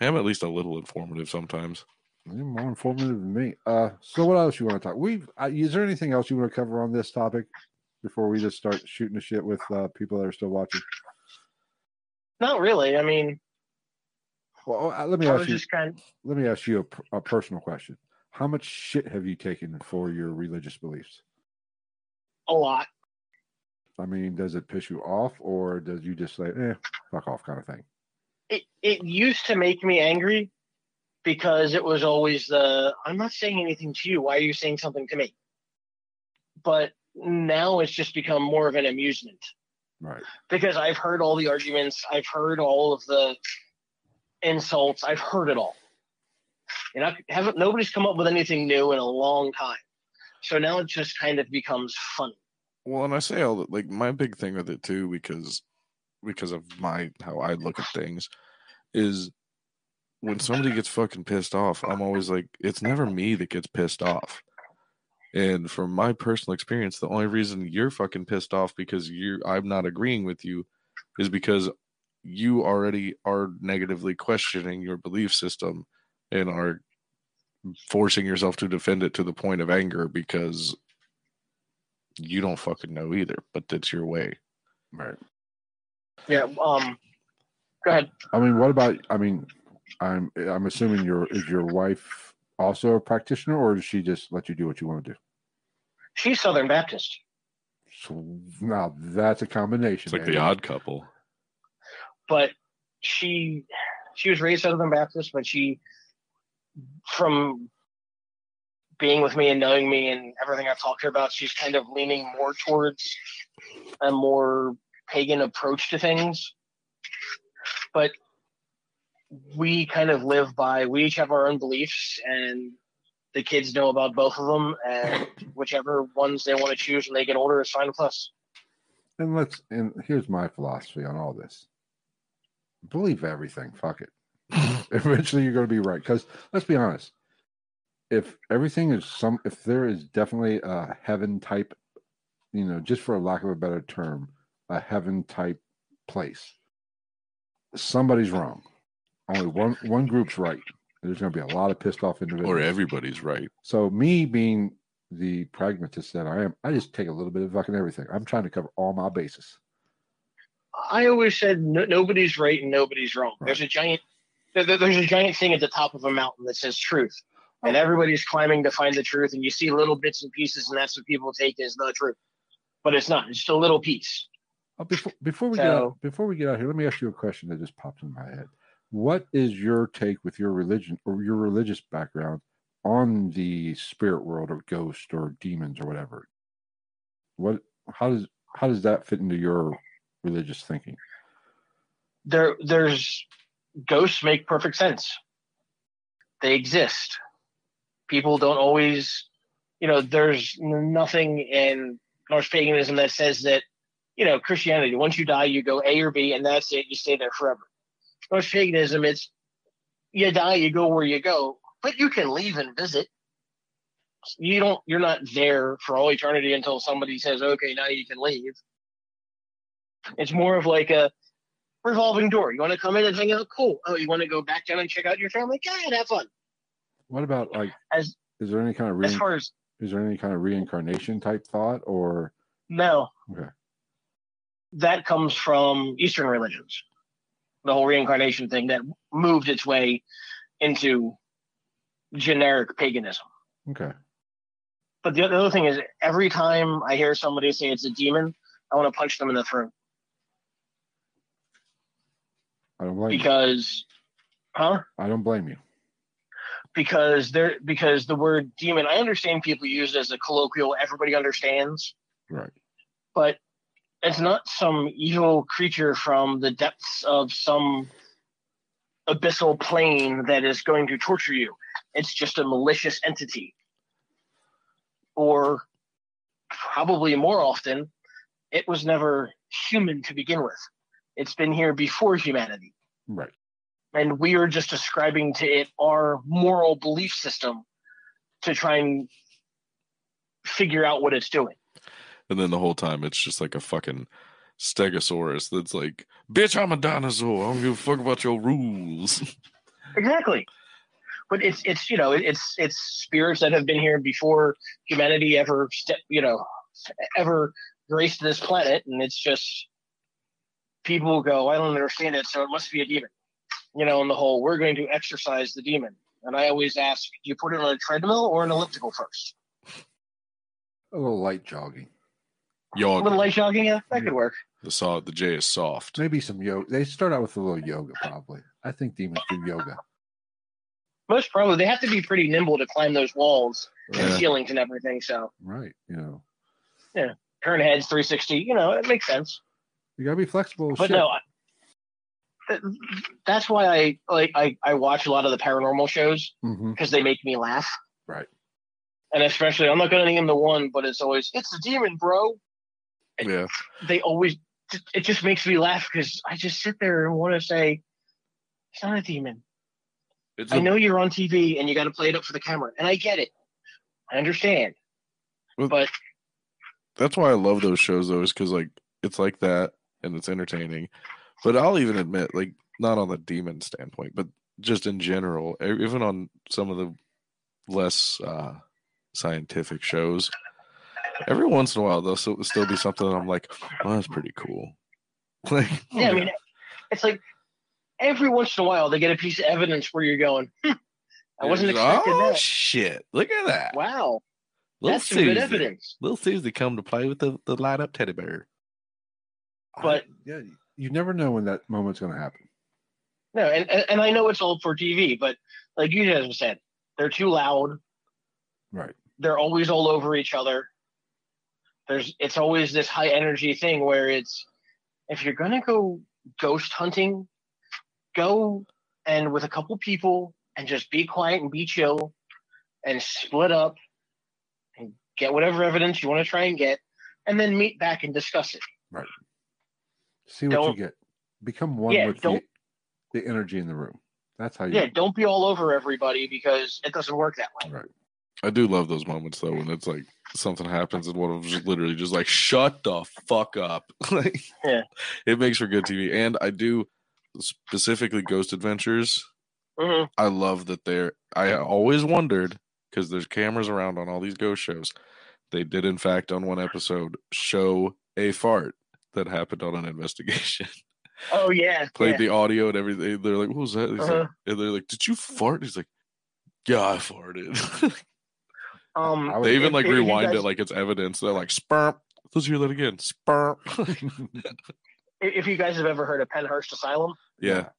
I'm at least a little informative sometimes. You're more informative than me. Uh, so what else you want to talk? We uh, is there anything else you want to cover on this topic before we just start shooting the shit with uh, people that are still watching? Not really. I mean, Well, uh, let me I ask you. kind of, Let me ask you a, a personal question. How much shit have you taken for your religious beliefs? a lot. I mean, does it piss you off, or does you just say, "eh, fuck off," kind of thing? It it used to make me angry because it was always the I'm not saying anything to you. Why are you saying something to me? But now it's just become more of an amusement Right. because I've heard all the arguments. I've heard all of the insults. I've heard it all. And I haven't nobody's come up with anything new in a long time. So now it just kind of becomes funny. Well, and I say all that like my big thing with it too, because because of my how I look at things, is when somebody gets fucking pissed off, I'm always like, it's never me that gets pissed off. And from my personal experience, the only reason you're fucking pissed off because you I'm not agreeing with you is because you already are negatively questioning your belief system and are forcing yourself to defend it to the point of anger because you don't fucking know either, but that's your way. Right. Yeah. Um. Go ahead. I mean, what about? I mean, I'm I'm assuming your is your wife also a practitioner, or does she just let you do what you want to do? She's Southern Baptist, So now that's a combination. It's like baby. the odd couple. but she she was raised Southern Baptist, but she from being with me and knowing me and everything I've talked to her about, she's kind of leaning more towards a more pagan approach to things. But we kind of live by we each have our own beliefs and the kids know about both of them and <laughs> whichever ones they want to choose when they get older is fine with us. And let's and here's my philosophy on all this. Believe everything. Fuck it. <laughs> Eventually you're going to be right. Because let's be honest. If everything is some, if there is definitely a heaven type, you know, just for a lack of a better term, a heaven type place, somebody's wrong. Only one one group's right. There's going to be a lot of pissed off individuals. Or everybody's right. So me being the pragmatist that I am, I just take a little bit of fucking everything. I'm trying to cover all my bases. I always said no, nobody's right and nobody's wrong. There's a giant there- there- there's a giant thing at the top of a mountain that says truth, and everybody's climbing to find the truth. And you see little bits and pieces, and that's what people take as the truth. But it's not. It's just a little piece. Uh, before before we get out, before we get out here, let me ask you a question that just popped in my head. What is your take with your religion or your religious background on the spirit world or ghost or demons or whatever? What how does how does that fit into your religious thinking? There, there's ghosts make perfect sense. They exist. People don't always, you know, there's nothing in Norse paganism that says that, you know, Christianity, once you die, you go A or B, and that's it. You stay there forever. Norse paganism, it's you die, you go where you go, but you can leave and visit. You don't, you're not there for all eternity until somebody says, okay, now you can leave. It's more of like a, revolving door. You want to come in and hang out? Cool. Oh, you want to go back down and check out your family? Ahead, have fun. What about like As is there any kind of as far as Is there any kind of reincarnation type thought or No. Okay. That comes from Eastern religions. The whole reincarnation thing that moved its way into generic paganism. okay? But the other thing is, every time I hear somebody say it's a demon, I want to punch them in the throat I don't blame you. because, huh? I don't blame you. Because there, because the word demon, I understand people use it as a colloquial, everybody understands, Right. but it's not some evil creature from the depths of some abyssal plane that is going to torture you. It's just a malicious entity. Or probably more often, it was never human to begin with. It's been here before humanity. Right. And we are just ascribing to it our moral belief system to try and figure out what it's doing. And then the whole time it's just like a fucking stegosaurus that's like, bitch, I'm a dinosaur. I don't give a fuck about your rules. <laughs> Exactly. But it's it's you know it's it's spirits that have been here before humanity ever step you know ever graced this planet, and it's just people go I don't understand it, so it must be a demon. You know, in the whole we're going to exorcise the demon, and I always ask, do you put it on a treadmill or an elliptical first? A little light jogging. A little Yoga. light jogging, yeah, that could work. The saw the J is soft. Maybe some yoga. They start out with a little yoga, probably. I think demons do yoga. Most probably they have to be pretty nimble to climb those walls and ceilings and everything. So Right. You know, turn heads 360, you know, it makes sense. you gotta be flexible. but shit. no I- th- that's why i like I, I watch a lot of the paranormal shows mm-hmm. because they make me laugh Right. and especially i'm not going to name the one but it's always it's a demon bro Yeah. they always it just makes me laugh because i just sit there and want to say it's not a demon It's i a- know you're on tv and you got to play it up for the camera and i get it i understand Well, but that's why I love those shows though, is because like it's like that and it's entertaining. But I'll even admit, like, not on the demon standpoint, but just in general, even on some of the less uh scientific shows, every once in a while there'll still still be something that I'm like, well, that's pretty cool. <laughs> Like, yeah i mean it's like every once in a while they get a piece of evidence where you're going hmm, i wasn't expecting oh, that shit! Look at that. wow Little that's some good evidence Little Susie come to play with the, the light up teddy bear. but- I- yeah, you never know when that moment's gonna happen. No, and, and and I know it's all for TV, but like you just said, they're too loud. Right. They're always all over each other. There's it's always this high energy thing where it's if you're gonna go ghost hunting, go and with a couple people and just be quiet and be chill and split up and get whatever evidence you want to try and get and then meet back and discuss it. See what you Don't- get. Become one Yeah, with the, don't- the energy in the room. That's how you. Yeah, don't be all over everybody because it doesn't work that way. Right. I do love those moments though when it's like something happens and one of them just literally just like shut the fuck up. <laughs> like Yeah. it makes for good TV. And I do specifically Ghost Adventures. hmm I love that they're I always wondered because there's cameras around on all these ghost shows. They did in fact on one episode show a fart that happened on an investigation. <laughs> Oh yeah. Played yeah. the audio and everything. They're like, "What was that?" He's Uh-huh. and they're like, "Did you fart?" He's like, "Yeah, I farted." <laughs> Um, they even if- like if rewind guys- it like it's evidence. They're like, "Sperm." Let's hear that again. Sperm. <laughs> if you guys have ever heard of Pennhurst Asylum, yeah,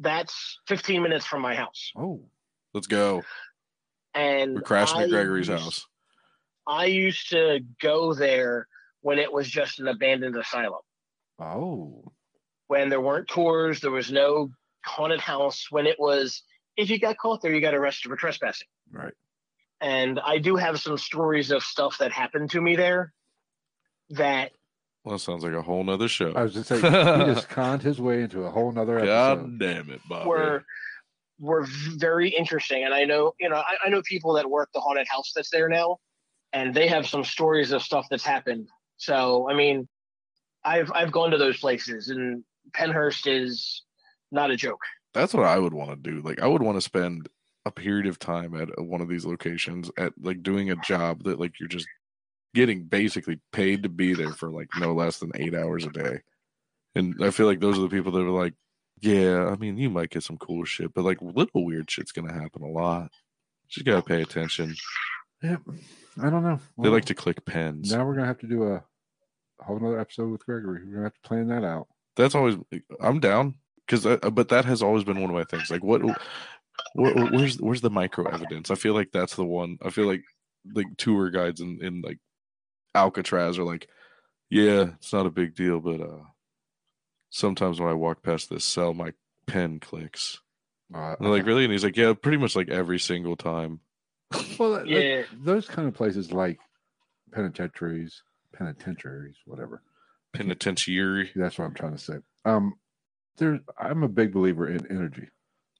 that's 15 minutes from my house. Oh. let's go. And We're crashing I at Gregory's used- house. I used to go there when it was just an abandoned asylum. Oh. When there weren't tours, there was no haunted house. When it was, if you got caught there, you got arrested for trespassing. Right. And I do have some stories of stuff that happened to me there that Well, that sounds like a whole nother show. I was just saying he <laughs> just conned his way into a whole nother episode. God damn it, Bob. were were very interesting. And I know, you know, I, I know people that work the haunted house that's there now, and they have some stories of stuff that's happened. So, I mean, I've I've gone to those places, and Pennhurst is not a joke. That's what I would want to do. Like, I would want to spend a period of time at one of these locations at like doing a job that like you're just getting basically paid to be there for like no less than eight hours a day. And I feel like those are the people that are like, yeah, I mean, you might get some cool shit, but like little weird shit's gonna happen a lot. Just gotta pay attention. Yeah, I don't know. They like to click pens. Now we're gonna have to do a whole another episode with Gregory. We're gonna have to plan that out. That's always I'm down because, but that has always been one of my things. Like, what, where's where's the micro evidence? I feel like that's the one. I feel like like tour guides in in like Alcatraz are like, yeah, it's not a big deal, but uh, sometimes when I walk past this cell, my pen clicks. Uh, like, really? And he's like, yeah, pretty much like every single time. <laughs> well, like, Yeah. those kind of places like penitentiaries, penitentiaries, whatever. Penitentiary. That's what I'm trying to say. Um, there, I'm a big believer in energy.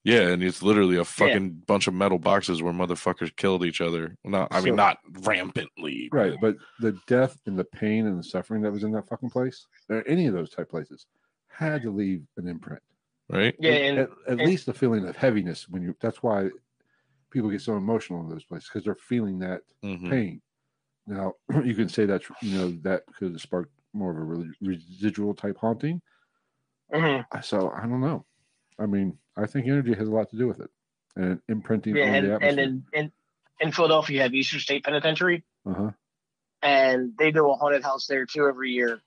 Yeah, and it's literally a fucking bunch of metal boxes where motherfuckers killed each other. Not, I mean, not rampantly, but- Right, but the death and the pain and the suffering that was in that fucking place, or any of those type places, had to leave an imprint. right? Yeah, at, and, at, at and- least the feeling of heaviness when you. That's why people get so emotional in those places because they're feeling that Mhm. pain. Now <clears throat> you can say that you know that could have sparked more of a re- residual type haunting. mhm. So I don't know. I mean, I think energy has a lot to do with it, and imprinting yeah, on and, the and in, in in Philadelphia, you have Eastern State Penitentiary, uh-huh. and they do a haunted house there too every year,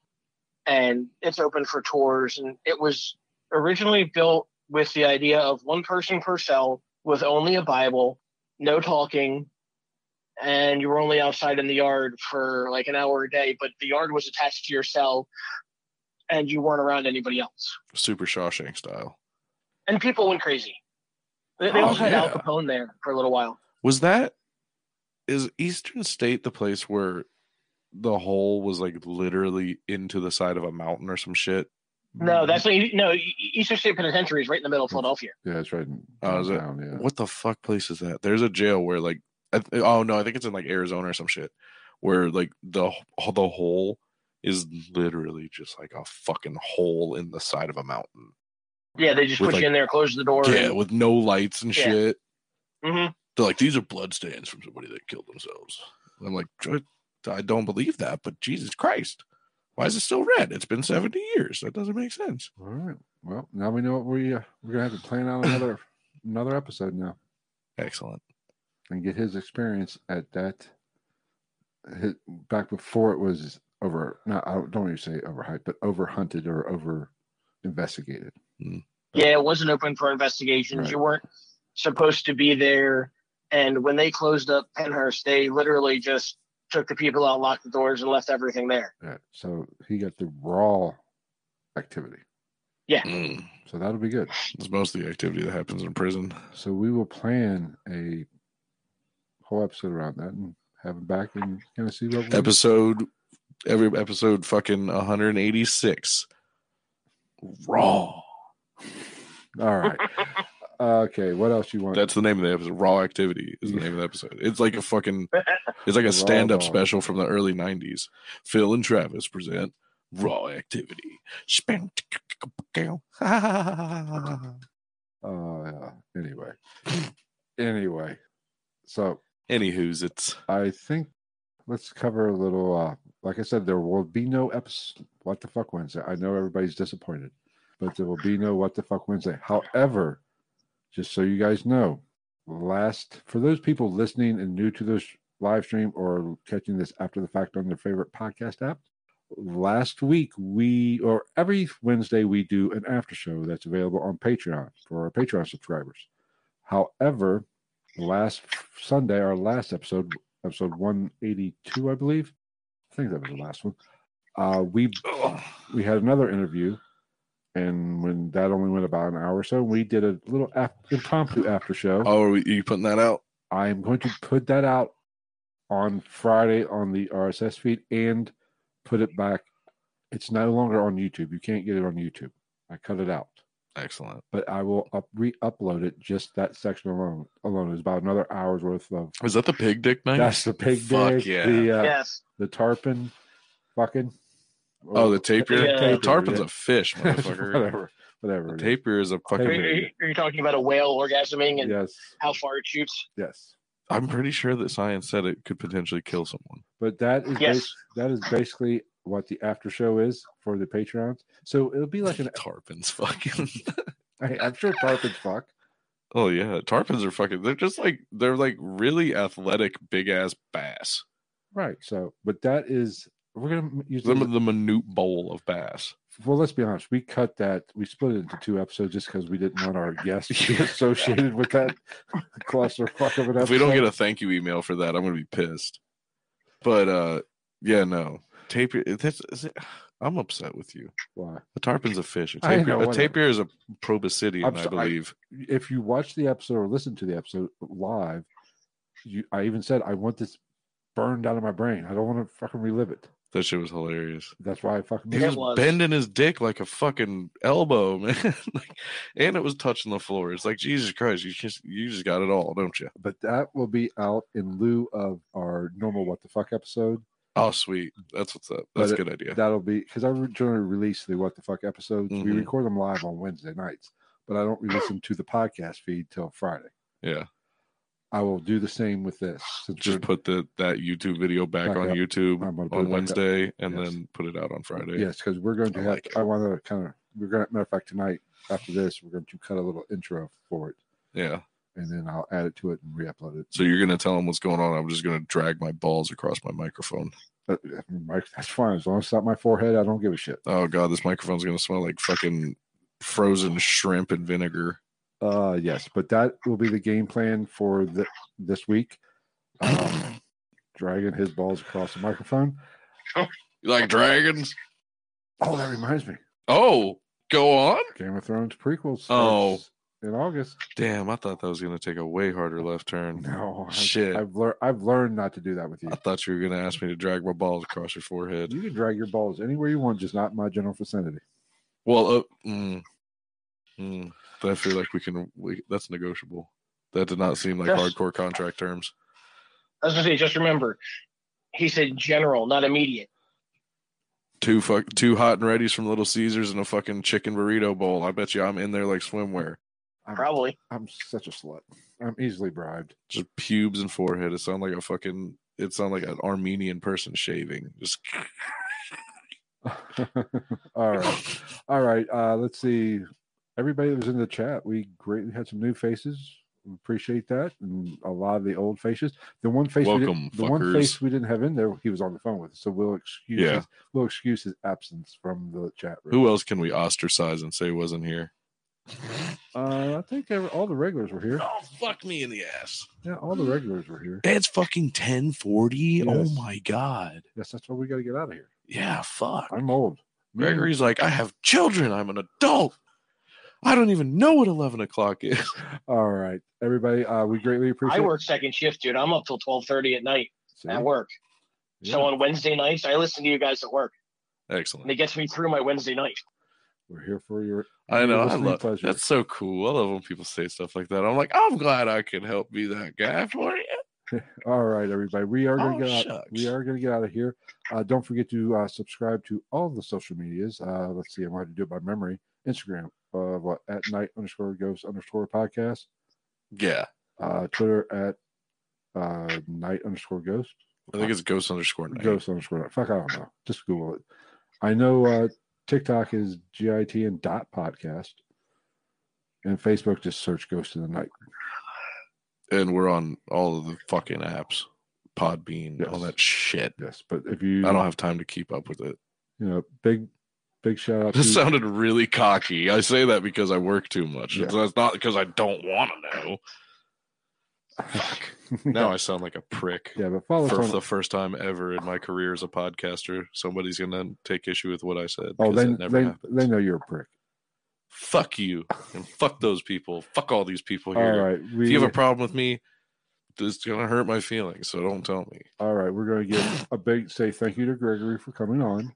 and it's open for tours. And it was originally built with the idea of one person per cell with only a Bible, no talking, and you were only outside in the yard for like an hour a day. But the yard was attached to your cell, and you weren't around anybody else. Super Shawshank style. And people went crazy. They, they Oh, also had Al. Capone there for a little while. Was that is Eastern State the place where the hole was like literally into the side of a mountain or some shit? No, that's not, no. E- Eastern State Penitentiary is right in the middle of Philadelphia. yeah, that's right. in is it? downtown, Yeah. What the fuck place is that? There's a jail where like I th- oh no, I think it's in like Arizona or some shit where like the the hole is literally just like a fucking hole in the side of a mountain. Yeah, they just With, put like- you in there, close the door. Yeah, with no lights and Yeah. shit. Mhm. They're like, these are blood stains from somebody that killed themselves. I'm like, "I- I don't believe that, but Jesus Christ, why is it still red? It's been 70 years. That doesn't make sense. All right. Well, now we know what we uh, we're gonna have to plan out another <clears throat> another episode now Excellent. and get his experience at that. His, back before it was over. Not I don't want to say overhyped, but over hunted or over investigated. Yeah, it wasn't open for investigations. Right. You weren't supposed to be there. And when they closed up Pennhurst, they literally just took the people out, locked the doors, and left everything there. Yeah. So he got the raw activity. Mm. So that'll be good. It's mostly activity that happens in prison. So we will plan a whole episode around that and have him back and kind of see what we Episode, every episode, fucking 186. Raw. All right. <laughs> okay. What else you want? That's the name of the episode. Raw Activity is the name of the episode. It's like a fucking, it's like a stand up dog. special from the early 90s. Phil and Travis present Raw Activity. <laughs> Oh yeah. Anyway. anyway. So Anywho's, it's I think let's cover a little uh like I said, there will be no episode what the fuck Wednesday. I know everybody's disappointed, but there will be no what the fuck Wednesday. However, just so you guys know, last for those people listening and new to this live stream or catching this after the fact on their favorite podcast app, last week we or every Wednesday we do an after show that's available on Patreon for our Patreon subscribers. However, last Sunday, our last episode, episode 182, I believe. I think that was the last one. Uh, we we had another interview, and when that only went about an hour or so, we did a little af- impromptu after show. oh, are we? you putting that out? I'm going to put that out on Friday on the RSS feed and put it back. It's no longer on YouTube. You can't get it on YouTube. I cut it out, Excellent. but I will up, re-upload it. Just that section alone. Alone is about another hour's worth of. Is that the pig dick night? That's the pig Fuck dick, yeah. the uh, yes. the tarpon, fucking. Oh, the tapir. Yeah. The tarpon's a fish, <laughs> motherfucker. Whatever. whatever. it is. Tapir is a Are fucking. Tapir. you, are you talking about a whale orgasming and Yes, how far it shoots? yes. I'm pretty sure that science said it could potentially kill someone. But that is Yes. bas- that is basically what the after show is for the Patreons. So it'll be like an. <laughs> Tarpons fucking. <laughs> I, I'm sure Tarpons fuck. oh yeah, tarpons are fucking. They're just like they're like really athletic, big ass bass. Right. So, but that is we're gonna use The, the, the minute bowl of bass. well. Let's be honest. We cut that. We split it into two episodes just because we didn't want our <laughs> guests to be associated with that <laughs> clusterfuck of an episode. If we don't get a thank you email for that, I'm gonna be pissed. But uh yeah, no. Tapir that's <sighs> I'm upset with you. Why? A tarpon's a fish. A I tapir, know, a tapir is a proboscidean, I so- I- believe. if you watch the episode or listen to the episode live, you I even said I want this burned out of my brain. I don't want to fucking relive it. That shit was hilarious. That's why I fucking He was, was. bending his dick like a fucking elbow, <laughs> man. like, and it was touching the floor. It's like Jesus Christ, you just you just got it all, don't you? but that will be out in lieu of our normal what the fuck episode. Oh, sweet. That's what's up. That's a good idea. That'll be because I generally release the what the fuck episodes. We Mhm. record them live on Wednesday nights, but I don't release them to the podcast feed till Friday. Yeah, I will do the same with this. Just put the that YouTube video back, Back on up. YouTube I'm gonna put it on. Wednesday, and Yes. then put it out on Friday. Yes, because we're going to I have. like. I want to kind of. We're going. to Matter of fact, tonight after this, we're going to cut a little intro for it, yeah. and then I'll add it to it and re-upload it. So you're gonna tell them what's going on. I'm just gonna drag my balls across my microphone. Uh, Mike, that's fine as long as it's not my forehead. I don't give a shit. Oh god, this microphone's gonna smell like fucking frozen shrimp and vinegar. Uh, yes, but that will be the game plan for the, this week. <sighs> Um, dragging his balls across the microphone. You like dragons? Oh, that reminds me. Oh, go on. Game of Thrones prequels. Oh. in August. Damn, I thought that was gonna take a way harder left turn. No, I've, Shit. I've learned. I've learned not to do that with you. I thought you were gonna ask me to drag my balls across your forehead. You can drag your balls anywhere you want, just not in my general vicinity. Well, uh, mm, mm, but I feel like we can. We, that's negotiable. That did not seem like Yes. hardcore contract terms. I was gonna say, just remember, he said general, not immediate. Two fuck, two hot and ready's from Little Caesars and a fucking chicken burrito bowl. I bet you I'm in there like swimwear. I'm, Probably. I'm such a slut. I'm easily bribed. Just pubes and forehead. It sounded like a fucking. It sounded like an Armenian person shaving. Just <laughs> All right. All right. Uh, let's see. Everybody that was in the chat, we greatly had some new faces. We appreciate that, and a lot of the old faces. The one face, we Welcome, didn't, the one face we didn't have in there, he was on the phone with us, so we'll excuse. Yeah. His, we'll excuse his absence from the chat room. who else can we ostracize and say wasn't here? Uh, I think all the regulars were here. Oh fuck me in the ass. Yeah, all the regulars were here. It's fucking ten forty. Oh my god. Yes, that's why we got to get out of here. Yeah, fuck. I'm old. Gregory's like, I have children. I'm an adult. I don't even know what eleven o'clock is. <laughs> All right, everybody. Uh, we greatly appreciate. I work second shift, dude. I'm up till twelve thirty at night See? at work. So on Wednesday nights, I listen to you guys at work, and Excellent. it gets me through my Wednesday night. we're here for your. I know. I love pleasure. that's so cool. I love when people say stuff like that. I'm like, I'm glad I can help be that guy for you. <laughs> All right, everybody. We are going Oh, to get out. shucks. We are going to get out of here. Uh, don't forget to uh, subscribe to all the social medias. Uh, let's see. I'm going to do it by memory. Instagram, uh, what at night underscore ghost underscore podcast. Yeah. Uh, Twitter at uh, night underscore ghost. I think it's ghost underscore night. Ghost underscore. night. Fuck, I don't know. Just Google it. I know uh, TikTok is git and dot podcast, and Facebook just search Ghost in the Night. And we're on all of the fucking apps. Podbean, all that shit. Yes, but if you, I don't have time to keep up with it. you know, big, big shout out. This to, sounded really cocky. I say that because I work too much. Yeah. That's not because I don't want to know. Fuck. <laughs> Now <laughs> I sound like a prick. yeah, but follow For on the first time ever in my career as a podcaster, somebody's gonna take issue with what I said. Oh, they never they, happens. they know you're a prick. Fuck you and fuck those people. Fuck all these people All here. right, we If you have a problem with me, it's gonna hurt my feelings. So don't tell me. all right. We're going to give a big say thank you to Gregory for coming on,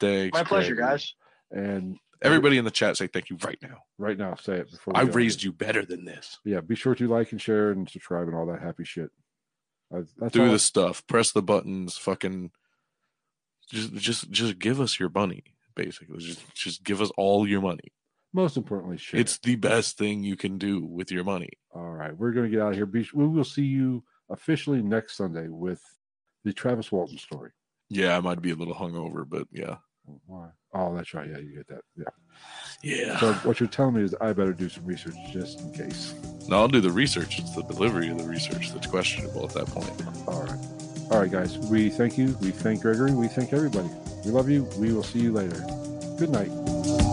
Thanks. My pleasure, Gregory. guys. and Everybody in the chat say thank you right now. right now say it before I raised you better than this. Yeah, be sure to like and share and subscribe and all that happy shit. That's Do all- the stuff. Press the buttons. Fucking. Just, just, just give us your money. Basically, just, just give us all your money. Most importantly, share. It's the best thing you can do with your money. All right, we're going to get out of here. Be- We will see you officially next Sunday with the Travis Walton story. Yeah, I might be a little hungover, but yeah. Oh, Why? Oh, that's right. Yeah, you get that. Yeah. Yeah. So what you're telling me is I better do some research just in case. no, I'll do the research. It's the delivery of the research that's questionable at that point. All right. All right, guys. We thank you. We thank Gregory. We thank everybody. We love you. We will see you later. Good night.